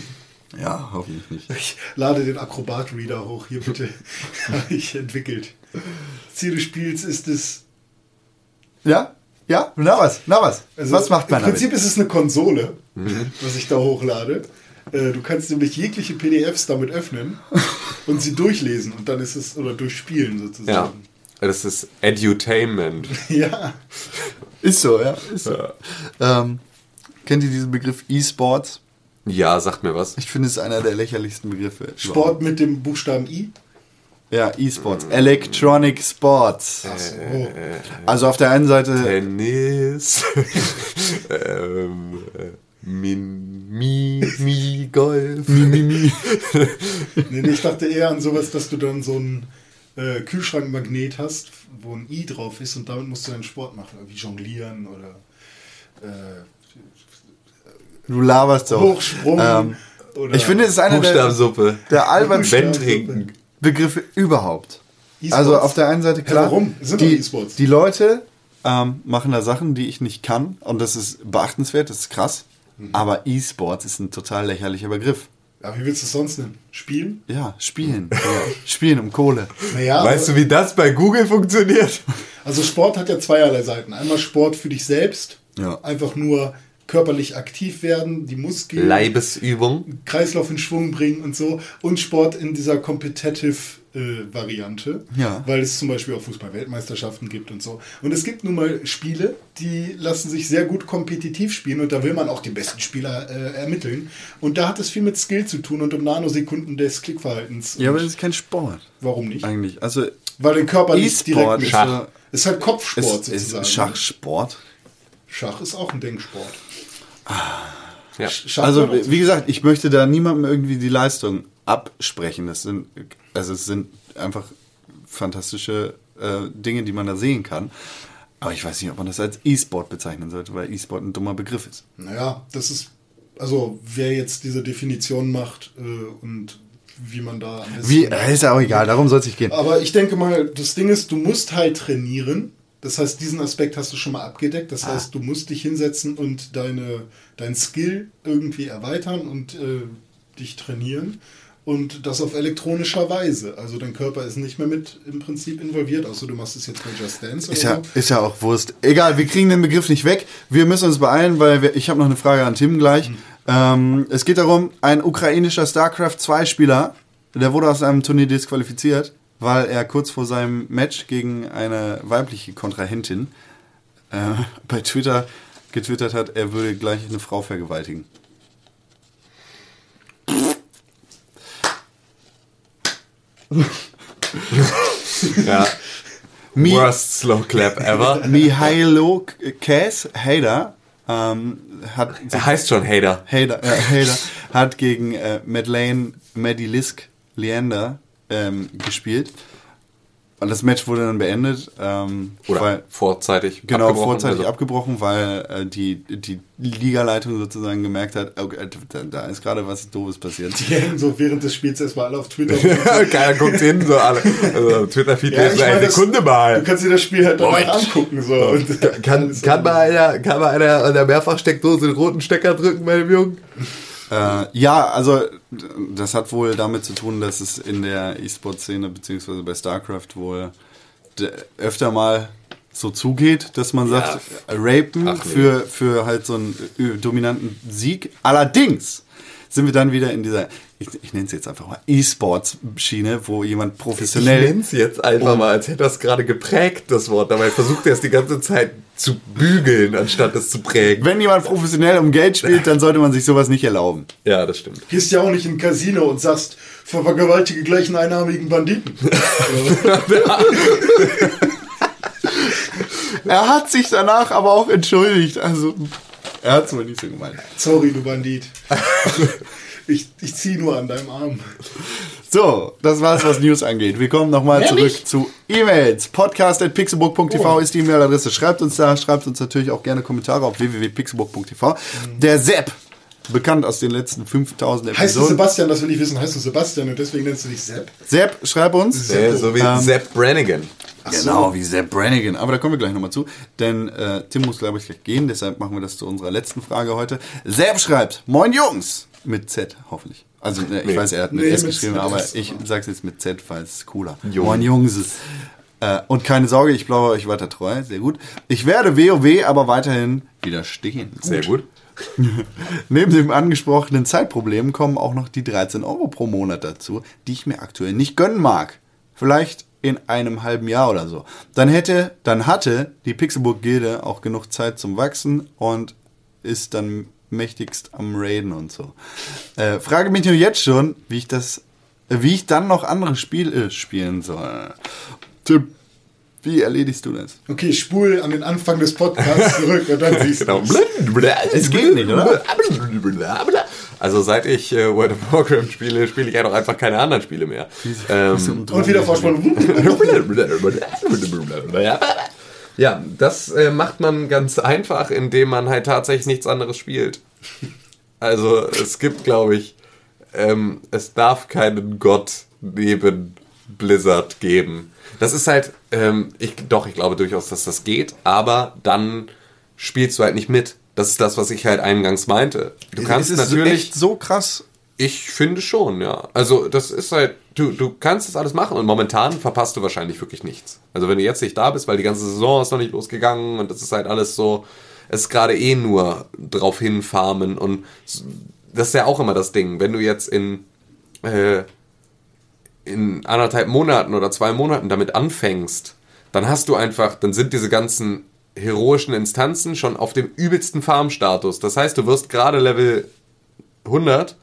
ja, hoffentlich nicht. Ich lade den Acrobat-Reader hoch, hier bitte. Habe ich entwickelt. Ziel des Spiels ist es. Ja? Ja? Na was? Na was? also was macht man Im Prinzip damit? ist es eine Konsole, Mhm. was ich da hochlade. Äh, Du kannst nämlich jegliche PDFs damit öffnen und sie durchlesen und dann ist es, oder durchspielen Ja. sozusagen. Das ist Edutainment. Ja. Ist so, ja. Ist so. Ähm, kennt ihr diesen Begriff E-Sports? Ja, sagt mir was. Ich finde, es ist einer der lächerlichsten Begriffe. Sport mit dem Buchstaben I. Ja, E-Sports. Electronic Sports. Oh. Also auf der einen Seite Tennis. ähm, äh, Mi, Mi, Golf. Mi, mi. Nee, nee, ich dachte eher an sowas, dass du dann so einen äh, Kühlschrankmagnet hast, wo ein I drauf ist und damit musst du dann Sport machen, wie jonglieren oder äh, Du laberst so. Hochsprung. Ähm, oder ich finde, es ist einer der, Buchstabensuppe. der albernsten. Begriffe überhaupt. E-Sports. Also auf der einen Seite klar, warum? Sind doch die, E-Sports. die Leute ähm, machen da Sachen, die ich nicht kann und das ist beachtenswert, das ist krass. Mhm. Aber E-Sports ist ein total lächerlicher Begriff. Ja, wie willst du es sonst nennen? Spielen? Ja, spielen. ja. Spielen um Kohle. Naja, Weißt du, wie das bei Google funktioniert? also Sport hat ja zweierlei Seiten. Einmal Sport für dich selbst, Ja. einfach nur körperlich aktiv werden, die Muskeln, Leibesübung. Kreislauf in Schwung bringen und so. Und Sport in dieser Competitive-Variante, Ja. weil es zum Beispiel auch Fußball-Weltmeisterschaften gibt und so. Und es gibt nun mal Spiele, die lassen sich sehr gut kompetitiv spielen und da will man auch die besten Spieler äh, ermitteln. Und da hat es viel mit Skill zu tun und um Nanosekunden des Klickverhaltens. Ja, aber das ist kein Sport. warum nicht? Eigentlich. Also Weil den Körper nicht direkt mit ist, Schach. ist halt Kopfsport ist, ist sozusagen. Schachsport. Schach ist auch ein Denksport. Ja. Schach Also, wie gesagt, ich möchte da niemandem irgendwie die Leistung absprechen. Das sind, also es sind einfach fantastische äh, Dinge, die man da sehen kann. Aber ich weiß nicht, ob man das als E-Sport bezeichnen sollte, weil E-Sport ein dummer Begriff ist. Naja, das ist, also wer jetzt diese Definition macht äh, und wie man da Wie, äh, ist ja auch egal, darum soll es nicht gehen. Aber ich denke mal, das Ding ist, du musst halt trainieren. Das heißt, diesen Aspekt hast du schon mal abgedeckt. Das heißt, du musst dich hinsetzen und deine, dein Skill irgendwie erweitern und äh, dich trainieren. Und das auf elektronischer Weise. Also dein Körper ist nicht mehr mit im Prinzip involviert, außer du machst es jetzt bei Just Dance oder Ist ja, so. ist ja auch Wurst. Egal, wir kriegen den Begriff nicht weg. Wir müssen uns beeilen, weil wir, ich habe noch eine Frage an Tim gleich. Ähm, es geht darum, ein ukrainischer StarCraft 2 Spieler, der wurde aus einem Turnier disqualifiziert, weil er kurz vor seinem Match gegen eine weibliche Kontrahentin äh, bei Twitter getwittert hat, er würde gleich eine Frau vergewaltigen. ja. Mi- Worst Slow Clap ever. Mihailo Kes, Hader, ähm, hat Er heißt schon Hater. Hader, äh, Hader hat gegen äh, Madeleine Madilisk Leander ähm, gespielt. Und das Match wurde dann beendet. Ähm, Oder weil, vorzeitig genau, abgebrochen, vorzeitig also- abgebrochen, weil äh, die, die Ligaleitung sozusagen gemerkt hat, okay, da, da ist gerade was Doofes passiert. Die hängen so während des Spiels erstmal alle auf Twitter. Keiner guckt hin, so alle. Also Twitter-Feed Ja, ist eine Sekunde Du mal. kannst dir das Spiel halt Moment. angucken. So. Und Kann, kann, mal einer, kann mal einer an der Mehrfachsteckdose den roten Stecker drücken bei dem Jungen? Äh, ja, also das hat wohl damit zu tun, dass es in der E-Sport-Szene beziehungsweise bei StarCraft wohl öfter mal so zugeht, dass man sagt, äh, rapen Ach nee. für, für halt so einen äh, dominanten Sieg. Allerdings sind wir dann wieder in dieser, ich, ich nenne es jetzt einfach mal E-Sports-Schiene, wo jemand Ich professionell nenne es jetzt einfach mal, als hätte er es gerade geprägt, das Wort. Dabei versucht er es die ganze Zeit zu bügeln, anstatt es zu prägen. wenn jemand professionell um Geld spielt, dann sollte man sich sowas nicht erlauben. Ja, das stimmt. gehst ja auch nicht in ein Casino und sagst, vergewaltige gleich einen einarmigen Banditen. Er hat sich danach aber auch entschuldigt. Also, er hat es wohl nicht so gemeint. Sorry, du Bandit. Ich, ich ziehe nur an deinem Arm. So, das war's, was News angeht. Wir kommen nochmal zurück zu E-Mails. Podcast.pixelbook.tv ist die E-Mail-Adresse. Schreibt uns da, schreibt uns natürlich auch gerne Kommentare auf www.pixelbook.tv. Der Sepp, bekannt aus den letzten 5000 Heißt du Episoden. Sebastian, das will ich wissen, heißt du Sebastian und deswegen nennst du dich Sepp? Sepp, schreib uns. Äh, so wie Ähm, Sepp Brannigan. Genau, wie Sepp Brannigan. Aber da kommen wir gleich nochmal zu. Denn äh, Tim muss, glaube ich, gleich gehen. Deshalb machen wir das zu unserer letzten Frage heute. Sepp schreibt, Moin Jungs! Mit Z, hoffentlich. Also, äh, ich Nee. weiß, er hat mit Nee, S geschrieben, mit aber S. ich sag's jetzt mit Z, weil es cooler. Jungs. Moin Jungs! Äh, und keine Sorge, ich bleibe euch weiter treu. Sehr gut. Ich werde WoW aber weiterhin widerstehen. Sehr gut. Neben dem angesprochenen Zeitproblem kommen auch noch die 13 Euro pro Monat dazu, die ich mir aktuell nicht gönnen mag. Vielleicht in einem halben Jahr oder so. Dann hätte, dann hatte die Pixelburg Gilde auch genug Zeit zum Wachsen und ist dann mächtigst am Raiden und so. Äh, frage mich nur jetzt schon, wie ich das, äh, wie ich dann noch andere Spiele spielen soll. Tim, wie erledigst du das? Okay, spul an den Anfang des Podcasts zurück und dann siehst Genau. du Es geht nicht, oder? Also seit ich äh, World of Warcraft spiele, spiele ich ja doch einfach keine anderen Spiele mehr. Ähm, Und wieder Vorspann. Ja, das äh, macht man ganz einfach, indem man halt tatsächlich nichts anderes spielt. Also es gibt, glaube ich, ähm, es darf keinen Gott neben Blizzard geben. Das ist halt, ähm, ich, doch, ich glaube durchaus, dass das geht, aber dann spielst du halt nicht mit. Das ist das, was ich halt eingangs meinte. Du kannst ist es natürlich echt so krass ich finde schon, ja. Also das ist halt, du, du kannst das alles machen und momentan verpasst du wahrscheinlich wirklich nichts. Also wenn du jetzt nicht da bist, weil die ganze Saison ist noch nicht losgegangen und das ist halt alles so, es ist gerade eh nur drauf hinfarmen und das ist ja auch immer das Ding. Wenn du jetzt in, äh, in anderthalb Monaten oder zwei Monaten damit anfängst, dann hast du einfach, dann sind diese ganzen heroischen Instanzen schon auf dem übelsten Farmstatus. Das heißt, du wirst gerade Level 100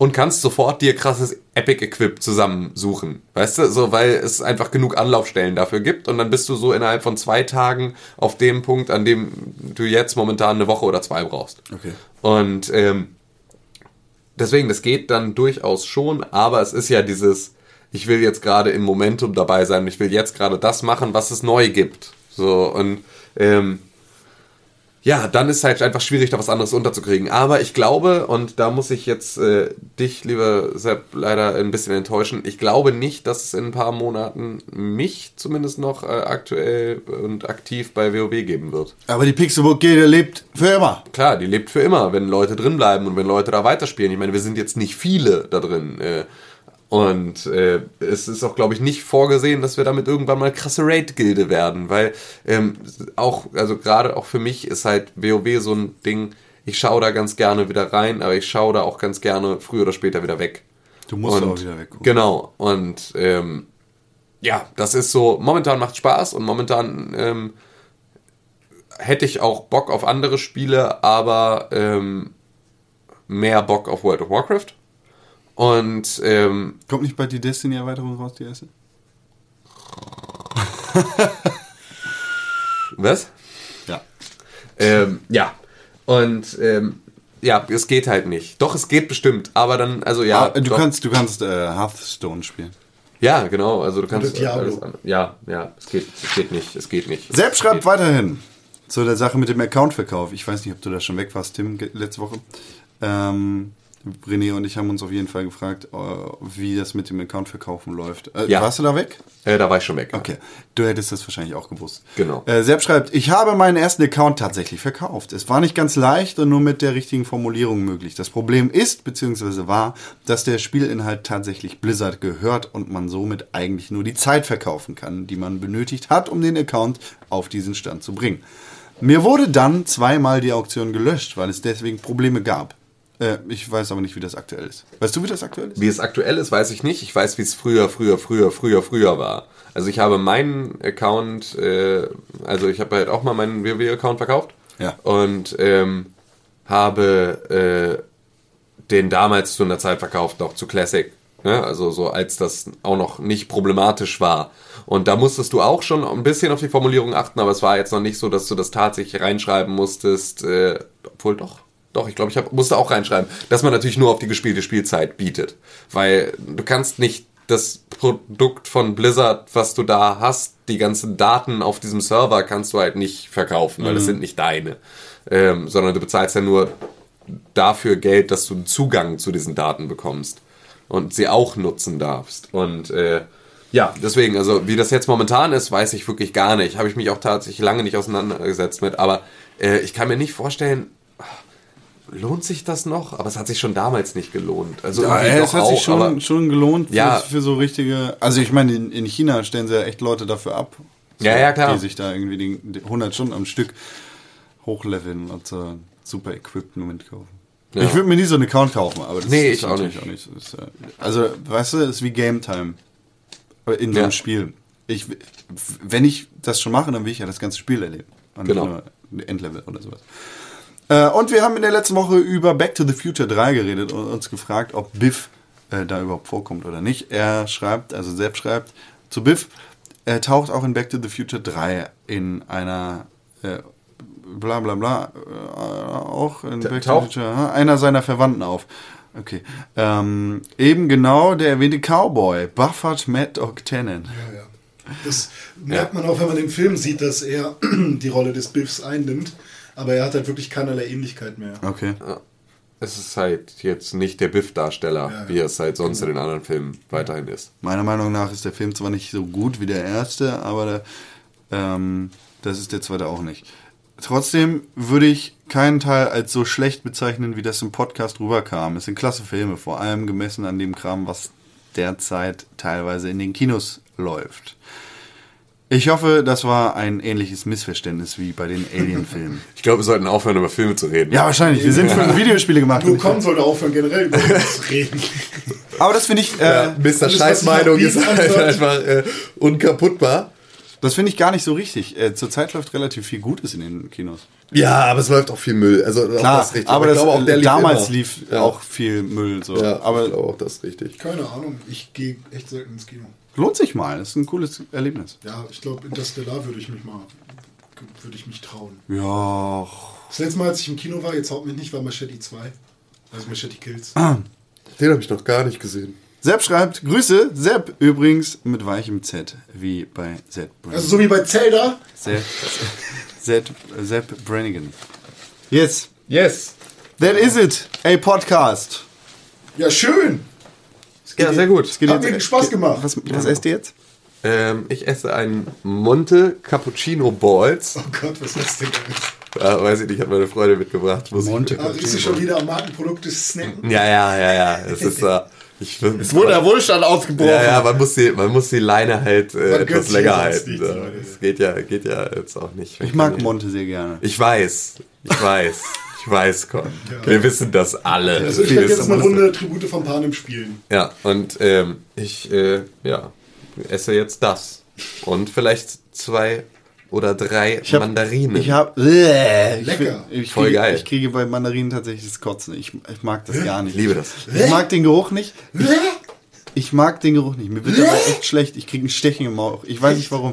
und kannst sofort dir krasses Epic-Equip zusammensuchen. Weißt du, so, weil es einfach genug Anlaufstellen dafür gibt und dann bist du so innerhalb von zwei Tagen auf dem Punkt, an dem du jetzt momentan eine Woche oder zwei brauchst. Okay. Und ähm, deswegen, das geht dann durchaus schon, aber es ist ja dieses, ich will jetzt gerade im Momentum dabei sein, ich will jetzt gerade das machen, was es neu gibt. So, und ähm, ja, dann ist halt einfach schwierig, da was anderes unterzukriegen. Aber ich glaube, und da muss ich jetzt äh, dich, lieber Sepp, leider ein bisschen enttäuschen, ich glaube nicht, dass es in ein paar Monaten mich zumindest noch äh, aktuell und aktiv bei WoW geben wird. Aber die Pixelburg Gilde lebt für immer. Klar, die lebt für immer, wenn Leute drin bleiben und wenn Leute da weiterspielen. Ich meine, wir sind jetzt nicht viele da drin. Äh, und äh, es ist auch, glaube ich, nicht vorgesehen, dass wir damit irgendwann mal krasse Raid-Gilde werden, weil ähm, auch, also gerade auch für mich ist halt WoW so ein Ding, ich schaue da ganz gerne wieder rein, aber ich schaue da auch ganz gerne früher oder später wieder weg. Du musst Und- auch wieder weggucken. Genau, und ähm, ja, das ist so, momentan macht Spaß und momentan ähm, hätte ich auch Bock auf andere Spiele, aber ähm, mehr Bock auf World of Warcraft. Und ähm, Kommt nicht bald die Destiny-Erweiterung raus, die erste? was? Ja. Ähm, ja. Und ähm, ja, es geht halt nicht. Doch, es geht bestimmt, aber dann, also ja. ah, du, doch. kannst, du kannst äh, Hearthstone spielen. Ja, genau. Also du kannst. Diablo. alles an- ja, ja, es geht, es geht nicht. Es geht nicht. Es schreibt geht. weiterhin zu der Sache mit dem Accountverkauf. Ich weiß nicht, ob du da schon weg warst, Tim, letzte Woche. Ähm, René und ich haben uns auf jeden Fall gefragt, äh, wie das mit dem Accountverkaufen läuft. Äh, Ja. Warst du da weg? Äh, da war ich schon weg. Okay, du hättest das wahrscheinlich auch gewusst. Genau. Äh, Sepp schreibt, ich habe meinen ersten Account tatsächlich verkauft. Es war nicht ganz leicht und nur mit der richtigen Formulierung möglich. Das Problem ist, beziehungsweise war, dass der Spielinhalt tatsächlich Blizzard gehört und man somit eigentlich nur die Zeit verkaufen kann, die man benötigt hat, um den Account auf diesen Stand zu bringen. Mir wurde dann zweimal die Auktion gelöscht, weil es deswegen Probleme gab. Äh, ich weiß aber nicht, wie das aktuell ist. Weißt du, wie das aktuell ist? Wie es aktuell ist, weiß ich nicht. Ich weiß, wie es früher, früher, früher, früher, früher war. Also ich habe meinen Account, äh, also ich habe halt auch mal meinen WoW-Account verkauft. Ja. Und ähm, habe äh, den damals zu einer Zeit verkauft, noch zu Classic. Ne? Also so, als das auch noch nicht problematisch war. Und da musstest du auch schon ein bisschen auf die Formulierung achten, aber es war jetzt noch nicht so, dass du das tatsächlich reinschreiben musstest. Äh, obwohl doch. Doch, ich glaube, ich hab, musste auch reinschreiben, dass man natürlich nur auf die gespielte Spielzeit bietet. Weil du kannst nicht das Produkt von Blizzard, was du da hast, die ganzen Daten auf diesem Server kannst du halt nicht verkaufen, weil das sind nicht deine. Ähm, sondern du bezahlst ja nur dafür Geld, dass du einen Zugang zu diesen Daten bekommst und sie auch nutzen darfst. Und äh, ja, deswegen, also wie das jetzt momentan ist, weiß ich wirklich gar nicht. Habe ich mich auch tatsächlich lange nicht auseinandergesetzt mit. Aber äh, ich kann mir nicht vorstellen, lohnt sich das noch? Aber es hat sich schon damals nicht gelohnt. Also Ja, irgendwie es hat sich auch, schon, aber- schon gelohnt für, Ja. für so richtige. Also ich meine, in, in China stellen sie ja echt Leute dafür ab. So, Ja, ja, klar. Die sich da irgendwie die, die 100 Stunden am Stück hochleveln und so super Equipment kaufen. Ja. Ich würde mir nie so einen Account kaufen, aber das Nee, ist ich auch natürlich nicht. auch nicht. Ist, äh, also, weißt du, es ist wie Game Time Aber in so einem. Spiel. Ich, wenn ich das schon mache, dann will ich ja das ganze Spiel erleben. Und Genau. Endlevel oder sowas. Äh, und wir haben in der letzten Woche über Back to the Future 3 geredet und uns gefragt, ob Biff äh, da überhaupt vorkommt oder nicht. Er schreibt, also selbst schreibt, zu Biff, er taucht auch in Back to the Future 3 in einer äh, bla bla bla äh, auch in Back to the? Future einer seiner Verwandten auf. Okay. Ähm, eben genau der erwähnte Cowboy, Buffett Mad Dog Tannen. Ja, ja. Das merkt man auch, wenn man den Film sieht, dass er die Rolle des Biffs einnimmt. Aber er hat halt wirklich keinerlei Ähnlichkeit mehr. Okay. Es ist halt jetzt nicht der Biff-Darsteller, Ja, ja. wie es halt sonst in den anderen Filmen weiterhin ist. Meiner Meinung nach ist der Film zwar nicht so gut wie der erste, aber der, ähm, das ist der zweite auch nicht. Trotzdem würde ich keinen Teil als so schlecht bezeichnen, wie das im Podcast rüberkam. Es sind klasse Filme, vor allem gemessen an dem Kram, was derzeit teilweise in den Kinos läuft. Ich hoffe, das war ein ähnliches Missverständnis wie bei den Alien-Filmen. Ich glaube, wir sollten aufhören, über Filme zu reden. Ja, wahrscheinlich. Wir sind für Videospiele gemacht. Nur kommen sollte aufhören, generell über das zu reden. Aber das finde ich, äh, Mr. was ich Scheißmeinung ist halt einfach äh, unkaputtbar. das finde ich gar nicht so richtig. Äh, zurzeit läuft relativ viel Gutes in den Kinos. Ja, aber es läuft auch viel Müll. Also auch Klar, das ist richtig. aber ich das, auch der lief damals immer. lief ja. auch viel Müll. So. Ja, aber ich glaube auch das ist richtig. Keine Ahnung, ich gehe echt selten ins Kino. Lohnt sich mal. Das ist ein cooles Erlebnis. Ja, ich glaube, Interstellar würde ich mich mal, würde ich mich trauen. Ja. Das letzte Mal, als ich im Kino war, jetzt haut mich nicht, war Machete 2. Also Machete Kills. Den habe ich noch gar nicht gesehen. Sepp schreibt, Grüße, Sepp, übrigens mit weichem Z, wie bei Sepp Brannigan. Also so wie bei Zelda. Sepp, Sepp, Sepp Brannigan. Yes, Yes. that is it. A Podcast. Ja, schön. Ja, sehr gut. Hat mir Spaß gemacht. Was, was esst ihr jetzt? Ähm, ich esse einen Monte Cappuccino Balls. Oh Gott, was ist das denn? Äh, weiß ich nicht, hat meine Freundin mitgebracht. Muss ich- Monte Ah, ist sie schon wieder am Markenprodukt des Snacken? Ja, ja, ja, ja. Es ist, äh, ich, es Wurde der Wohlstand ausgebrochen. Ja, ja, man muss die, man muss die Leine halt äh, etwas länger ja halten. Leute. Das geht ja, geht ja jetzt auch nicht. Ich mag Monte sehr gerne. Ich weiß, ich weiß, ich weiß, Con. Wir wissen das alle. Also ich Wir werde jetzt eine. Runde Tribute von Panem spielen. Ja, und ähm, ich äh, ja, esse jetzt das. Und vielleicht zwei oder drei Ich hab- Mandarinen. Ich habe. Ich, Lecker. ich, Voll kriege, geil. ich kriege bei Mandarinen tatsächlich das Kotzen. Ich, ich mag das gar nicht. ich liebe das. Ich mag den Geruch nicht. Ich mag den Geruch nicht. Mir wird dabei echt schlecht. Ich kriege ein Stechen im Bauch. Ich weiß nicht warum.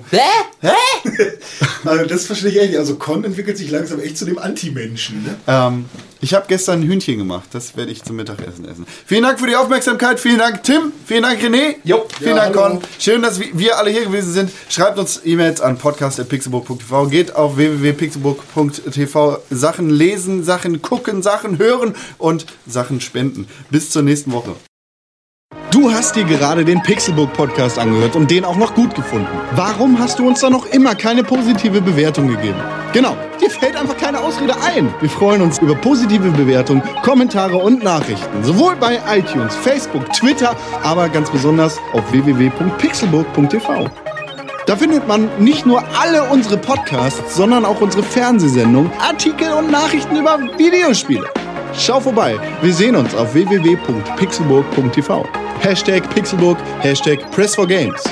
Also das verstehe ich echt nicht. Also Con entwickelt sich langsam echt zu dem Anti-Menschen. Ne? Ähm, ich habe gestern ein Hühnchen gemacht. Das werde ich zum Mittagessen essen. Vielen Dank für die Aufmerksamkeit. Vielen Dank, Tim. Vielen Dank, René. Jo. Vielen Ja, Dank, hallo. Con. Schön, dass wir- wir alle hier gewesen sind. Schreibt uns E-Mails an podcast.pixelburg.tv. Geht auf www.pixelburg.tv. Sachen lesen, Sachen gucken, Sachen hören und Sachen spenden. Bis zur nächsten Woche. Du hast dir gerade den Pixelbook Podcast angehört und den auch noch gut gefunden. Warum hast du uns da noch immer keine positive Bewertung gegeben? Genau, dir fällt einfach keine Ausrede ein. Wir freuen uns über positive Bewertungen, Kommentare und Nachrichten, sowohl bei iTunes, Facebook, Twitter, aber ganz besonders auf www.pixelburg.tv. Da findet man nicht nur alle unsere Podcasts, sondern auch unsere Fernsehsendungen, Artikel und Nachrichten über Videospiele. Schau vorbei. Wir sehen uns auf www.pixelburg.tv. Hashtag Pixelburg, Hashtag Press for Games.